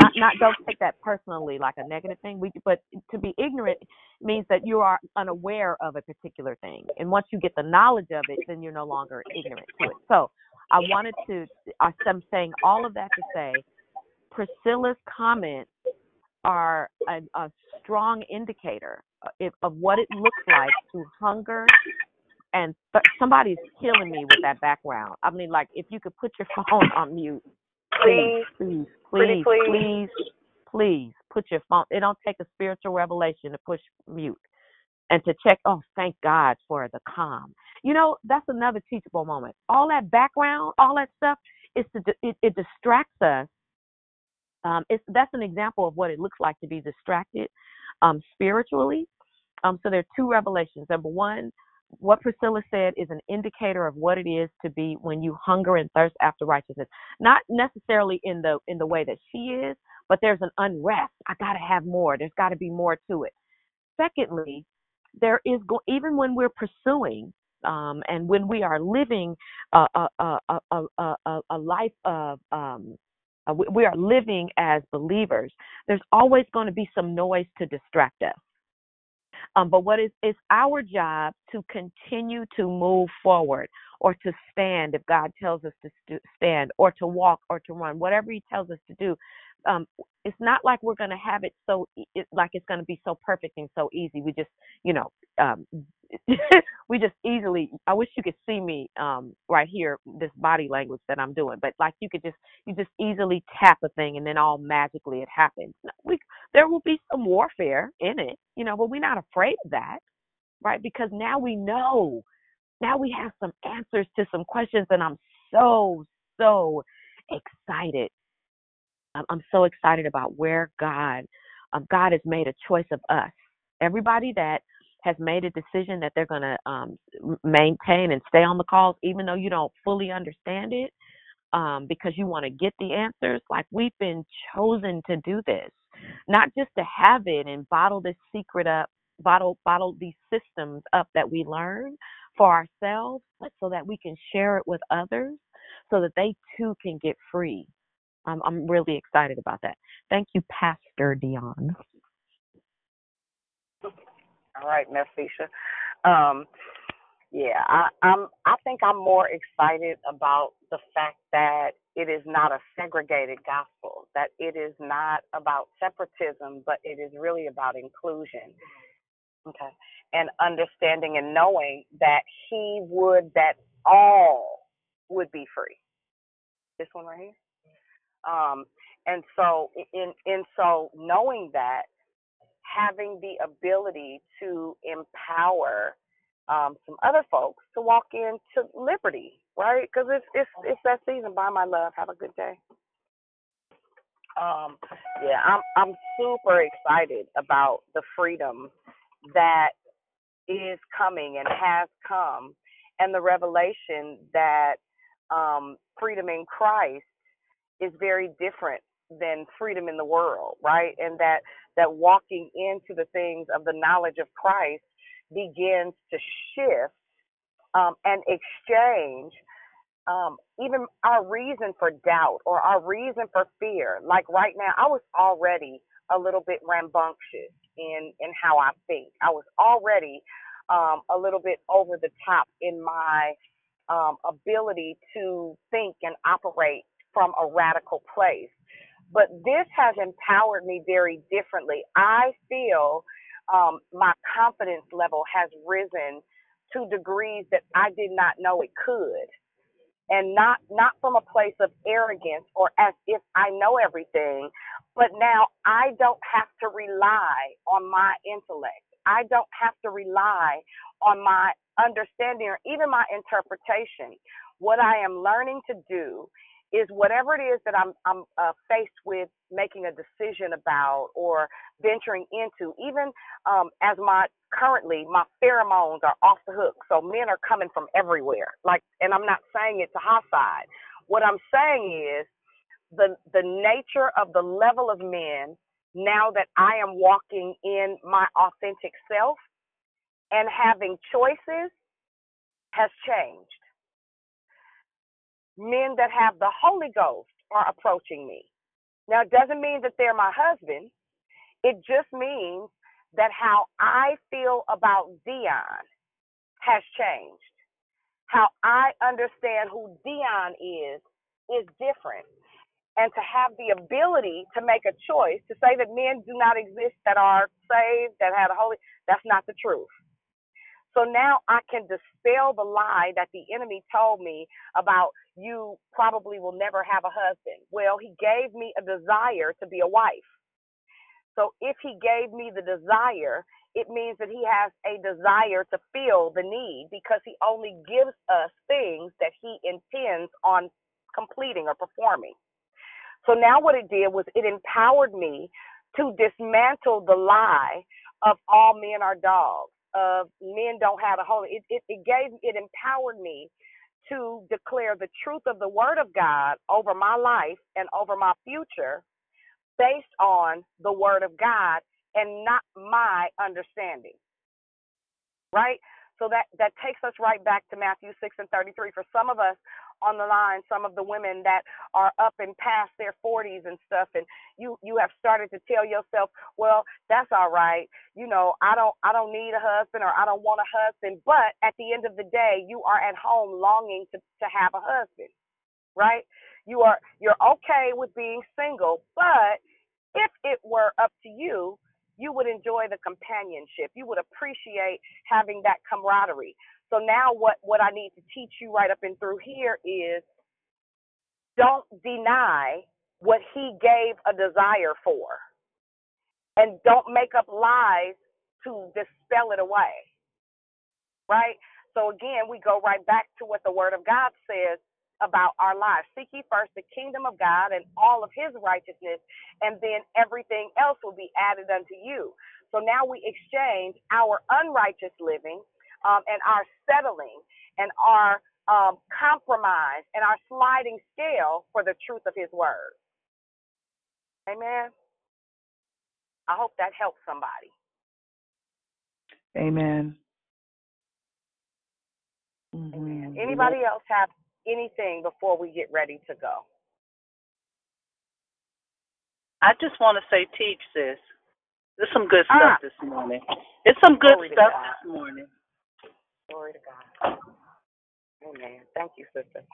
Speaker 15: Not not don't take that personally like a negative thing. We but to be ignorant means that you are unaware of a particular thing, and once you get the knowledge of it, then you're no longer ignorant to it. So I wanted to. I'm saying all of that to say, Priscilla's comments are a, a strong indicator uh, of, of what it looks like to hunger and th- somebody's killing me with that background. I mean, like if you could put your *laughs* phone on mute, please, please, please,
Speaker 7: please.
Speaker 15: please, please put your phone. It don't take a spiritual revelation to push mute and to check. Oh, thank God for the calm. You know, that's another teachable moment. All that background, all that stuff, is to it, it distracts us. Um, it's that's an example of what it looks like to be distracted um, spiritually. Um, so there are two revelations. Number one, what Priscilla said is an indicator of what it is to be when you hunger and thirst after righteousness. Not necessarily in the in the way that she is, but there's an unrest. I got to have more. There's got to be more to it. Secondly, there is go- even when we're pursuing um, and when we are living a a a a, life of um, uh, we we are living as believers. There's always going to be some noise to distract us. Um, but what is it's our job to continue to move forward or to stand if God tells us to st- stand or to walk or to run, whatever He tells us to do. Um, it's not like we're going to have it so it, like it's going to be so perfect and so easy. We just, you know, um, *laughs* we just easily. I wish you could see me um, right here, this body language that I'm doing, but like you could just you just easily tap a thing and then all magically it happens. We there will be some warfare in it, you know, but we're not afraid of that, right? Because now we know, now we have some answers to some questions, and I'm so, so excited. I'm, I'm so excited about where God, um, God has made a choice of us. Everybody that has made a decision that they're going to um, maintain and stay on the calls, even though you don't fully understand it, um, because you want to get the answers. Like we've been chosen to do this, not just to have it and bottle this secret up, bottle bottle these systems up that we learn for ourselves, but so that we can share it with others, so that they too can get free. I'm I'm really excited about that. Thank you, Pastor Dion.
Speaker 7: All right, Mesisha. Um, yeah, I, I'm. I think I'm more excited about the fact that it is not a segregated gospel. That it is not about separatism, but it is really about inclusion. Okay, and understanding and knowing that He would that all would be free. This one right here. Um, and so in in so knowing that having the ability to empower um, some other folks to walk into liberty, right? Because it's it's it's that season. Bye, my love. Have a good day. Um, yeah, I'm I'm super excited about the freedom that is coming and has come, and the revelation that um, freedom in Christ is very different than freedom in the world, right? And that that walking into the things of the knowledge of Christ begins to shift um, and exchange um, even our reason for doubt or our reason for fear. Like right now, I was already a little bit rambunctious in in how I think. I was already um, a little bit over the top in my um, ability to think and operate from a radical place. But this has empowered me very differently. I feel um, my confidence level has risen to degrees that I did not know it could. And not not from a place of arrogance or as if I know everything, but now I don't have to rely on my intellect. I don't have to rely on my understanding or even my interpretation. What I am learning to do is whatever it is that I'm I'm uh, faced with making a decision about or venturing into, even um, as my currently my pheromones are off the hook, so men are coming from everywhere. Like, and I'm not saying it to side. What I'm saying is the the nature of the level of men now that I am walking in my authentic self and having choices has changed men that have the Holy Ghost are approaching me. Now, it doesn't mean that they're my husband. It just means that how I feel about Dion has changed. How I understand who Dion is is different. And to have the ability to make a choice to say that men do not exist that are saved, that have a Holy, that's not the truth. So now I can dispel the lie that the enemy told me about you probably will never have a husband. Well, he gave me a desire to be a wife. So if he gave me the desire, it means that he has a desire to feel the need because he only gives us things that he intends on completing or performing. So now what it did was it empowered me to dismantle the lie of all men are dogs of men don't have a holy. It, it, it gave, it empowered me to declare the truth of the word of God over my life and over my future based on the word of God and not my understanding. Right? So that, that takes us right back to Matthew 6 and 33. For some of us on the line, some of the women that are up and past their 40s and stuff, and you you have started to tell yourself, well, that's all right. You know, I don't I don't need a husband or I don't want a husband. But at the end of the day, you are at home longing to to have a husband, right? You are you're okay with being single, but if it were up to you, you would enjoy the companionship. You would appreciate having that camaraderie. So now what what I need to teach you right up and through here is don't deny what he gave a desire for. And don't make up lies to dispel it away. Right? So again, we go right back to what the word of God says about our lives. Seek ye first the kingdom of God and all of his righteousness, and then everything else will be added unto you. So now we exchange our unrighteous living um, and our settling and our um, compromise and our sliding scale for the truth of his word. Amen. I hope that helps somebody.
Speaker 12: Amen.
Speaker 7: Amen. Anybody else have anything before we get ready to go?
Speaker 28: I just want to say, teach this. There's some good
Speaker 7: Ah.
Speaker 28: stuff this morning. It's some good
Speaker 7: Glory
Speaker 28: stuff this morning.
Speaker 7: Glory to God. Amen. Thank you, sister.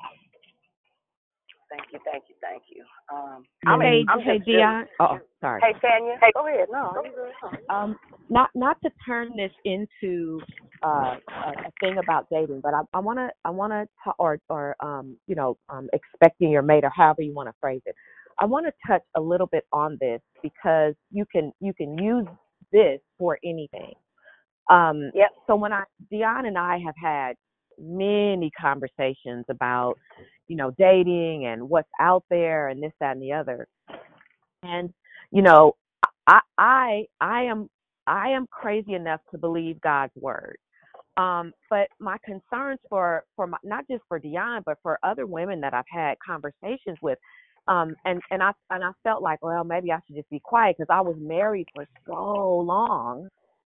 Speaker 7: Thank you, thank you, thank you. Um, I'm,
Speaker 15: hey,
Speaker 7: I'm
Speaker 15: hey,
Speaker 7: just
Speaker 15: Dion. Oh, sorry.
Speaker 7: Hey, Tanya. Hey, go ahead. No, you good.
Speaker 15: Um, not not to turn this into uh, a, a thing about dating, but I I want to I want to or or um you know um expecting your mate or however you want to phrase it. I want to touch a little bit on this because you can you can use this for anything. Um,
Speaker 7: yep.
Speaker 15: So when I Dion and I have had many conversations about you know dating and what's out there and this that and the other, and you know I I I am I am crazy enough to believe God's word. Um, but my concerns for for my, not just for Dion, but for other women that I've had conversations with, um, and and I and I felt like, well, maybe I should just be quiet because I was married for so long,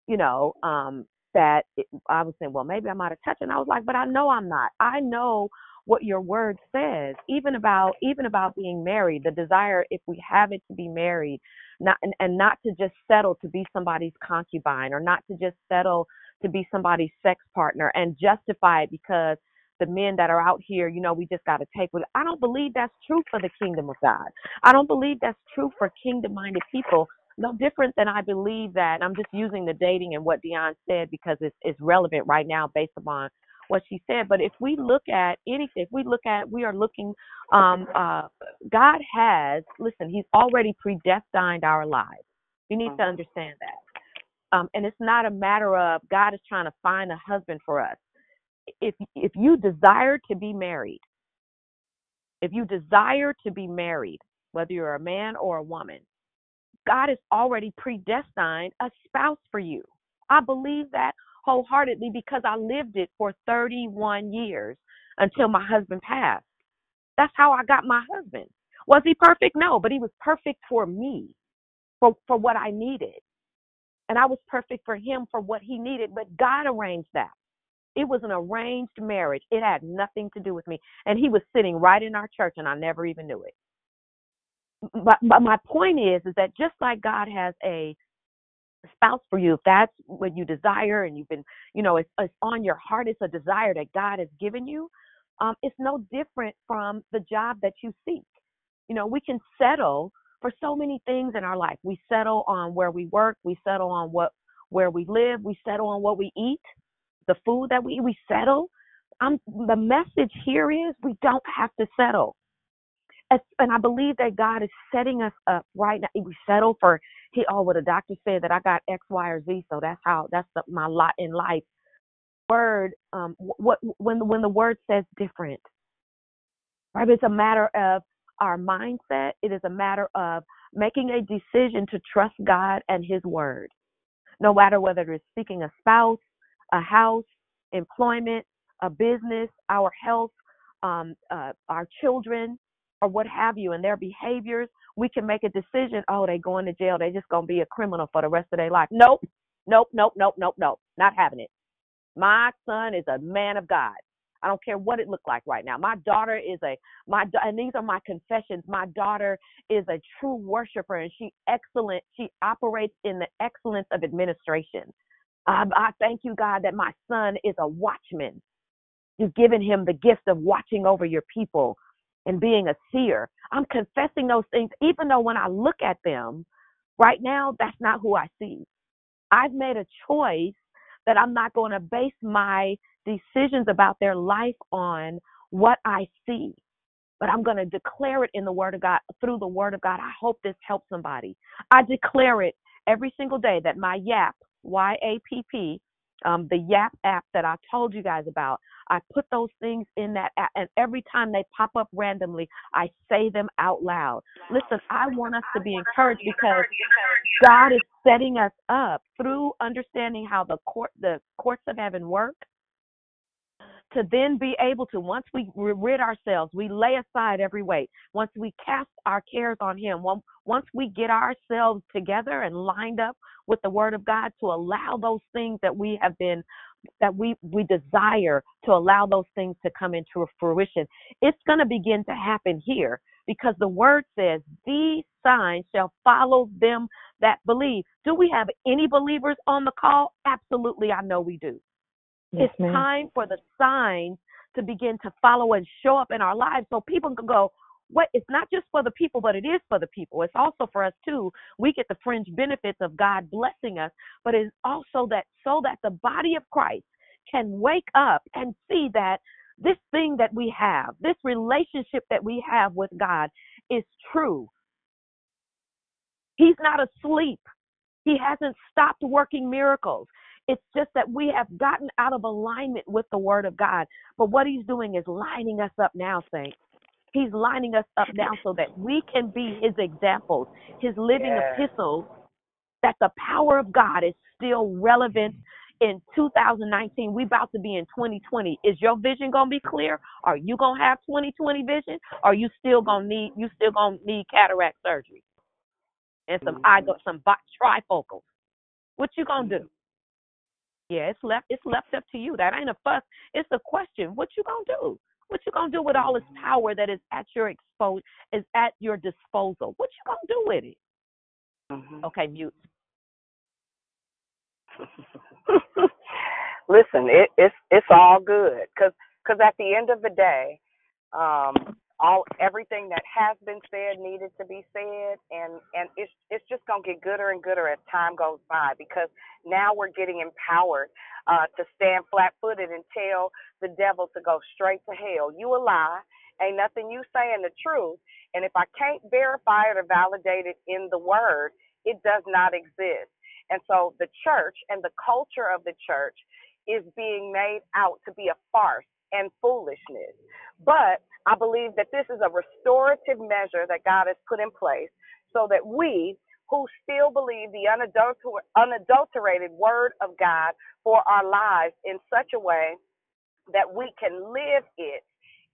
Speaker 15: you know, um, that it, I was saying, well, maybe I'm out of touch, and I was like, but I know I'm not. I know what your word says, even about even about being married, the desire if we have it to be married, not and, and not to just settle to be somebody's concubine or not to just settle to be somebody's sex partner and justify it because the men that are out here, you know, we just got to take with. I don't believe that's true for the kingdom of God. I don't believe that's true for kingdom-minded people. No different than I believe that. I'm just using the dating and what Dion said because it's, it's relevant right now based upon what she said. But if we look at anything, if we look at, we are looking, um, uh, God has, listen, He's already predestined our lives. You need to understand that. Um, and it's not a matter of God is trying to find a husband for us. If if you desire to be married, if you desire to be married, whether you're a man or a woman, God has already predestined a spouse for you. I believe that wholeheartedly because I lived it for 31 years until my husband passed. That's how I got my husband. Was he perfect? No, but he was perfect for me, for, for what I needed. And I was perfect for him for what he needed, but God arranged that. It was an arranged marriage. It had nothing to do with me. And he was sitting right in our church and I never even knew it. But, my point is, is that just like God has a spouse for you, if that's what you desire and you've been, you know, it's, it's on your heart, it's a desire that God has given you, um, it's no different from the job that you seek. You know, we can settle for so many things in our life. We settle on where we work, we settle on what where we live, we settle on what we eat, the food that we eat, we settle. Um, the message here is we don't have to settle and I believe that God is setting us up right now. We settle for he oh well the doctor said that I got X, Y, or Z, so that's how that's the, my lot in life. Word, um, what when when the word says different, right? It's a matter of our mindset. It is a matter of making a decision to trust God and His word, no matter whether it's seeking a spouse, a house, employment, a business, our health, um, uh, our children, or what have you, and their behaviors, we can make a decision. Oh, they going to jail. They just gonna be a criminal for the rest of their life. Nope, nope, nope, nope, nope, nope. Not having it. My son is a man of God. I don't care what it looked like right now. My daughter is a my and these are my confessions. My daughter is a true worshiper and she excellent. She operates in the excellence of administration. Um, I thank you, God, that my son is a watchman. You've given him the gift of watching over your people and being a seer. I'm confessing those things, even though when I look at them right now, that's not who I see. I've made a choice that I'm not going to base my decisions about their life on what I see, but I'm going to declare it in the Word of God, through the Word of God. I hope this helps somebody. I declare it every single day that my YAP, Y A P P, um, the YAP app that I told you guys about, I put those things in that, and every time they pop up randomly, I say them out loud. Listen, I want us to be encouraged because God is setting us up through understanding how the court, the courts of heaven work, to then be able to once we rid ourselves we lay aside every weight once we cast our cares on him once we get ourselves together and lined up with the word of god to allow those things that we have been that we we desire to allow those things to come into fruition. It's going to begin to happen here because the word says these signs shall follow them that believe. Do we have any believers on the call? Absolutely i know we do.
Speaker 6: Yes,
Speaker 15: it's
Speaker 6: ma'am.
Speaker 15: time for the signs to begin to follow and show up in our lives so people can go what it's not just for the people but it is for the people. It's also for us too. We get the fringe benefits of god blessing us but it's also that so that the body of christ can wake up and see that this thing that we have this relationship that we have with god is true. He's not asleep. He hasn't stopped working miracles. It's just that we have gotten out of alignment with the word of God. But what he's doing is lining us up now, saints. He's lining us up now so that we can be his examples, his living
Speaker 1: Yes.
Speaker 15: epistles, that the power of God is still relevant in 2019. We about to be in 2020. Is your vision gonna be clear? Are you gonna have 2020 vision? Are you still gonna need you still gonna need cataract surgery and some mm-hmm. eye go some trifocals? What you gonna do? Yeah, it's left it's left up to you. That ain't a fuss. It's a question. What you gonna do? What you gonna do with all this power that is at your expose is at your disposal? What you gonna do with it?
Speaker 7: Mm-hmm.
Speaker 15: Okay, mute. *laughs*
Speaker 7: Listen, it, it's it's all good because cause at the end of the day, um, all everything that has been said needed to be said, and and it's it's just gonna get gooder and gooder as time goes by because now we're getting empowered uh, to stand flat-footed and tell the devil to go straight to hell. You a lie. Ain't nothing you saying the truth. And if I can't verify it or validate it in the word, it does not exist. And so the church and the culture of the church is being made out to be a farce and foolishness. But I believe that this is a restorative measure that God has put in place so that we who still believe the unadulter- unadulterated word of God for our lives in such a way that we can live it,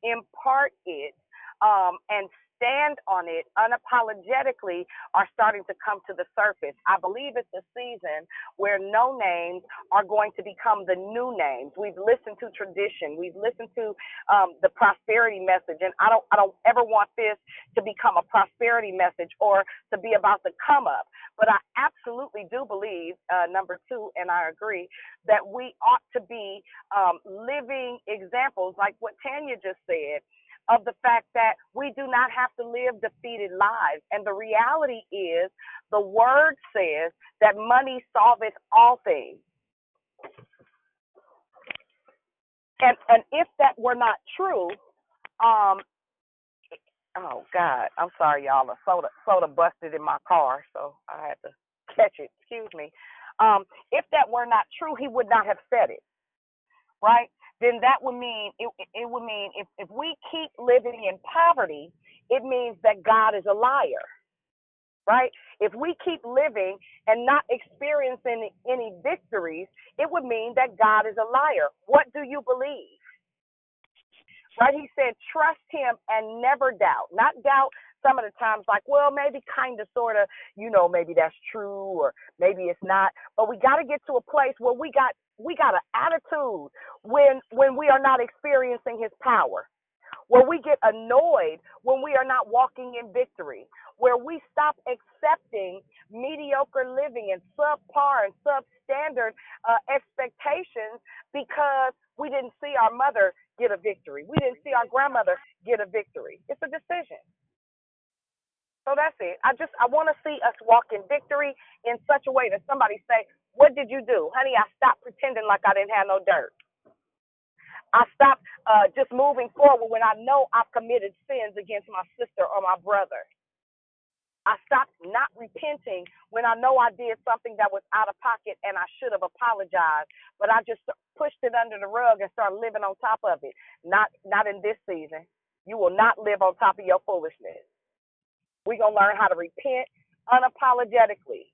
Speaker 7: impart it, um, and stand on it unapologetically are starting to come to the surface. I believe it's a season where no names are going to become the new names. We've listened to tradition, we've listened to um, the prosperity message, and I don't I don't ever want this to become a prosperity message or to be about the come up. But I absolutely do believe, uh, number two, and I agree, that we ought to be um, living examples, like what Tanya just said, of the fact that we do not have to live defeated lives. And the reality is, the word says that money solveth all things. And and if that were not true, um, oh God, I'm sorry, y'all. The soda soda busted in my car, so I had to catch it. Excuse me. Um, if that were not true, he would not have said it, right? Then that would mean it, it would mean if if we keep living in poverty, it means that God is a liar, right? If we keep living and not experiencing any victories, it would mean that God is a liar. What do you believe? right? He said, trust him and never doubt. Not doubt some of the times, like, well, maybe kind of, sort of, you know, maybe that's true or maybe it's not. But we got to get to a place where we got we got an attitude when when we are not experiencing his power. Where we get annoyed when we are not walking in victory, where we stop accepting mediocre living and subpar and substandard uh, expectations because we didn't see our mother get a victory. We didn't see our grandmother get a victory. It's a decision. So that's it. I just I want to see us walk in victory in such a way that somebody say, "What did you do, honey? I stopped pretending like I didn't have no dirt. I stopped uh, just moving forward when I know I've committed sins against my sister or my brother. I stopped not repenting when I know I did something that was out of pocket and I should have apologized, but I just pushed it under the rug and started living on top of it. Not not in this season. You will not live on top of your foolishness. We're gonna learn how to repent unapologetically.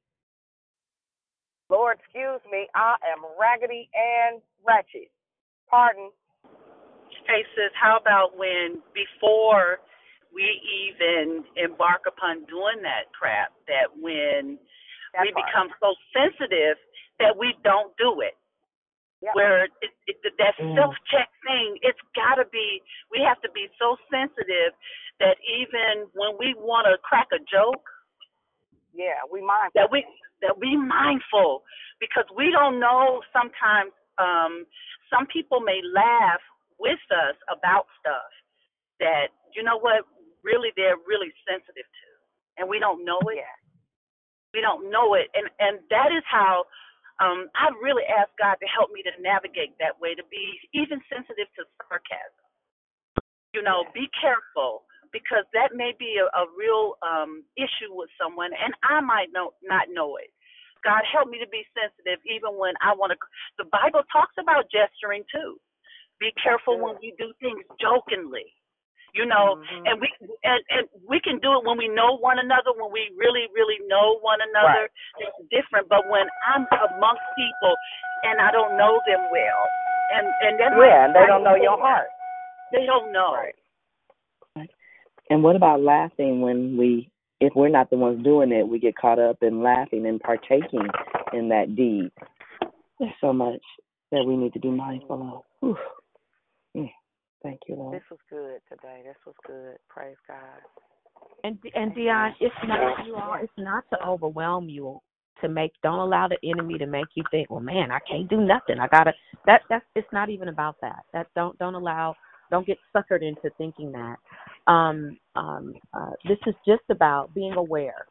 Speaker 7: Lord, excuse me, I am raggedy and ratchet. Pardon.
Speaker 28: Hey sis, how about when before we even embark upon doing that crap, that when
Speaker 7: That
Speaker 28: we
Speaker 7: part.
Speaker 28: become so sensitive that we don't do it.
Speaker 7: Yep.
Speaker 28: Where it, it, that
Speaker 7: Mm.
Speaker 28: self check thing, it's got to be, we have to be so sensitive that even when we want to crack a joke,
Speaker 7: Yeah, we mindful.
Speaker 28: that we that we mindful because we don't know sometimes um some people may laugh with us about stuff that you know what really they're really sensitive to and we don't know it. We don't know it and and that is how um I really ask God to help me to navigate that way to be even sensitive to sarcasm. You know be careful because that may be a, a real um issue with someone and I might know not know it. God help me to be sensitive even when I want to the Bible talks about gesturing too. Be careful when we do things jokingly you know
Speaker 7: Mm-hmm.
Speaker 28: and we and, and we can do it when we know one another when we really really know one another. It's different but when i'm amongst people and i don't know them well and and that might
Speaker 7: Yeah, and they don't know your heart.
Speaker 28: they don't know
Speaker 6: And what about laughing when we, if we're not the ones doing it, we get caught up in laughing and partaking in that deed? There's so much that we need to be mindful of. Whew. Mm. Thank you, Lord.
Speaker 7: This was good today. This was good. Praise God.
Speaker 15: And and Dion, it's not you all. It's not to overwhelm you. To make don't allow the enemy to make you think, well, man, I can't do nothing. I gotta. That that's. It's not even about that. That don't don't allow. Don't get suckered into thinking that. Um, um, uh, this is just about being aware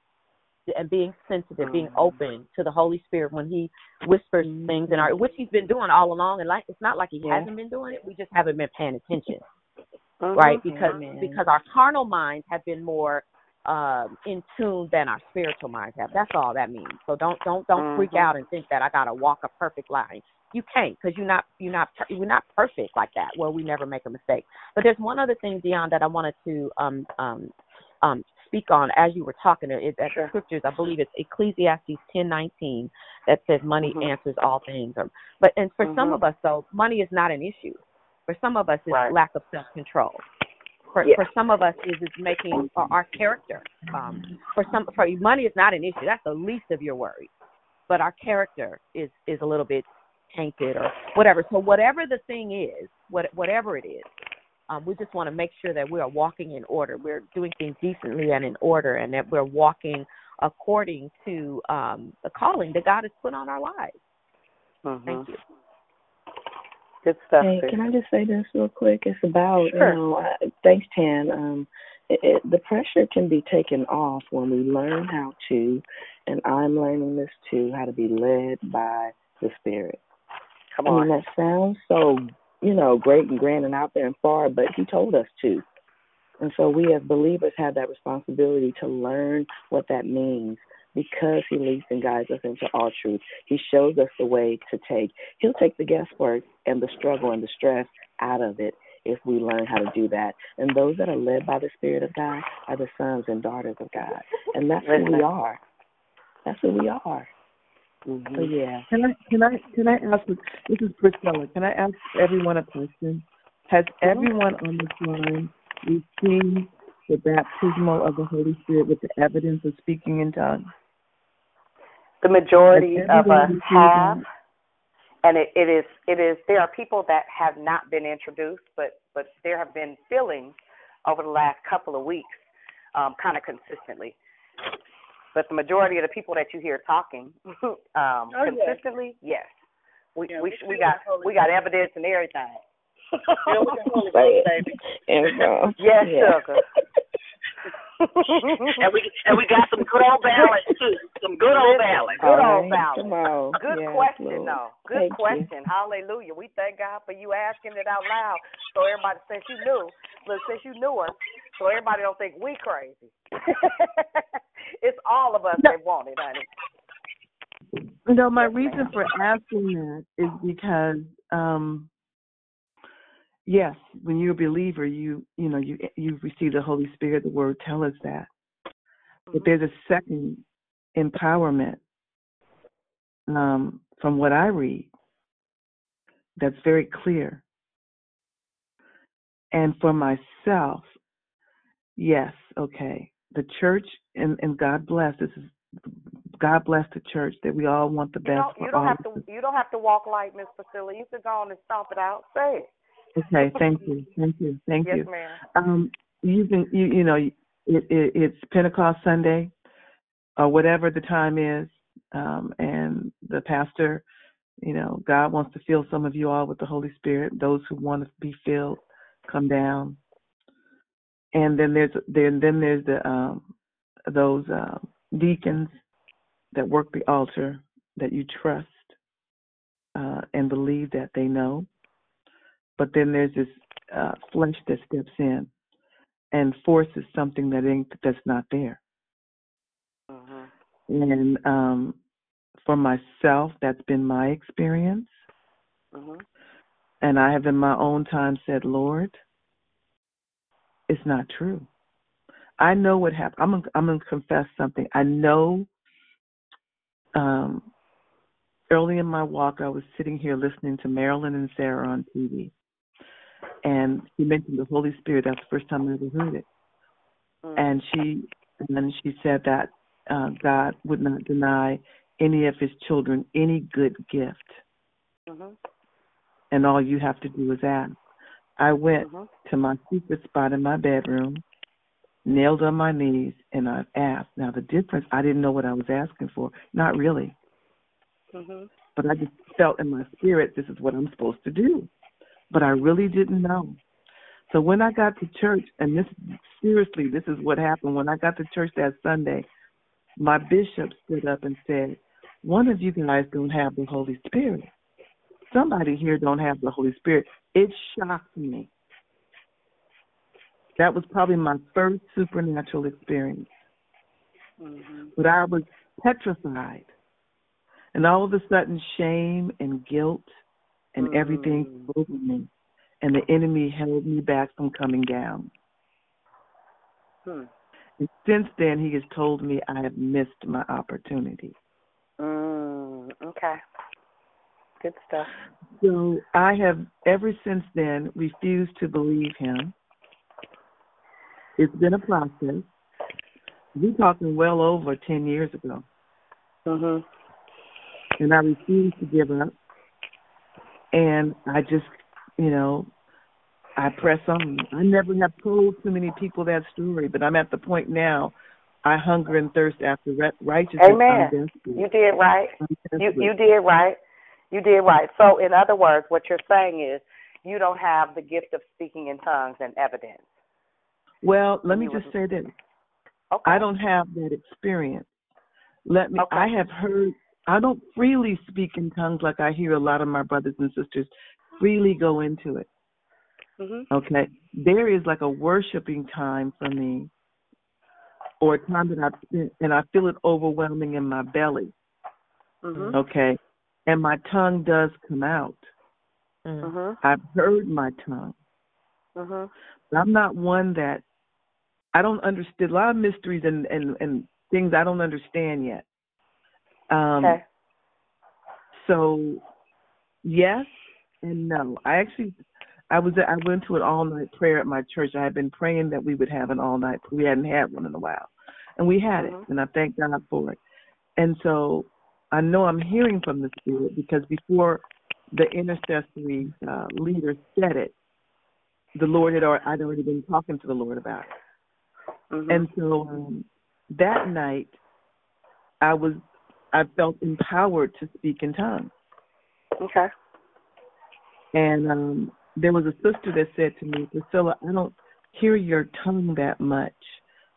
Speaker 15: and being sensitive, being open to the Holy Spirit when He whispers things in our, which He's been doing all along. And like, it's not like He
Speaker 6: Yeah.
Speaker 15: hasn't been doing it. We just haven't been paying attention right? Because
Speaker 6: Amen.
Speaker 15: because our carnal minds have been more um in tune than our spiritual minds have. That's all that means. So don't don't don't freak out and think that I gotta walk a perfect line. You can't because you're not you're not you're not perfect like that. Well, we never make a mistake. But there's one other thing, Dion, that I wanted to um um um speak on as you were talking. It, that
Speaker 7: Sure.
Speaker 15: scriptures, I believe it's Ecclesiastes ten nineteen that says money
Speaker 7: Mhm.
Speaker 15: answers all things. Um, But and for some
Speaker 7: Mhm.
Speaker 15: of us though, money is not an issue. For some of us, it's
Speaker 7: Right.
Speaker 15: lack of self control. For
Speaker 7: Yeah.
Speaker 15: for some of us, is it's making our, our character. Um, for some, for money is not an issue. That's the least of your worries. But our character is is a little bit tainted or whatever. So whatever the thing is, what whatever it is, um, we just want to make sure that we are walking in order. We're doing things decently and in order, and that we're walking according to um, the calling that God has put on our lives.
Speaker 7: Mhm.
Speaker 15: Thank you.
Speaker 7: Good stuff.
Speaker 6: Hey, can I just say this real quick? It's about
Speaker 7: Sure.
Speaker 6: you know. I, thanks, Tan. Um, it, it, the pressure can be taken off when we learn how to, and I'm learning this too, how to be led by the Spirit.
Speaker 7: Come
Speaker 6: I mean, that sounds so you know great and grand and out there and far, but He told us to, and so we as believers have that responsibility to learn what that means. Because he leads and guides us into all truth. He shows us the way to take. He'll take the guesswork and the struggle and the stress out of it if we learn how to do that. And those that are led by the Spirit of God are the sons and daughters of God. And that's who we are. That's who we are.
Speaker 7: Mhm.
Speaker 6: So yeah.
Speaker 12: Can I can I can I ask this is Priscilla. Can I ask everyone a question? Has everyone on this line received the baptismal of the Holy Spirit with the evidence of speaking in tongues?
Speaker 7: The majority of us have, and it, it is it is there are people that have not been introduced, but but there have been fillings over the last couple of weeks, um, kind of consistently. But the majority of the people that you hear talking, *laughs* um,
Speaker 13: Oh, yes.
Speaker 7: consistently, yes, we
Speaker 13: Yeah,
Speaker 7: we
Speaker 13: we
Speaker 7: we got we got evidence and everything.
Speaker 13: Filled with the Holy *laughs* Ghost, baby.
Speaker 6: And, uh,
Speaker 7: Yes,
Speaker 6: yeah.
Speaker 7: sugar. *laughs*
Speaker 28: and we and we got some good old ballads too. Some good old ballads.
Speaker 7: Good
Speaker 6: All
Speaker 7: old
Speaker 6: right,
Speaker 7: balance.
Speaker 6: Come.
Speaker 7: Good
Speaker 6: Yes,
Speaker 7: question,
Speaker 6: Lord.
Speaker 7: though. Good
Speaker 6: Thank you.
Speaker 7: question. Hallelujah. We thank God for you asking it out loud. So everybody, since you knew, look, since you knew her, so everybody don't think we crazy. *laughs* it's all of us that want it, honey.
Speaker 12: Know, my
Speaker 7: Yes,
Speaker 12: reason
Speaker 7: ma'am.
Speaker 12: for asking that is because, um, yes, when you're a believer, you you know you you receive the Holy Spirit. The Word tell us that, but there's a second empowerment um, from what I read that's very clear. And for myself, yes, okay, the church and and God bless this is God bless the church that we all want the
Speaker 7: You
Speaker 12: best
Speaker 7: don't,
Speaker 12: for
Speaker 7: you don't have to. You don't have to walk like Miss Priscilla. You can go on and stomp it out. Say it.
Speaker 12: Okay, thank you, thank you, thank
Speaker 7: yes,
Speaker 12: you.
Speaker 7: Yes, ma'am.
Speaker 12: Um, you can you you know it, it it's Pentecost Sunday or whatever the time is, um, and the pastor, you know, God wants to fill some of you all with the Holy Spirit. Those who want to be filled, come down. And then there's then then there's the um those um deacons that work the altar that you trust uh, and believe that they know. But then there's this uh, flesh that steps in and forces something that ain't that's not there.
Speaker 7: Mhm.
Speaker 12: And um, for myself, that's been my experience.
Speaker 7: Mhm.
Speaker 12: And I have in my own time said, Lord, it's not true. I know what happened. I'm gonna, I'm going to confess something. I know um, early in my walk, I was sitting here listening to Marilyn and Sarah on TV. And she mentioned the Holy Spirit. That's the first time I ever heard it.
Speaker 7: Mm.
Speaker 12: And she and then she said that uh, God would not deny any of his children any good gift.
Speaker 7: Mhm.
Speaker 12: and all you have to do is ask. I went
Speaker 7: Mhm.
Speaker 12: to my secret spot in my bedroom, knelt on my knees, and I asked. Now the difference, I didn't know what I was asking for. Not really,
Speaker 7: Mhm.
Speaker 12: but I just felt in my spirit this is what I'm supposed to do. But I really didn't know. So when I got to church, and this seriously, this is what happened. When I got to church that Sunday, my bishop stood up and said, "One of you guys don't have the Holy Spirit. Somebody here don't have the Holy Spirit." It shocked me. That was probably my first supernatural experience.
Speaker 7: Mhm.
Speaker 12: But I was petrified. And all of a sudden, shame and guilt and everything over me. And the enemy held me back from coming down.
Speaker 7: Hmm.
Speaker 12: And since then, he has told me I have missed my opportunity.
Speaker 7: Mm, okay. Good stuff.
Speaker 12: So I have, ever since then, refused to believe him. It's been a process. We're talking well over 10 years ago.
Speaker 7: Mhm.
Speaker 12: And I refuse to give up. And I just, you know, I press on. I never have told too many people that story, but I'm at the point now. I hunger and thirst after righteousness.
Speaker 7: Amen. You did right. You you did right. You did right. So in other words, what you're saying is you don't have the gift of speaking in tongues and evidence.
Speaker 12: Well, let me
Speaker 7: You
Speaker 12: just
Speaker 7: would-
Speaker 12: say this.
Speaker 7: Okay.
Speaker 12: I don't have that experience. Let me
Speaker 7: Okay.
Speaker 12: I have heard I don't freely speak in tongues like I hear a lot of my brothers and sisters freely go into it.
Speaker 7: Mhm.
Speaker 12: Okay. There is like a worshiping time for me or a time that I've and I feel it overwhelming in my belly.
Speaker 7: Mhm.
Speaker 12: Okay. And my tongue does come out.
Speaker 7: Mhm.
Speaker 12: I've heard my tongue.
Speaker 7: Mhm.
Speaker 12: But I'm not one that I don't understand a lot of mysteries and, and, and things I don't understand yet. Um
Speaker 7: Okay.
Speaker 12: so yes and no. I actually I was I went to an all night prayer at my church. I had been praying that we would have an all night we hadn't had one in a while. And we had
Speaker 7: Mhm.
Speaker 12: it and I thank God for it. And so I know I'm hearing from the Spirit because before the intercessory uh, leader said it, the Lord had already, I'd already been talking to the Lord about it.
Speaker 7: Mhm.
Speaker 12: And so um, that night, I was, I felt empowered to speak in tongues.
Speaker 7: Okay.
Speaker 12: And um, there was a sister that said to me, Priscilla, I don't hear your tongue that much,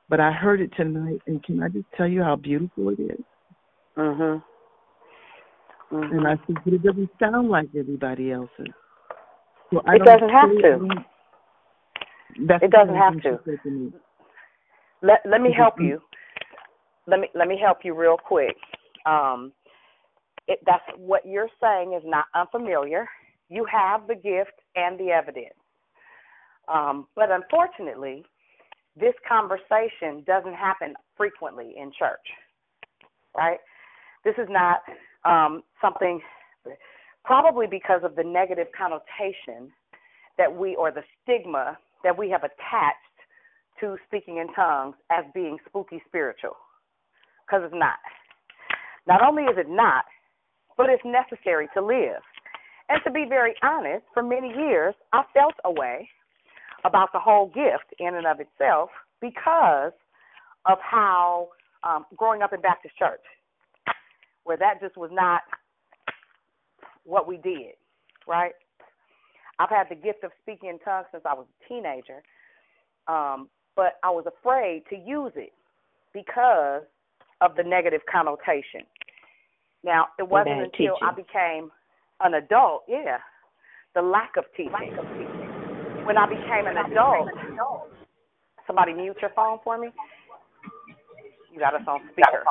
Speaker 12: but I heard it tonight, and can I just tell you how beautiful it is?
Speaker 7: Mhm. Mhm.
Speaker 12: And I said, but it doesn't sound like everybody else's. So
Speaker 7: It doesn't have to.
Speaker 12: That's
Speaker 7: It doesn't have to.
Speaker 12: to.
Speaker 7: Let let me help you. Let me let me help you real quick. Um, it, that's what you're saying is not unfamiliar. You have the gift and the evidence, um, but unfortunately, this conversation doesn't happen frequently in church. Right? This is not um, something, probably because of the negative connotation that we or the stigma that we have attached to speaking in tongues as being spooky spiritual because it's not. Not only is it not, but it's necessary to live. And to be very honest, for many years, I felt a way about the whole gift in and of itself because of how um, growing up in Baptist church, where that just was not what we did, right? I've had the gift of speaking in tongues since I was a teenager, um, but I was afraid to use it because of the negative connotation. Now, it wasn't until I became an adult, yeah, the lack of teaching. When I became an adult, somebody mute your phone for me. You got us on speaker.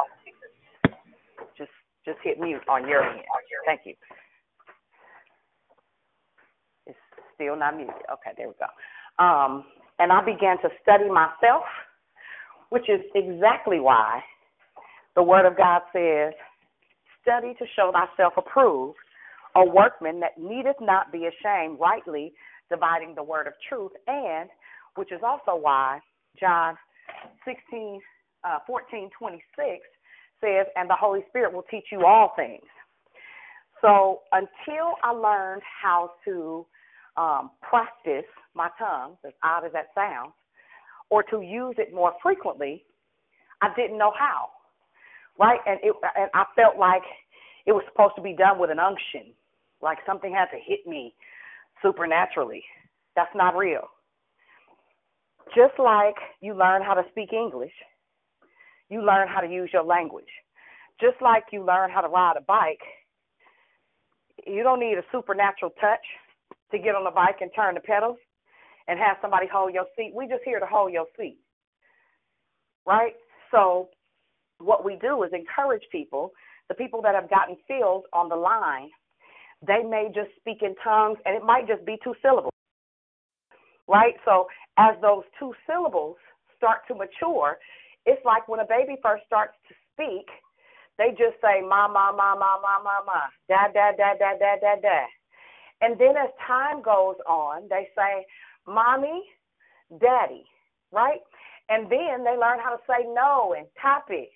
Speaker 7: Just hit mute on your end. Thank you. It's still not muted. Okay, there we go. Um, and I began to study myself, which is exactly why the Word of God says, Study to show thyself approved, a workman that needeth not be ashamed, rightly dividing the word of truth, and which is also why John 16, uh, 14, 26 says, And the Holy Spirit will teach you all things. So until I learned how to um, practice my tongue, as odd as that sounds, or to use it more frequently, I didn't know how. Right? And it and I felt like it was supposed to be done with an unction, like something had to hit me supernaturally. That's not real. Just like you learn how to speak English, you learn how to use your language. Just like you learn how to ride a bike, you don't need a supernatural touch to get on the bike and turn the pedals and have somebody hold your seat. We just here to hold your seat. Right? So what we do is encourage people, the people that have gotten filled on the line, they may just speak in tongues and it might just be two syllables. Right? So as those two syllables start to mature, it's like when a baby first starts to speak, they just say ma ma ma ma ma ma ma da da da da da da da. And then as time goes on, they say mommy, daddy, right? And then they learn how to say no and it,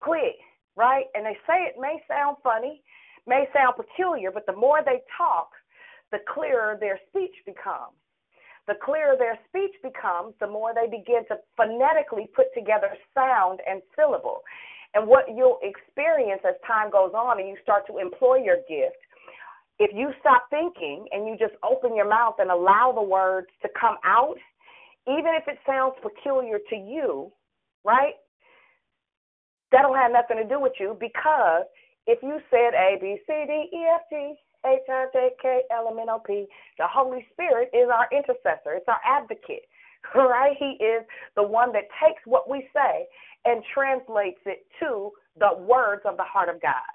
Speaker 7: quit, right? And they say it may sound funny, may sound peculiar, but the more they talk, the clearer their speech becomes. The clearer their speech becomes, the more they begin to phonetically put together sound and syllable. And what you'll experience as time goes on and you start to employ your gift, if you stop thinking and you just open your mouth and allow the words to come out, even if it sounds peculiar to you, right? That'll have nothing to do with you because if you said A, B, C, D, E, F, G, H, I, J, K, L, M, N, O, P, the Holy Spirit is our intercessor, it's our advocate, *laughs* right? He is the one that takes what we say and translates it to the words of the heart of God.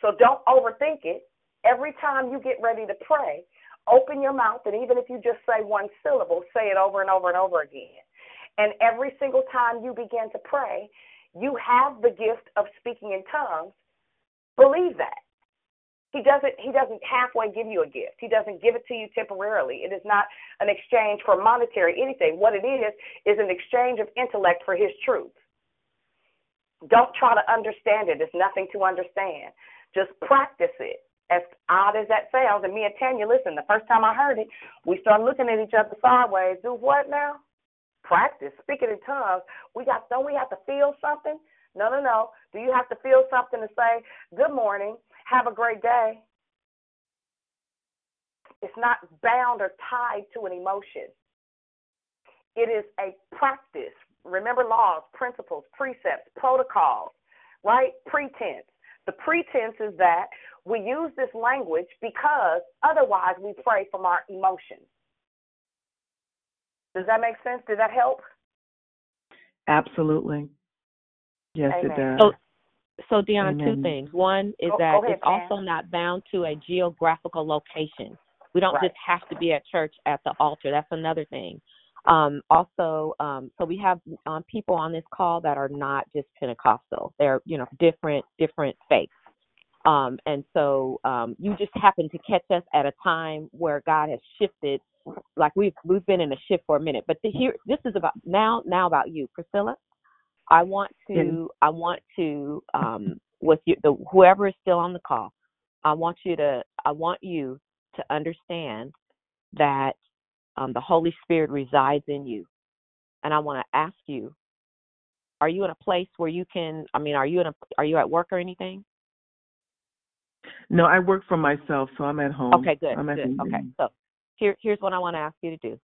Speaker 7: So don't overthink it. Every time you get ready to pray, open your mouth, and even if you just say one syllable, say it over and over and over again. And every single time you begin to pray, you have the gift of speaking in tongues. Believe that. He doesn't he doesn't halfway give you a gift. He doesn't give it to you temporarily. It is not an exchange for monetary anything. What it is is an exchange of intellect for his truth. Don't try to understand it. It's nothing to understand. Just practice it as odd as that sounds, and me and Tanya, listen, the first time I heard it, we started looking at each other sideways. Do what now? Practice. Speaking in tongues. We got don't we have to feel something? No, no, no. Do you have to feel something to say, Good morning, have a great day? It's not bound or tied to an emotion. It is a practice. Remember laws, principles, precepts, protocols, right? Pretense. The pretense is that we use this language because otherwise we pray from our emotions. Does that make sense? Does that help?
Speaker 12: Absolutely. Yes,
Speaker 7: Amen.
Speaker 12: it does.
Speaker 15: So, so Dion,
Speaker 12: Amen.
Speaker 15: two things. One is
Speaker 7: Go-
Speaker 15: that
Speaker 7: go ahead,
Speaker 15: it's also not bound to a geographical location. We don't
Speaker 7: Right.
Speaker 15: just have to be at church at the altar. That's another thing. Um, also, um, so we have um, people on this call that are not just Pentecostal. They're you know different different faiths. Um, and so um, you just happen to catch us at a time where God has shifted. Like we've we've been in a shift for a minute, but the, here this is about now now about you, Priscilla. I want to I want to um, with you the whoever is still on the call. I want you to I want you to understand that um, the Holy Spirit resides in you, and I want to ask you: Are you in a place where you can? I mean, are you in a are you at work or anything?
Speaker 12: No, I work for myself, so I'm at home.
Speaker 15: Okay, good, good. Okay, so here here's what I want to ask you to do.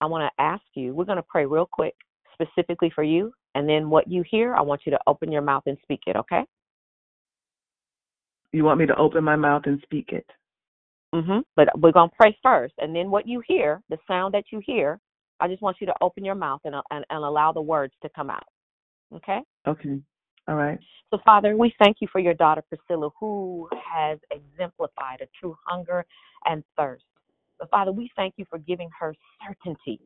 Speaker 15: I want to ask you. We're going to pray real quick, specifically for you, and then what you hear, I want you to open your mouth and speak it. Okay?
Speaker 12: You want me to open my mouth and speak it?
Speaker 15: hmm But we're going to pray first, and then what you hear, the sound that you hear, I just want you to open your mouth and and, and allow the words to come out. Okay?
Speaker 12: Okay. All right.
Speaker 15: So, Father, we thank you for your daughter Priscilla, who has exemplified a true hunger and thirst. But, Father, we thank you for giving her certainty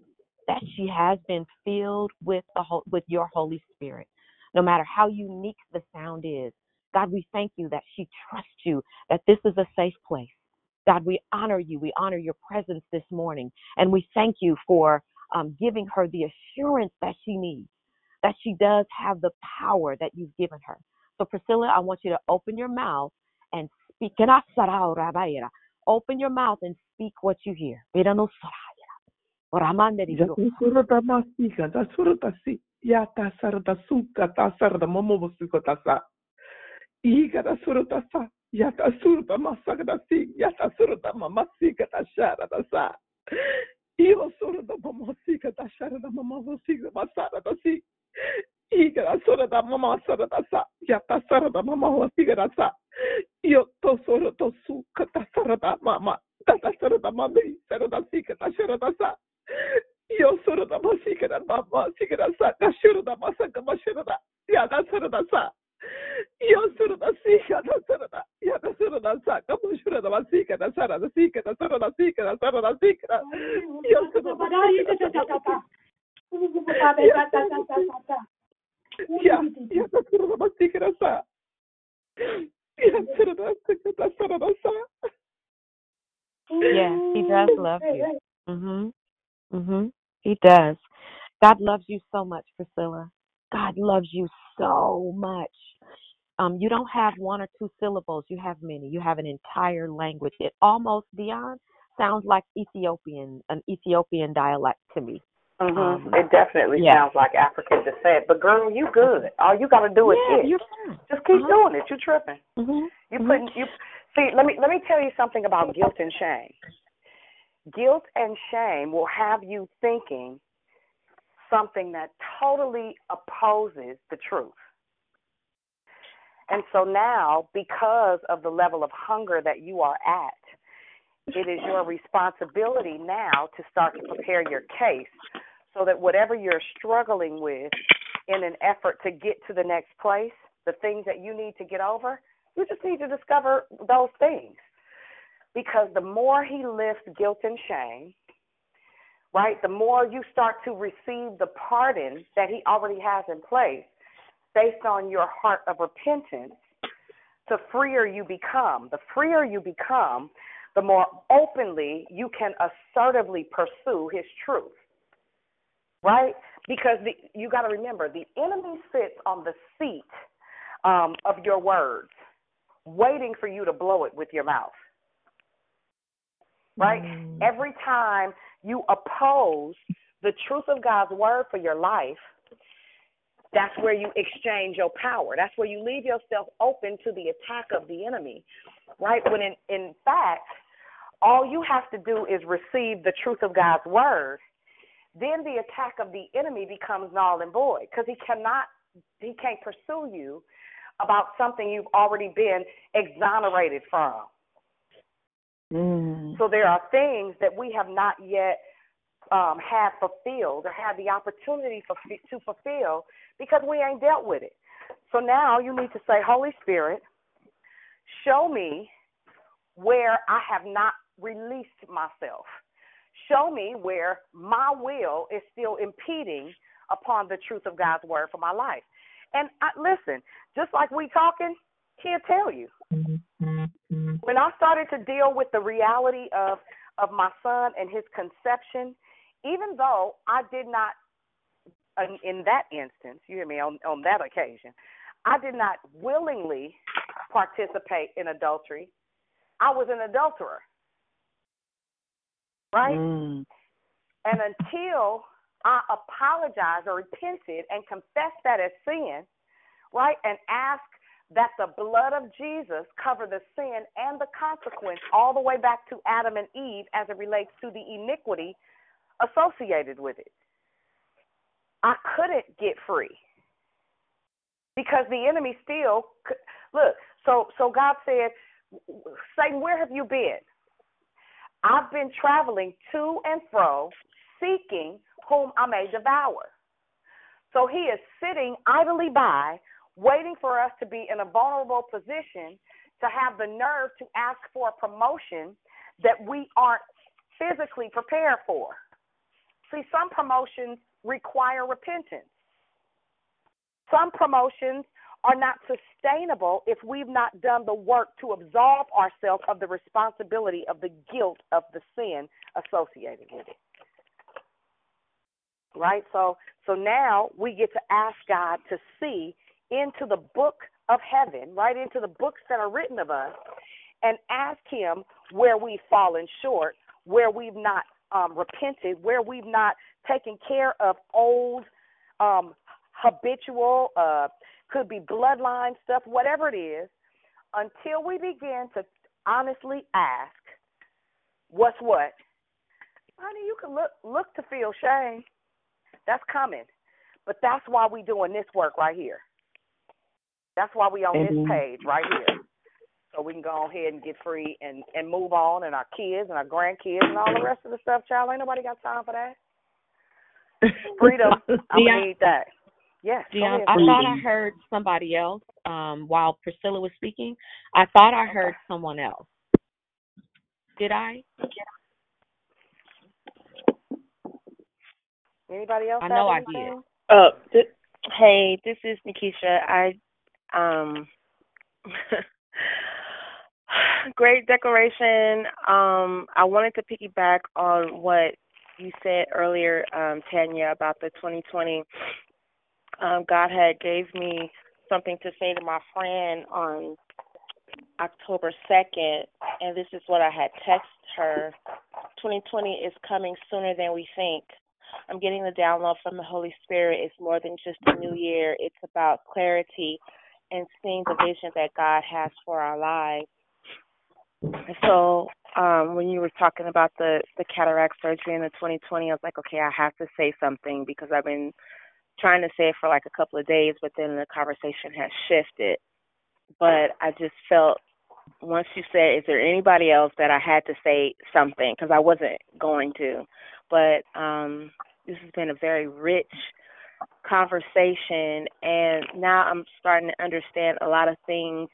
Speaker 15: that she has been filled with the with your Holy Spirit. No matter how unique the sound is, God, we thank you that she trusts you, that this is a safe place. God, we honor you. We honor your presence this morning. And we thank you for um, giving her the assurance that she needs, that she does have the power that you've given her. So, Priscilla, I want you to open your mouth and speak. open your mouth and speak what you hear. Oramande di Dios.
Speaker 12: Yasurda masika, da surda si, ya ta sarda suka, ta sarda momo busuko ta sa. Iga da surda sa, ya ta surda masaka da si, ya ta surda mamasika ta shara da sa. Io surda mamasika ta shara da mamasika masara da si. Iga da surda mamasara da sa, ya ta sarda mamasika da sa. Io to surda suka ta sarda mama. Ta ta sarda mami, sarda sika ta shara da sa. Yo soro da masika da mama sika da sa da shuru da masaka mashuru da ya da soro da sa yo soro da sika da soro da ya da soro da sa ka mashuru da masika da sara da sika da soro da sika da soro da sika da yo soro da ya ya da soro da masika da sa ya soro da sika da soro da sa
Speaker 15: Yeah, he does love you. Mhm. Mhm. He does. God loves you so much, Priscilla. God loves you so much. Um, you don't have one or two syllables. You have many. You have an entire language. It almost, Dion, sounds like Ethiopian, an Ethiopian dialect to me.
Speaker 7: hmm
Speaker 15: Um,
Speaker 7: it definitely
Speaker 15: yeah.
Speaker 7: sounds like African descent. But girl, you good. All you got to do is
Speaker 15: Yeah, you're.
Speaker 7: Just keep
Speaker 15: Uh-huh.
Speaker 7: doing it. You tripping.
Speaker 15: Mhm.
Speaker 7: You
Speaker 15: Mhm.
Speaker 7: putting you see. Let me let me tell you something about guilt and shame. Guilt and shame will have you thinking something that totally opposes the truth. And so now, because of the level of hunger that you are at, it is your responsibility now to start to prepare your case so that whatever you're struggling with in an effort to get to the next place, the things that you need to get over, you just need to discover those things. Because the more he lifts guilt and shame, right, the more you start to receive the pardon that he already has in place based on your heart of repentance, the freer you become. The freer you become, the more openly you can assertively pursue his truth. Right? Because the, you got to remember, the enemy sits on the seat um, of your words, waiting for you to blow it with your mouth. Right? Mm. Every time you oppose the truth of God's word for your life, that's where you exchange your power. That's where you leave yourself open to the attack of the enemy, right? When in, in fact, all you have to do is receive the truth of God's word. Then the attack of the enemy becomes null and void because he cannot, he can't pursue you about something you've already been exonerated from.
Speaker 29: Mm.
Speaker 7: So there are things that we have not yet um, had fulfilled or had the opportunity for, to fulfill because we ain't dealt with it. So now you need to say, Holy Spirit, show me where I have not released myself. Show me where my will is still impeding upon the truth of God's word for my life. And I, listen, just like we talking, can't tell you. When I started to deal with the reality of of my son and his conception, even though I did not, in, in that instance, you hear me on on that occasion, I did not willingly participate in adultery. I was an adulterer, right?
Speaker 29: Mm.
Speaker 7: And until I apologized or repented and confessed that as sin, right, and asked that the blood of Jesus cover the sin and the consequence all the way back to Adam and Eve as it relates to the iniquity associated with it. I couldn't get free because the enemy still could, look. So, so God said, Satan, where have you been? I've been traveling to and fro, seeking whom I may devour. So he is sitting idly by, waiting for us to be in a vulnerable position to have the nerve to ask for a promotion that we aren't physically prepared for. See, some promotions require repentance. Some promotions are not sustainable if we've not done the work to absolve ourselves of the responsibility of the guilt of the sin associated with it. Right? So so now we get to ask God to see into the book of heaven, right into the books that are written of us, and ask Him where we've fallen short, where we've not um, repented, where we've not taken care of old, um, habitual, uh, could be bloodline stuff, whatever it is, until we begin to honestly ask, what's what? Honey, you can look look to feel shame. That's coming. But that's why we're doing this work right here. That's why we on this page right here. So we can go ahead and get free and and move on and our kids and our grandkids and all the rest of the stuff, child. Ain't nobody got time for that. *laughs* Freedom. I'm gonna need that. Yes. go ahead,
Speaker 18: I thought I heard somebody else um, while Priscilla was speaking. I thought I heard someone else. Did I?
Speaker 7: Anybody else?
Speaker 18: I know I did.
Speaker 30: Oh, th- hey, this is Nikisha. I um *laughs* great declaration. Um I wanted to piggyback on what you said earlier, um, Tanya, about the 2020. Um, God had gave me something to say to my friend on October 2nd, and this is what I had texted her. 2020 is coming sooner than we think. I'm getting the download from the Holy Spirit. It's more than just a new year. It's about clarity and seeing the vision that God has for our lives. So um when you were talking about the the cataract surgery in the 2020, I was like, okay, I have to say something because I've been trying to say it for like a couple of days, but then the conversation has shifted. But I just felt once you said, is there anybody else that I had to say something because I wasn't going to. But um this has been a very rich conversation and now I'm starting to understand a lot of things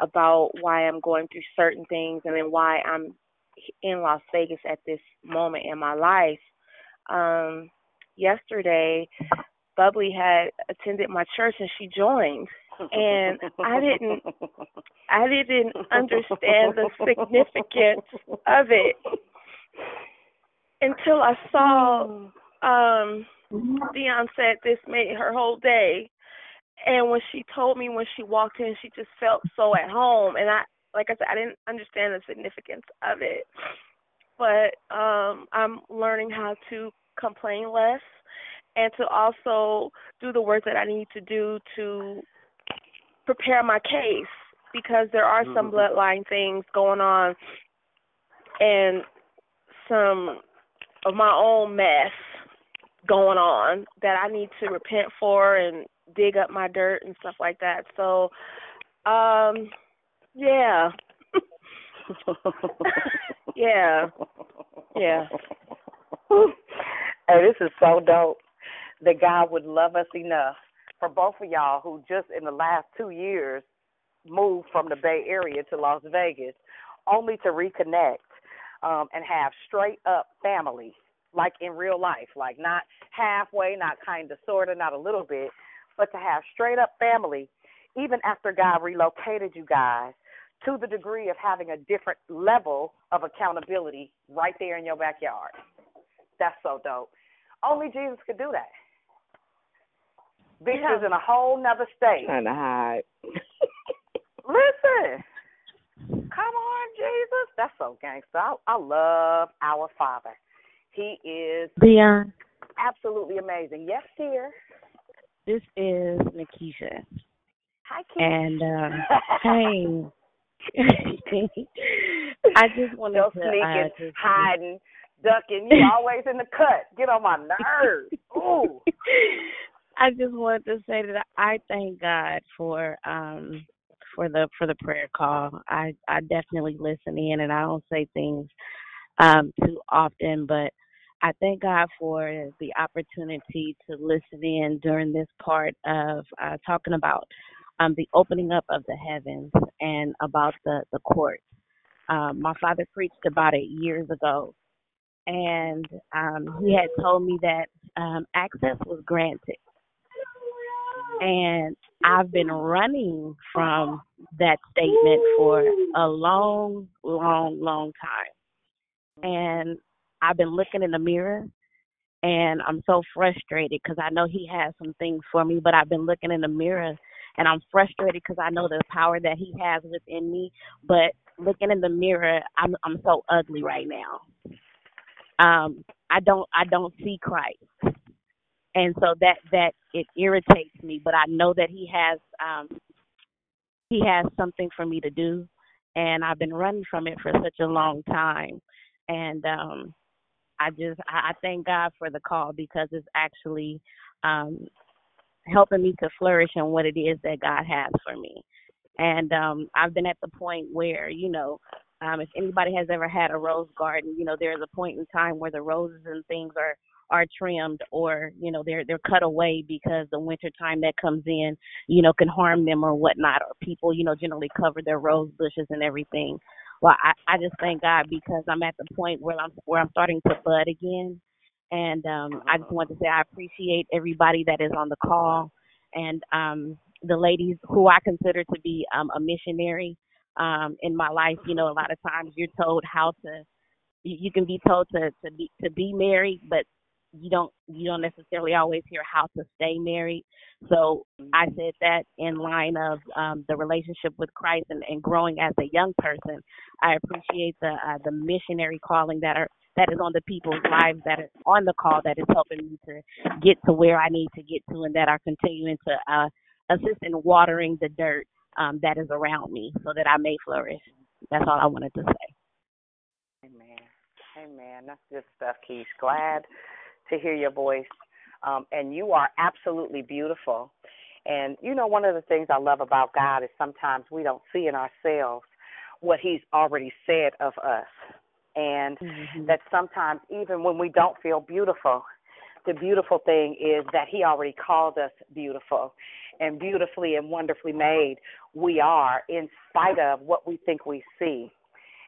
Speaker 30: about why I'm going through certain things and then why I'm in Las Vegas at this moment in my life. Um yesterday Bubbly had attended my church and she joined and I didn't I didn't understand the significance of it until I saw *sighs* um Dion said this made her whole day. And when she told me when she walked in she just felt so at home. And I like I said I didn't understand the significance of it. But um I'm learning how to complain less and to also do the work that I need to do to prepare my case because there are some
Speaker 31: Mhm.
Speaker 30: bloodline things going on and some of my own mess going on that I need to repent for and dig up my dirt and stuff like that. So um yeah. *laughs* yeah. Yeah.
Speaker 7: Hey, this is so dope that God would love us enough for both of y'all who just in the last two years moved from the Bay Area to Las Vegas only to reconnect um, and have straight up family, like in real life, like not halfway, not kind of, sort of, not a little bit, but to have straight up family, even after God relocated you guys to the degree of having a different level of accountability right there in your backyard. That's so dope. Only Jesus could do that. Victor's in a whole nother state.
Speaker 6: Trying to hide. *laughs*
Speaker 7: Listen, come on, Jesus. That's so gangster. I, I love our Father. He is
Speaker 18: Dion,
Speaker 7: absolutely amazing. Yes, dear.
Speaker 18: this is Nikisha.
Speaker 7: Hi, Keith.
Speaker 18: And uh *laughs* hey. *laughs* I just
Speaker 7: Still
Speaker 18: to
Speaker 7: sneaking,
Speaker 18: uh, just
Speaker 7: hiding, ducking. You always in the cut. Get on my nerves. Ooh. *laughs*
Speaker 18: I just wanted to say that I thank God for um for the for the prayer call. I I definitely listen in and I don't say things um too often, but I thank God for the opportunity to listen in during this part of uh talking about um the opening up of the heavens and about the the courts. Um my father preached about it years ago and um he had told me that um access was granted and I've been running from that statement for a long, long, long time. And I've been looking in the mirror and I'm so frustrated because I know he has some things for me, but I've been looking in the mirror and I'm frustrated because I know the power that he has within me, but looking in the mirror, I'm I'm so ugly right now. Um, I don't I don't see Christ, and so that that it irritates me. But I know that He has um, He has something for me to do, and I've been running from it for such a long time, and um, I just I, thank God for the call because it's actually um, helping me to flourish in what it is that God has for me. And um I've been at the point where, you know, um if anybody has ever had a rose garden, you know, there's a point in time where the roses and things are are trimmed or, you know, they're they're cut away because the winter time that comes in, you know, can harm them or whatnot or people, you know, generally cover their rose bushes and everything. Well, I, I just thank God because I'm at the point where I'm where I'm starting to bud again. And um I just want to say I appreciate everybody that is on the call and um the ladies who I consider to be um, a missionary um, in my life. You know, a lot of times you're told how to, you, you can be told to to be to be married, but you don't you don't necessarily always hear how to stay married. So I said that in line of um, the relationship with Christ and, and growing as a young person. I appreciate the uh, the missionary calling that are that is on the people's lives that are on the call that is helping me to get to where I need to get to and that are continuing to uh, assist in watering the dirt um, that is around me so that I may flourish. That's all I wanted to say.
Speaker 7: Amen. Amen. That's good stuff, Keish. Glad to hear your voice. Um, and you are absolutely beautiful. And you know, one of the things I love about God is sometimes we don't see in ourselves what He's already said of us. And mm-hmm. that sometimes, even when we don't feel beautiful, the beautiful thing is that He already called us beautiful and beautifully and wonderfully made we are in spite of what we think we see.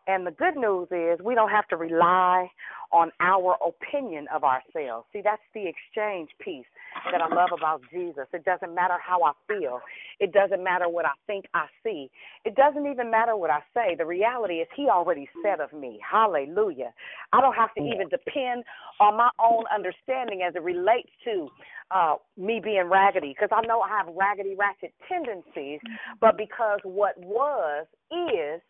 Speaker 7: And the good news is we don't have to rely on our opinion of ourselves. See, that's the exchange piece that I love about Jesus. It doesn't matter how I feel, it doesn't matter what I think I see, it doesn't even matter what I say. The reality is, He already said of me. Hallelujah. I don't have to even depend on my own understanding as it relates to uh, me being raggedy, because I know I have raggedy, ratchet tendencies, but because what was is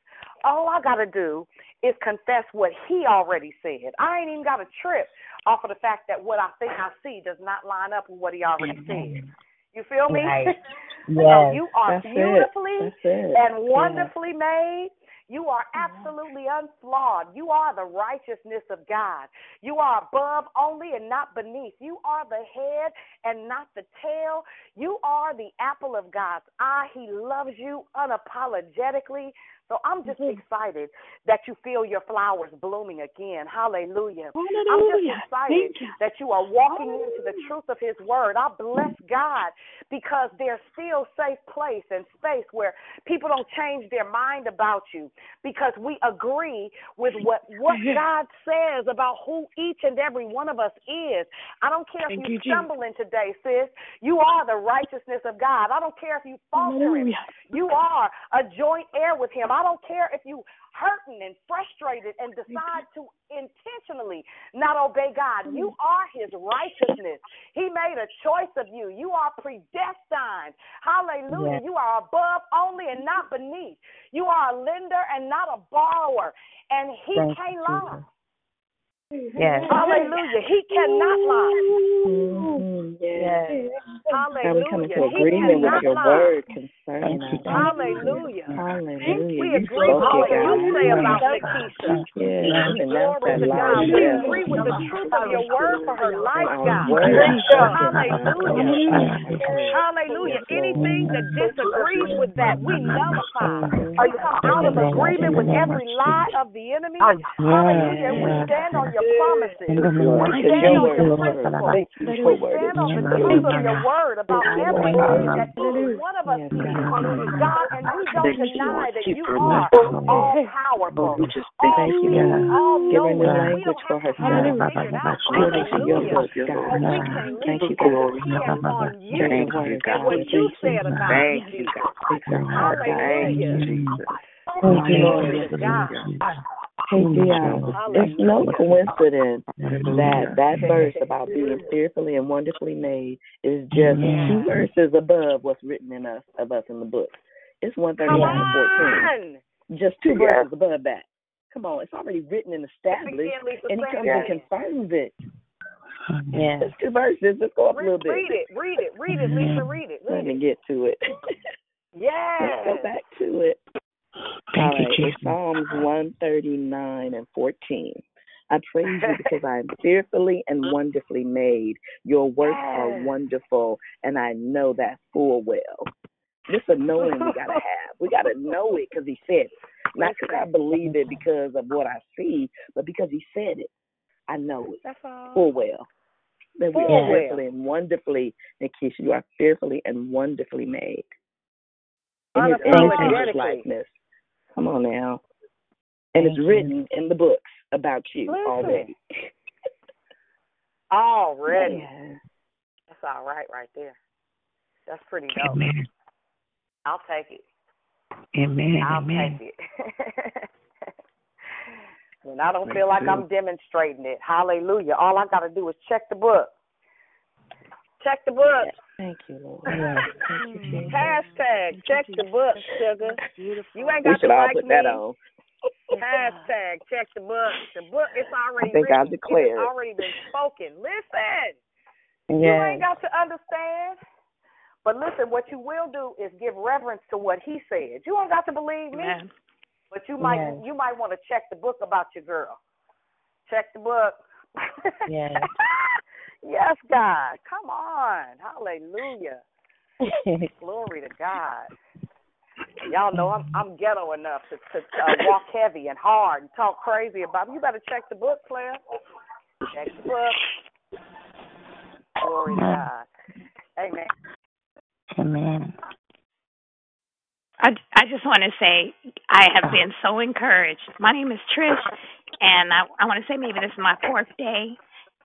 Speaker 7: all I got to do is confess what he already said. I ain't even got to trip off of the fact that what I think I see does not line up with what he already mm-hmm. said. You feel me?
Speaker 6: Right. *laughs*
Speaker 7: so
Speaker 6: yes,
Speaker 7: you are beautifully
Speaker 6: it. That's it.
Speaker 7: and wonderfully yeah. made. You are mm-hmm. absolutely unflawed. You are the righteousness of God. You are above only and not beneath. You are the head and not the tail. You are the apple of God's eye. He loves you unapologetically. So I'm just mm-hmm. excited that you feel your flowers blooming again. Hallelujah.
Speaker 6: Hallelujah.
Speaker 7: I'm just excited you. that you are walking Hallelujah. into the truth of His word. I bless God because there's still safe place and space where people don't change their mind about you because we agree with what what *laughs* God says about who each and every one of us is. I don't care if you, you stumble in today, sis. You are the righteousness of God. I don't care if you falter him. You are a joint heir with him. I don't care if you hurting and frustrated and decide to intentionally not obey God. Mm. You are his righteousness. He made a choice of you. You are predestined. Hallelujah. Yes. You are above only and not beneath. You are a lender and not a borrower. And he Thank can't lie.
Speaker 18: Yes.
Speaker 7: Hallelujah. He cannot lie.
Speaker 6: Mm-hmm. Yes.
Speaker 7: Hallelujah.
Speaker 6: I'm coming to agreement with your
Speaker 7: lie.
Speaker 6: word concerning us.
Speaker 7: Hallelujah.
Speaker 6: Hallelujah.
Speaker 7: We agree with
Speaker 6: spoke
Speaker 7: what you say about Lakeisha.
Speaker 6: Yes.
Speaker 7: Glory to God. We agree with the truth of your word for her life, God.
Speaker 6: word.
Speaker 7: Hallelujah. Hallelujah. Anything that disagrees with that, we nullify. We come out of agreement with every lie of the enemy. Hallelujah. And we stand on your promises. We stand on your principles. We stand on the truth of your word about everything that each one of us needs. God, and we don't deny that you are all powerful, all seeing, all
Speaker 6: Give her new
Speaker 7: knowing. We
Speaker 6: language
Speaker 7: don't
Speaker 6: for her
Speaker 7: have to
Speaker 6: son.
Speaker 7: figure it out.
Speaker 6: According to your
Speaker 7: Hallelujah.
Speaker 6: book, God.
Speaker 7: But we can
Speaker 6: Thank
Speaker 7: lean
Speaker 6: you,
Speaker 7: and
Speaker 6: God.
Speaker 7: depend on you
Speaker 6: Thank you,
Speaker 7: and
Speaker 6: God.
Speaker 7: what you said about
Speaker 6: Thank
Speaker 7: me,
Speaker 6: you,
Speaker 7: Jesus.
Speaker 6: God. Fix her heart, God.
Speaker 7: Hallelujah.
Speaker 6: Thank you, Lord.
Speaker 7: Glory.
Speaker 6: Hey, Dion, it's no coincidence that that verse about being fearfully and wonderfully made is just two verses above what's written in us of us in the book. It's one thirty
Speaker 7: Come
Speaker 6: nine and fourteen. Just two
Speaker 16: Yes.
Speaker 6: verses above that. Come on, it's already written and established,
Speaker 7: Again, Lisa,
Speaker 6: and he comes
Speaker 7: it
Speaker 6: and
Speaker 7: again.
Speaker 6: confirms it.
Speaker 2: Yeah.
Speaker 6: Just two verses. Let's go up a little bit.
Speaker 7: read it, read it, read it, Lisa, read it,
Speaker 6: Let
Speaker 7: read
Speaker 6: me
Speaker 7: it.
Speaker 6: get to it. *laughs* Let's go back to it.
Speaker 2: Thank
Speaker 6: All
Speaker 2: you,
Speaker 6: right,
Speaker 2: Jesus.
Speaker 6: Psalms 139 and 14. I praise you because I am fearfully and wonderfully made. Your works are wonderful, and I know that full well. This a knowing we gotta *laughs* have. We gotta know it because he said it. Not because I believe it because of what I see, but because he said it. I know it full well. That we
Speaker 7: Full
Speaker 6: are
Speaker 7: well.
Speaker 6: fearfully and wonderfully, Nikisha, you are fearfully and wonderfully made. In his image and his likeness. Come on now. And it's
Speaker 2: Thank you.
Speaker 6: written in the books about you
Speaker 7: Listen.
Speaker 6: already. *laughs*
Speaker 7: Already.
Speaker 6: Yes.
Speaker 7: That's all right right there. That's pretty dope.
Speaker 2: Amen.
Speaker 7: I'll take it.
Speaker 2: Amen.
Speaker 7: I'll
Speaker 2: Amen.
Speaker 7: take it. *laughs* when I don't feel like I'm demonstrating it, hallelujah. All I got to do is check the book. Check the book.
Speaker 6: Thank you, Lord.
Speaker 7: Thank you, Jesus. Hashtag check the book, sugar. You ain't got We
Speaker 6: should
Speaker 7: to
Speaker 6: all
Speaker 7: like
Speaker 6: put
Speaker 7: me.
Speaker 6: that on.
Speaker 7: Hashtag check the book. The book is already
Speaker 6: I think
Speaker 7: written.
Speaker 6: I'll declare
Speaker 7: It
Speaker 6: it.
Speaker 7: already been spoken. Listen. You ain't got to understand. But listen, what you will do is give reverence to what he said. You don't got to believe me,
Speaker 32: Amen.
Speaker 7: but you might
Speaker 2: Yes.
Speaker 7: you might want to check the book about your girl. Check the book.
Speaker 2: Yes. *laughs*
Speaker 7: yes, God. Come on. Hallelujah. *laughs* Glory to God. Y'all know I'm I'm ghetto enough to, to uh, walk heavy and hard and talk crazy about. It. You better check the book, Claire. Check the book. Glory to God. Amen.
Speaker 2: Amen.
Speaker 32: I, I just want to say I have been so encouraged. My name is Trish, and I, I want to say maybe this is my fourth day.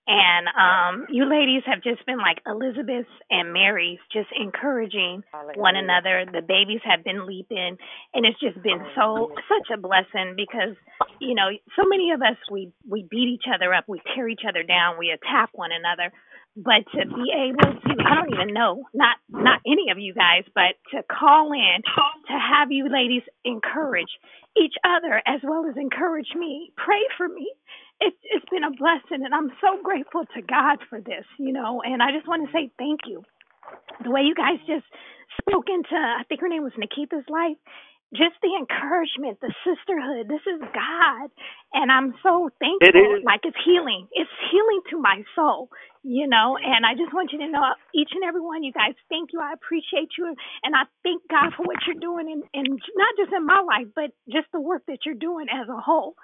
Speaker 32: And um, you ladies have just been like Elizabeth's and Mary's, just encouraging one another. The babies have been leaping, and it's just been so such a blessing because you know so many of us we we beat each other up, we tear each other down, we attack one another. But to be able to, I don't even know, not not any of you guys, but to call in, to have you ladies encourage each other as well as encourage me, pray for me. It's it's been a blessing, and I'm so grateful to God for this, you know. And I just want to say thank you. The way you guys just spoke into, I think her name was Nikita's life, just the encouragement, the sisterhood. This is God, and I'm so thankful.
Speaker 16: It is.
Speaker 32: Like it's healing. It's healing to my soul, you know. And I just want you to know, each and every one, you guys, thank you. I appreciate you, and I thank God for what you're doing, and and not just in my life, but just the work that you're doing as a whole.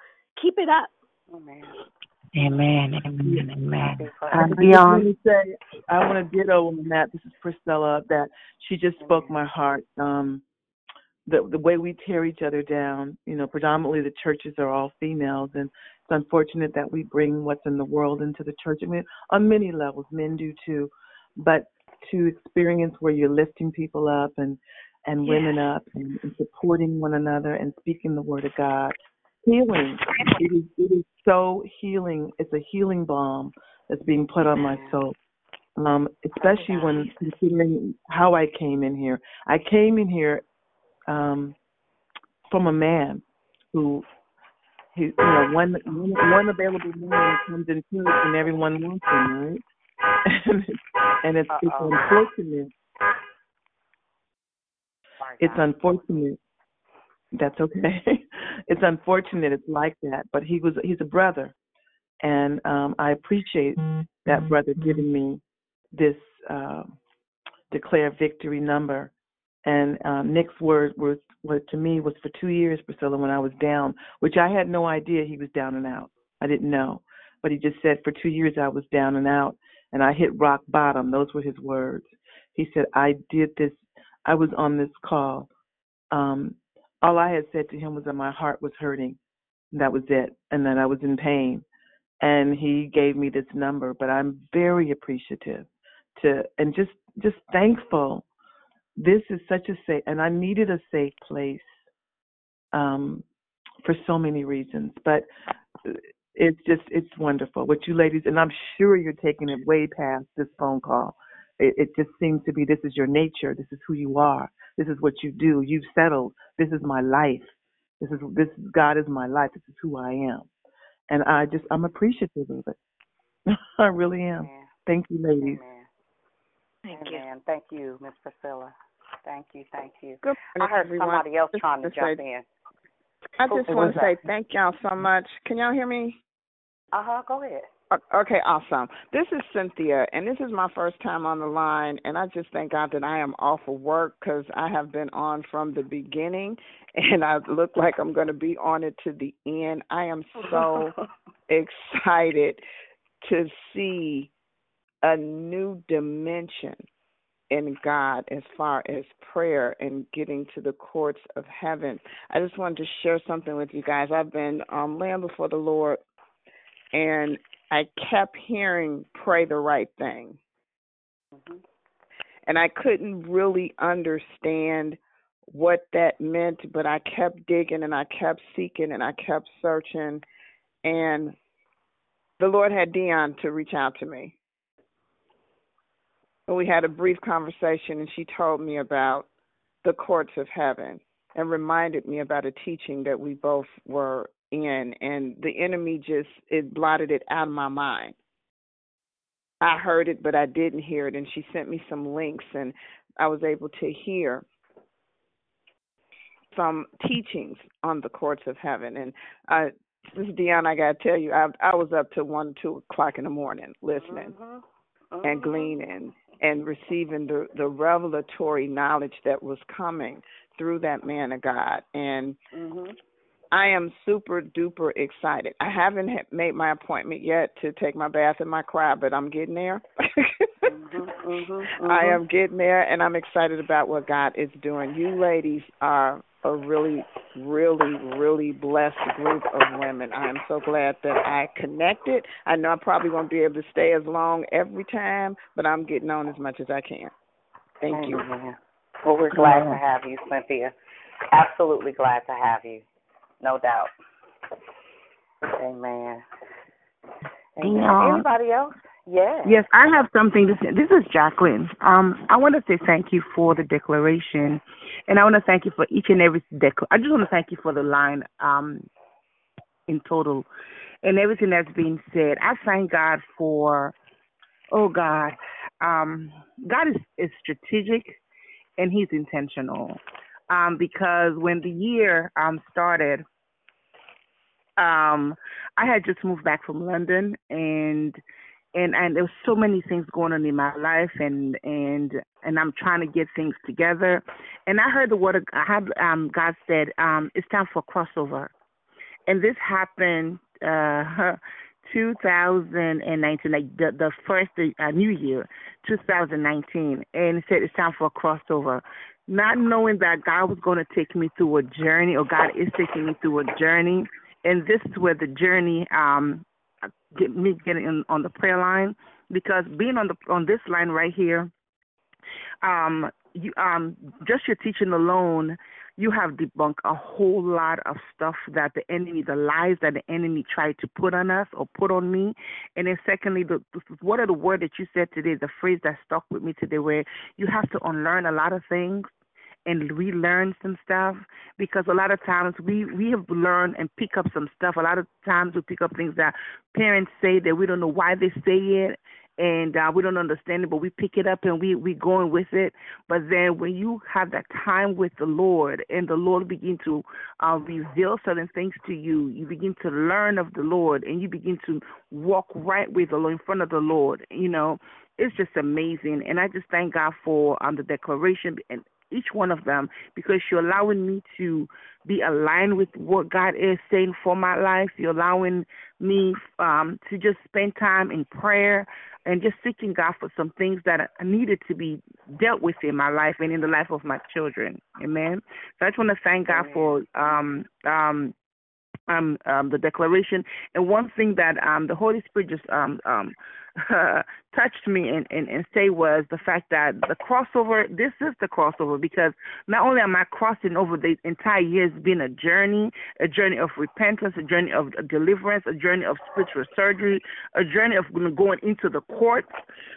Speaker 32: Keep it up.
Speaker 7: Amen.
Speaker 2: Amen. Amen. Amen.
Speaker 12: I
Speaker 2: Um, beyond.
Speaker 12: want to say, I want to ditto on that. This is Priscilla. That she just spoke my heart. Um, the the way we tear each other down. You know, predominantly the churches are all females, and it's unfortunate that we bring what's in the world into the church. I mean, on many levels, men do too, but to experience where you're lifting people up and and women up and, and supporting one another and speaking the word of God. Healing. It is it is so healing. It's a healing balm that's being put on my soul. Um, especially when considering how I came in here. I came in here um from a man who he you know one one, one available man comes in two and everyone wants him, right? and it's, *laughs* and it's, it's unfortunate. It's unfortunate. That's okay. *laughs* it's unfortunate it's like that, but he was he's a brother, and um I appreciate that brother giving me this uh, declare victory number. And um, Nick's word was, was to me was for two years, Priscilla, when I was down, which I had no idea he was down and out. I didn't know, but he just said for two years I was down and out, and I hit rock bottom. Those were his words. He said I did this. I was on this call. Um, all I had said to him was that my heart was hurting. That was it, and that I was in pain. And he gave me this number, but I'm very appreciative to and just just thankful. This is such a safe, and I needed a safe place um, for so many reasons. But it's just it's wonderful what you ladies, and I'm sure you're taking it way past this phone call. It, it just seems to be this is your nature, this is who you are, this is what you do. You've settled. This is my life. This is this God is my life. This is who I am, and I just I'm appreciative of it. *laughs* I really am.
Speaker 23: Amen.
Speaker 12: Thank you, ladies.
Speaker 23: Amen.
Speaker 32: Thank
Speaker 23: Amen. Thank you, Miss Priscilla. Thank you. Thank you.
Speaker 8: Good
Speaker 23: I heard
Speaker 8: everyone.
Speaker 23: somebody else
Speaker 8: Just
Speaker 23: trying to
Speaker 8: to
Speaker 23: jump
Speaker 8: say-
Speaker 23: in.
Speaker 8: I just
Speaker 23: who
Speaker 8: want to say thank y'all so much. Can y'all hear me?
Speaker 23: Uh huh. Go ahead.
Speaker 8: Okay, awesome. This is Cynthia, and this is my first time on the line, and I just thank God that I am off of work because I have been on from the beginning, *laughs* and I look like I'm going to be on it to the end. I am so *laughs* excited to see a new dimension in God as far as prayer and getting to the courts of heaven. I just wanted to share something with you guys. I've been um laying before the Lord and I kept hearing pray the right thing. And I couldn't really understand what that meant, but I kept digging and I kept seeking and I kept searching and the Lord had Dion to reach out to me. And we had a brief conversation and she told me about the courts of heaven and reminded me about a teaching that we both were in and the enemy just it blotted it out of my mind. I heard it but I didn't hear it and she sent me some links and I was able to hear some teachings on the courts of heaven and uh this is Dion, I gotta tell you, I I was up to one, two o'clock in the morning listening and gleaning and receiving the the revelatory knowledge that was coming through that man of God. And
Speaker 23: Mhm.
Speaker 8: I am super duper excited. I haven't made my appointment yet to take my bath and my cry, but I'm getting there. *laughs* Mm-hmm, mm-hmm, I mm-hmm. am getting there, and I'm excited about what God is doing. You ladies are a really, really, really blessed group of women. I am so glad that I connected. I know I probably won't be able to stay as long every time, but I'm getting on as much as I can. Thank you.
Speaker 23: Well, we're glad to have you, Cynthia. Absolutely glad to have you. No doubt. Amen. Amen.
Speaker 33: Dion.
Speaker 23: Anybody else? Yes.
Speaker 33: Yes, I have something to say. This is Jacqueline. Um, I want to say thank you for the declaration, and I want to thank you for each and every dec. I just want to thank you for the line um, in total, and everything that's being said. I thank God for, oh God, um, God is, is strategic, and He's intentional, um, because when the year um started, um, I had just moved back from London, and and and there was so many things going on in my life and and and I'm trying to get things together. And I heard the word of I had um God said um it's time for a crossover. And this happened uh *laughs* 2019 like the the first uh, new year 2019 and it said it's time for a crossover not knowing that God was going to take me through a journey or God is taking me through a journey. And this is where the journey um get me getting in, on the prayer line because being on the on this line right here, um, you um just your teaching alone, you have debunked a whole lot of stuff that the enemy, the lies that the enemy tried to put on us or put on me, and then secondly, the, the what are the word that you said today, the phrase that stuck with me today, where you have to unlearn a lot of things and relearn some stuff because a lot of times we we have learned and pick up some stuff. A lot of times we pick up things that parents say that we don't know why they say it and uh, we don't understand it, but we pick it up and we we going with it. But then when you have that time with the Lord and the Lord begin to uh, reveal certain things to you, you begin to learn of the Lord and you begin to walk right with the Lord in front of the Lord. You know, it's just amazing, and I just thank God for um the declaration and each one of them because you're allowing me to be aligned with what God is saying for my life. You're allowing me um, to just spend time in prayer and just seeking God for some things that I needed to be dealt with in my life and in the life of my children. Amen. So I just want to thank God for um, um, um, um, the declaration. And one thing that um, the Holy Spirit just um, um, uh, *laughs* touched me and, and, and say was the fact that the crossover, this is the crossover because not only am I crossing over the entire year, it's been a journey, a journey of repentance, a journey of deliverance, a journey of spiritual surgery, a journey of going into the courts,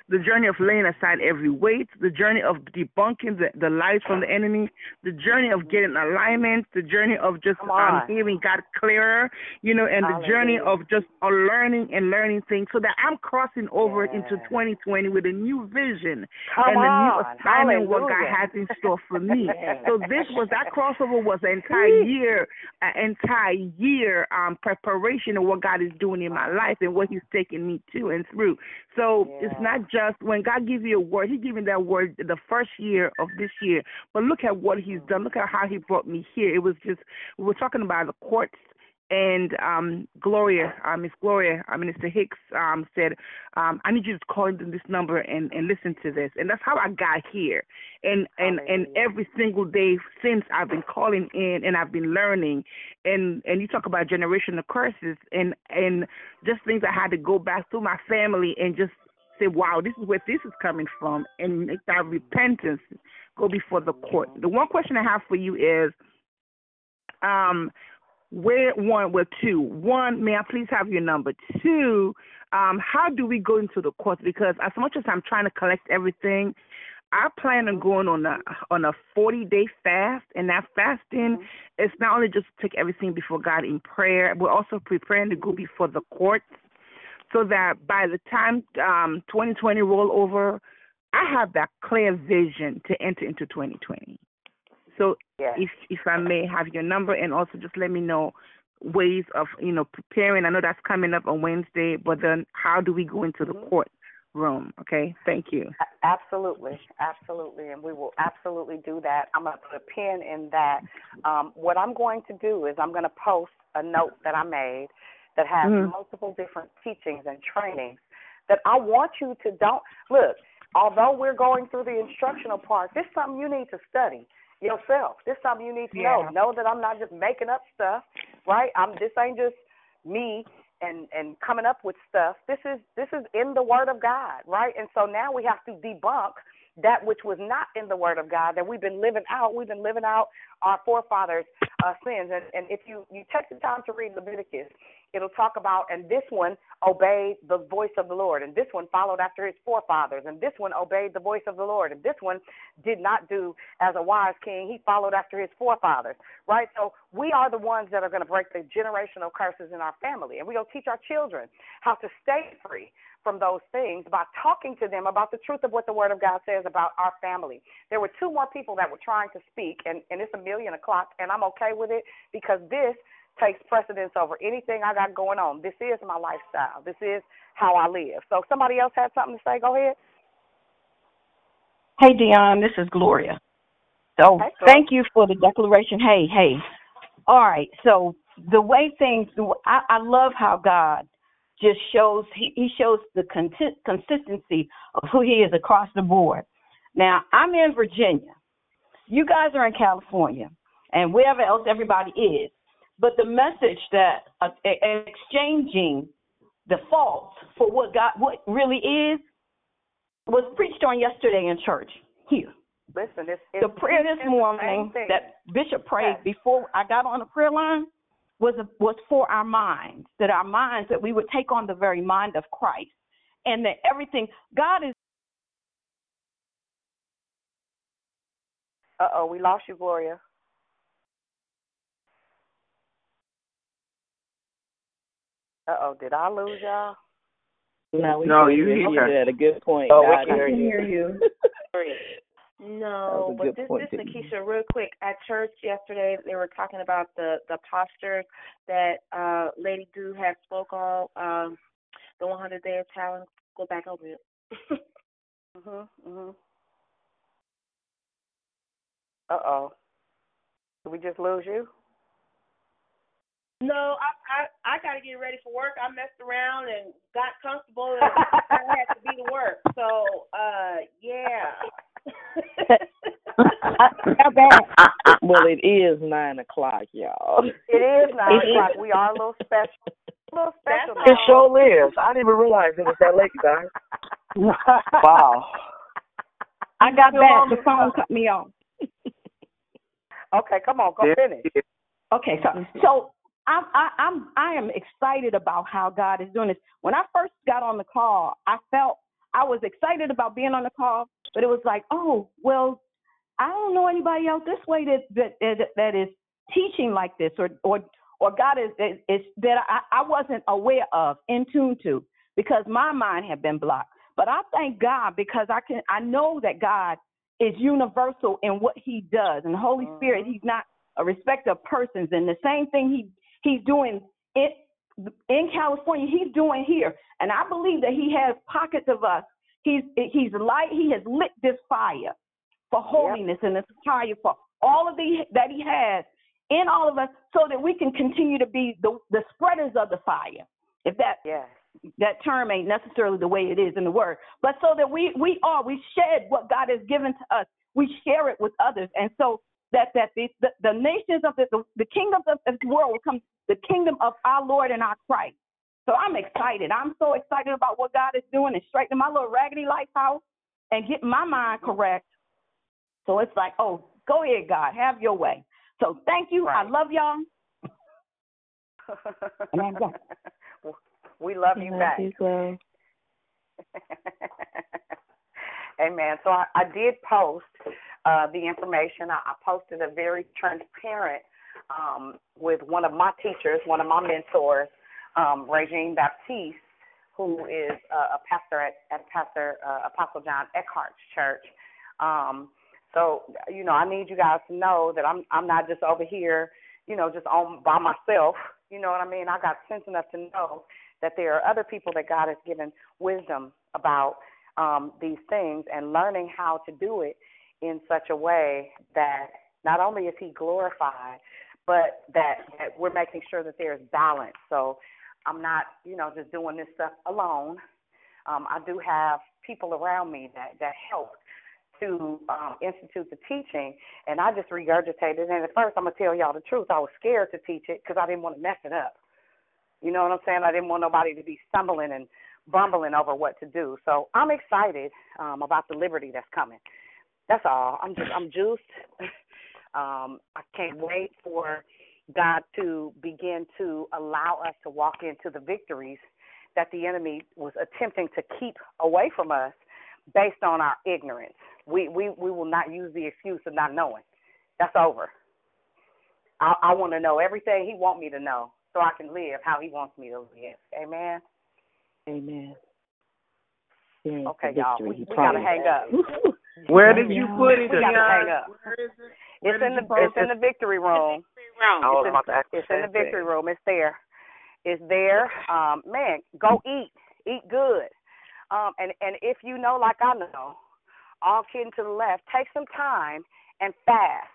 Speaker 33: the journey of laying aside every weight, the journey of debunking the, the lies from the enemy, the journey of getting alignment, the journey of just um, hearing God clearer, you know, and the journey of just learning and learning things so that I'm crossing over yes. into 2020 with a new vision
Speaker 34: Come
Speaker 33: and
Speaker 34: on.
Speaker 33: a new assignment what God has in store for me. *laughs* So this was that crossover was an entire year, an entire year um preparation of what God is doing in my life and what He's taking me to and through. So it's not just when God gives you a word, He giving that word the first year of this year. But look at what He's done. Look at how He brought me here. It was just we were talking about the courts and um Gloria, uh, Miss Gloria, uh, Minister Hicks um said, um, I need you to call this number and, and listen to this. And that's how I got here. And and and every single day since I've been calling in and I've been learning and and you talk about generational curses and and just things I had to go back through my family and just say, Wow, this is where this is coming from and make that repentance go before the court. The one question I have for you is um where one well two. One may i please have your number? Two um how do we go into the court? Because as much as i'm trying to collect everything i plan on going on a on a forty day fast and that fasting is not only just to take everything before god in prayer we're also preparing to go before the courts so that by the time um 2020 roll over i have that clear vision to enter into 2020 so if if I may have your number and also just let me know ways of you know preparing. I know that's coming up on Wednesday, but then how do we go into the court room? Okay, thank you.
Speaker 7: Absolutely, absolutely, and we will absolutely do that. I'm going to put a pin in that. Um, what I'm going to do is I'm going to post a note that I made that has
Speaker 33: Mhm.
Speaker 7: multiple different teachings and trainings that I want you to don't look. Although we're going through the instructional part, this is something you need to study yourself. This is something you need to
Speaker 33: Yeah.
Speaker 7: know. Know that I'm not just making up stuff, right? I'm this ain't just me and and coming up with stuff. This is this is in the Word of God, right? And so now we have to debunk that which was not in the Word of God that we've been living out. We've been living out our forefathers' uh, sins. And, and if you you take the time to read Leviticus, it'll talk about and this one obeyed the voice of the Lord, and this one followed after his forefathers, and this one obeyed the voice of the Lord, and this one did not do as a wise king. He followed after his forefathers, right? So we are the ones that are going to break the generational curses in our family, and we're going to teach our children how to stay free from those things by talking to them about the truth of what the Word of God says about our family. There were two more people that were trying to speak, and, and it's a o'clock, and I'm okay with it because this takes precedence over anything I got going on. This is my lifestyle. This is how I live. So if somebody else had something to say, go ahead.
Speaker 35: Hey, Dion, this is Gloria. So thank you for the declaration. Hey, hey. All right. So the way things, I, I love how God just shows, he, he shows the consistency of who he is across the board. Now, I'm in Virginia. You guys are in California and wherever else everybody is. But the message that uh, exchanging the fault for what God, what really is, was preached on yesterday in church here.
Speaker 7: Listen, it's,
Speaker 35: The prayer this
Speaker 7: it's
Speaker 35: morning that Bishop prayed before I got on the prayer line was was for our minds, that our minds that we would take on the very mind of Christ, and that everything God is.
Speaker 7: Uh oh, we lost you, Gloria. Uh oh, did I lose y'all?
Speaker 6: No, we
Speaker 7: No,
Speaker 6: can
Speaker 7: you
Speaker 6: hear
Speaker 7: hear
Speaker 6: you.
Speaker 7: her.
Speaker 6: had a good point.
Speaker 7: Oh, we can
Speaker 6: hear
Speaker 7: hear
Speaker 6: you. *laughs*
Speaker 30: No,
Speaker 6: That was a
Speaker 30: but
Speaker 6: good
Speaker 30: this
Speaker 6: point
Speaker 30: this
Speaker 6: that you
Speaker 30: Nakisha, real quick. At church yesterday, they were talking about the the posture that uh Lady Do had spoke on um the 100 Day of Challenge. Go back over it. *laughs*
Speaker 7: Mhm. Mhm. Uh oh. Did we just lose you?
Speaker 30: No, I I I got to get ready for work. I messed around and got comfortable, and *laughs* I had to be to work. So, uh, yeah. How bad?
Speaker 6: Well, it is nine o'clock, y'all.
Speaker 7: It is nine
Speaker 6: It is.
Speaker 7: o'clock. We are a little special. little special.
Speaker 6: It sure is. I didn't even realize it was that late, guys. *laughs* wow.
Speaker 35: I got
Speaker 6: Still
Speaker 35: back. The
Speaker 6: the
Speaker 35: phone
Speaker 6: phone.
Speaker 35: cut me off.
Speaker 7: Okay, come on, go
Speaker 6: Yeah.
Speaker 7: finish.
Speaker 35: Okay, so mm-hmm. so I'm I, I'm I am excited about how God is doing this. When I first got on the call, I felt I was excited about being on the call, but it was like, oh well, I don't know anybody else this way that that that, that is teaching like this, or or or God is is, is that I, I wasn't aware of, in tune to, because my mind had been blocked. But I thank God because I can I know that God is universal in what He does, and the Holy mm-hmm. Spirit He's not a respecter of persons, and the same thing He He's doing it in California. He's doing here, and I believe that He has pockets of us. He's He's light. He has lit this fire for holiness and this fire for all of the that He has in all of us, so that we can continue to be the the spreaders of the fire. If that
Speaker 7: Yes.
Speaker 35: That term ain't necessarily the way it is in the word, but so that we we are we shed what God has given to us, we share it with others, and so that that the the, the nations of the, the the kingdoms of this world will come the kingdom of our Lord and our Christ. So I'm excited. I'm so excited about what God is doing and straightening my little raggedy lighthouse and getting my mind correct. So it's like, oh, go ahead, God, have your way. So thank you. I love y'all. *laughs* And I'm done.
Speaker 7: we love you back.
Speaker 9: well.
Speaker 7: Amen. *laughs* So I, I did post uh, the information. I, I posted a very transparent um, with one of my teachers, one of my mentors, um, Regine Baptiste, who is uh, a pastor at, at Pastor uh, Apostle John Eckhardt's church. Um, so you know, I need you guys to know that I'm I'm not just over here, you know, just on by myself. You know what I mean? I got sense enough to know that there are other people that God has given wisdom about um, these things and learning how to do it in such a way that not only is He glorified, but that, that we're making sure that there's balance. So I'm not, you know, just doing this stuff alone. Um, I do have people around me that that help to um, institute the teaching, and I just regurgitated. And at first, I'm gonna tell y'all the truth. I was scared to teach it because I didn't want to mess it up. You know what I'm saying? I didn't want nobody to be stumbling and bumbling over what to do. So I'm excited um, about the liberty that's coming. That's all. I'm just I'm juiced. *laughs* um, I can't wait for God to begin to allow us to walk into the victories that the enemy was attempting to keep away from us based on our ignorance. We we we will not use the excuse of not knowing. That's over. I, I want to know everything He want me to know so I can live how He wants me to live. Amen.
Speaker 6: Amen. Experience
Speaker 7: Okay, y'all. We, we gotta hang up. *laughs*
Speaker 6: Where did you put it,
Speaker 7: We gotta hang up. It's in the it's in the victory room. It's in,
Speaker 6: about to ask the
Speaker 7: it's in the victory room. It's there. It's there. Um, man, go eat. Eat good. Um, and and if you know, like I know, all kidding to the left, take some time and fast.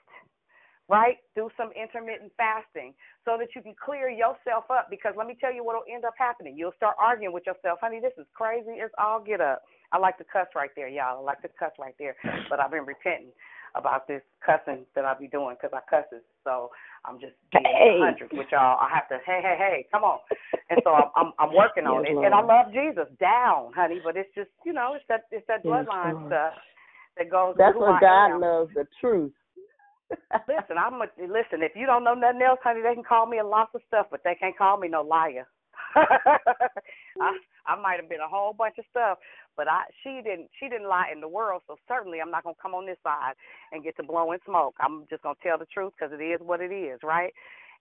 Speaker 7: Right? Do some intermittent fasting so that you can clear yourself up. Because let me tell you what'll end up happening. You'll start arguing with yourself, honey. This is crazy. It's all get up. I like to cuss right there, y'all. I like to cuss right there. But I've been repenting about this cussing that I be doing because I cusses. So I'm just being
Speaker 6: Hey.
Speaker 7: a hundred with y'all. I have to, hey, hey, hey, come on. And so I'm I'm, I'm working on
Speaker 6: Yes,
Speaker 7: it, and I love Jesus down, honey. But it's just you know, it's that it's that bloodline
Speaker 13: Lord.
Speaker 7: stuff that goes.
Speaker 13: That's what God loves, the truth.
Speaker 7: Listen, I'm a, listen. If you don't know nothing else, honey, they can call me a lot of stuff, but they can't call me no liar. *laughs* I I might have been a whole bunch of stuff, but I she didn't she didn't lie in the world, so certainly I'm not gonna come on this side and get to blowing smoke. I'm just gonna tell the truth because it is what it is, right?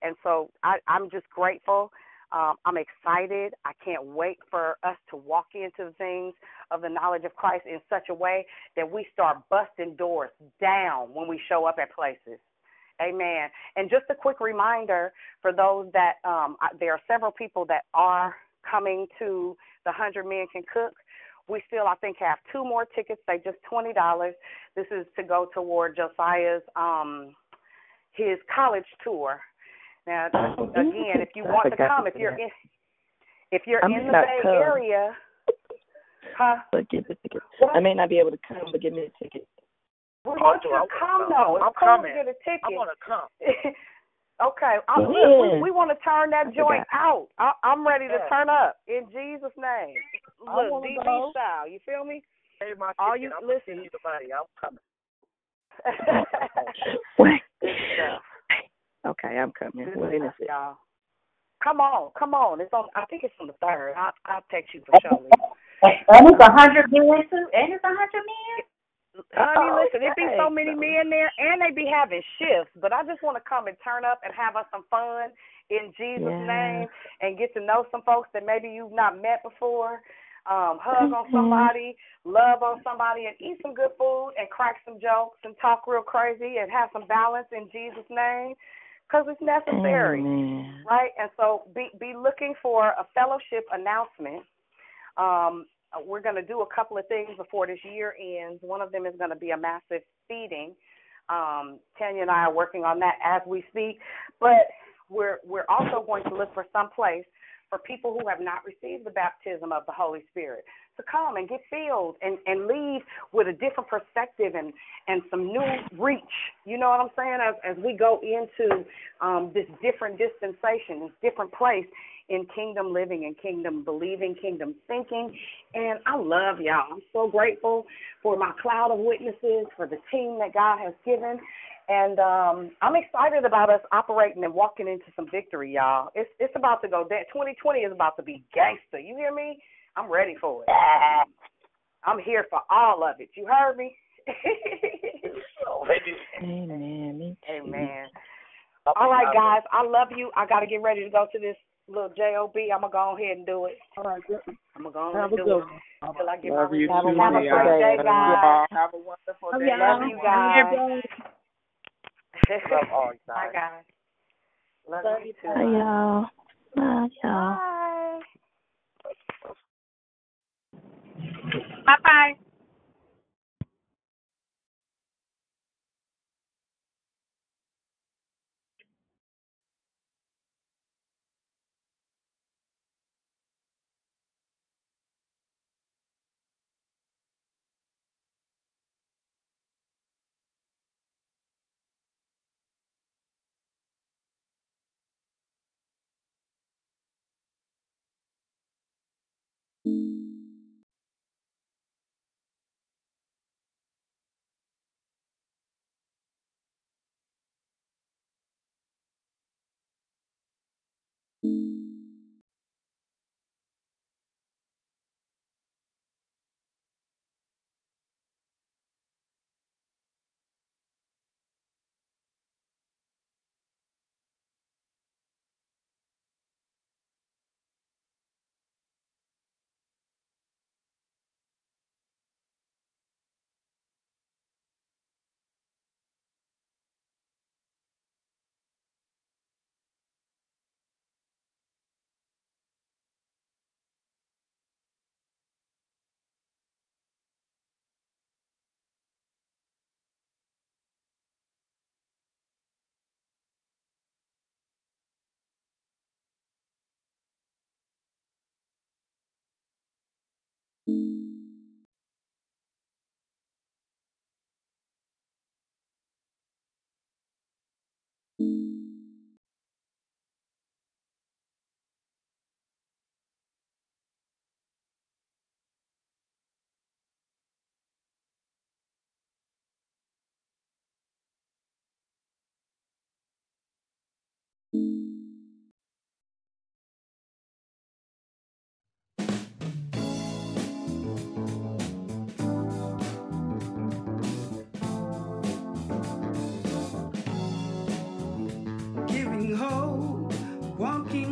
Speaker 7: And so I I'm just grateful. Um, I'm excited. I can't wait for us to walk into things of the knowledge of Christ in such a way that we start busting doors down when we show up at places. Amen. And just a quick reminder for those that um, there are several people that are coming to the Hundred Men Can Cook. We still, I think, have two more tickets. They just twenty dollars. This is to go toward Josiah's um his college tour. Now, again, if you want to come, if you're in, if you're
Speaker 6: I
Speaker 7: in the Bay
Speaker 6: come.
Speaker 7: Area, huh?
Speaker 6: But give the ticket. I may not be able to come, but give me a ticket.
Speaker 7: We want you to come though.
Speaker 6: I'm coming.
Speaker 7: to get a ticket.
Speaker 6: I wanna come. *laughs*
Speaker 7: Okay, I'm,
Speaker 6: Go
Speaker 7: look, we, we want to turn that
Speaker 6: I
Speaker 7: joint
Speaker 6: forgot.
Speaker 7: out. I, I'm ready to
Speaker 6: Yeah.
Speaker 7: turn up in Jesus' name. Look, DB
Speaker 6: go.
Speaker 7: style. You feel me?
Speaker 6: Hey, my
Speaker 7: All
Speaker 6: chicken,
Speaker 7: you
Speaker 6: I'm
Speaker 7: listen.
Speaker 6: you the money. I'm coming. *laughs*
Speaker 7: Good stuff.
Speaker 6: Okay, I'm coming.
Speaker 7: Good
Speaker 6: What is
Speaker 7: stuff,
Speaker 6: it?
Speaker 7: y'all. Come on, come on. It's on. I think it's on the third. I, I'll text you for oh. sure.
Speaker 36: And it's a hundred men too. And it's a hundred men.
Speaker 7: Honey, listen, it be so many men there, and they be having shifts. But I just want to come and turn up and have us some fun in Jesus'
Speaker 6: Yeah.
Speaker 7: name, and get to know some folks that maybe you've not met before. Um, hug on
Speaker 6: Mhm.
Speaker 7: somebody, love on somebody, and eat some good food, and crack some jokes, and talk real crazy, and have some balance in Jesus' name, because it's necessary
Speaker 6: Amen.
Speaker 7: right? And so be be looking for a fellowship announcement. Um, we're going to do a couple of things before this year ends. One of them is going to be a massive feeding. Um, Tanya and I are working on that as we speak, but we're we're also going to look for some place for people who have not received the baptism of the Holy Spirit to come and get filled and, and leave with a different perspective and, and some new reach. You know what I'm saying? As as we go into um, this different dispensation, this different place in kingdom living and kingdom believing, kingdom thinking. And I love y'all. I'm so grateful for my cloud of witnesses, for the team that God has given. And um, I'm excited about us operating and walking into some victory, y'all. It's it's about to go down. 2020 is about to be gangster. You hear me? I'm ready for it. I'm here for all of it. You heard me?
Speaker 6: Amen.
Speaker 7: Amen. All right, guys. I love you. I got to get ready to go to this little job. I'm gonna go ahead and do it.
Speaker 6: All right. Good.
Speaker 7: I'm gonna go
Speaker 6: Have
Speaker 7: ahead
Speaker 6: a
Speaker 7: and do
Speaker 6: good
Speaker 7: it until I get
Speaker 6: Love
Speaker 7: my
Speaker 6: you too,
Speaker 7: Have a
Speaker 6: Leah.
Speaker 7: great day, guys.
Speaker 6: Have a wonderful
Speaker 7: Love
Speaker 6: day.
Speaker 7: Love you guys. *laughs*
Speaker 6: Love all you
Speaker 7: Bye,
Speaker 6: guys.
Speaker 7: guys. Love,
Speaker 6: Love
Speaker 7: you
Speaker 6: you
Speaker 7: too.
Speaker 6: too.
Speaker 37: Bye, y'all. Love y'all.
Speaker 7: Bye. Bye bye.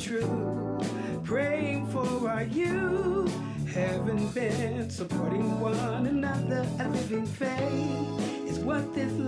Speaker 14: truth, praying for our youth, having been supporting one another, a living faith is what this life.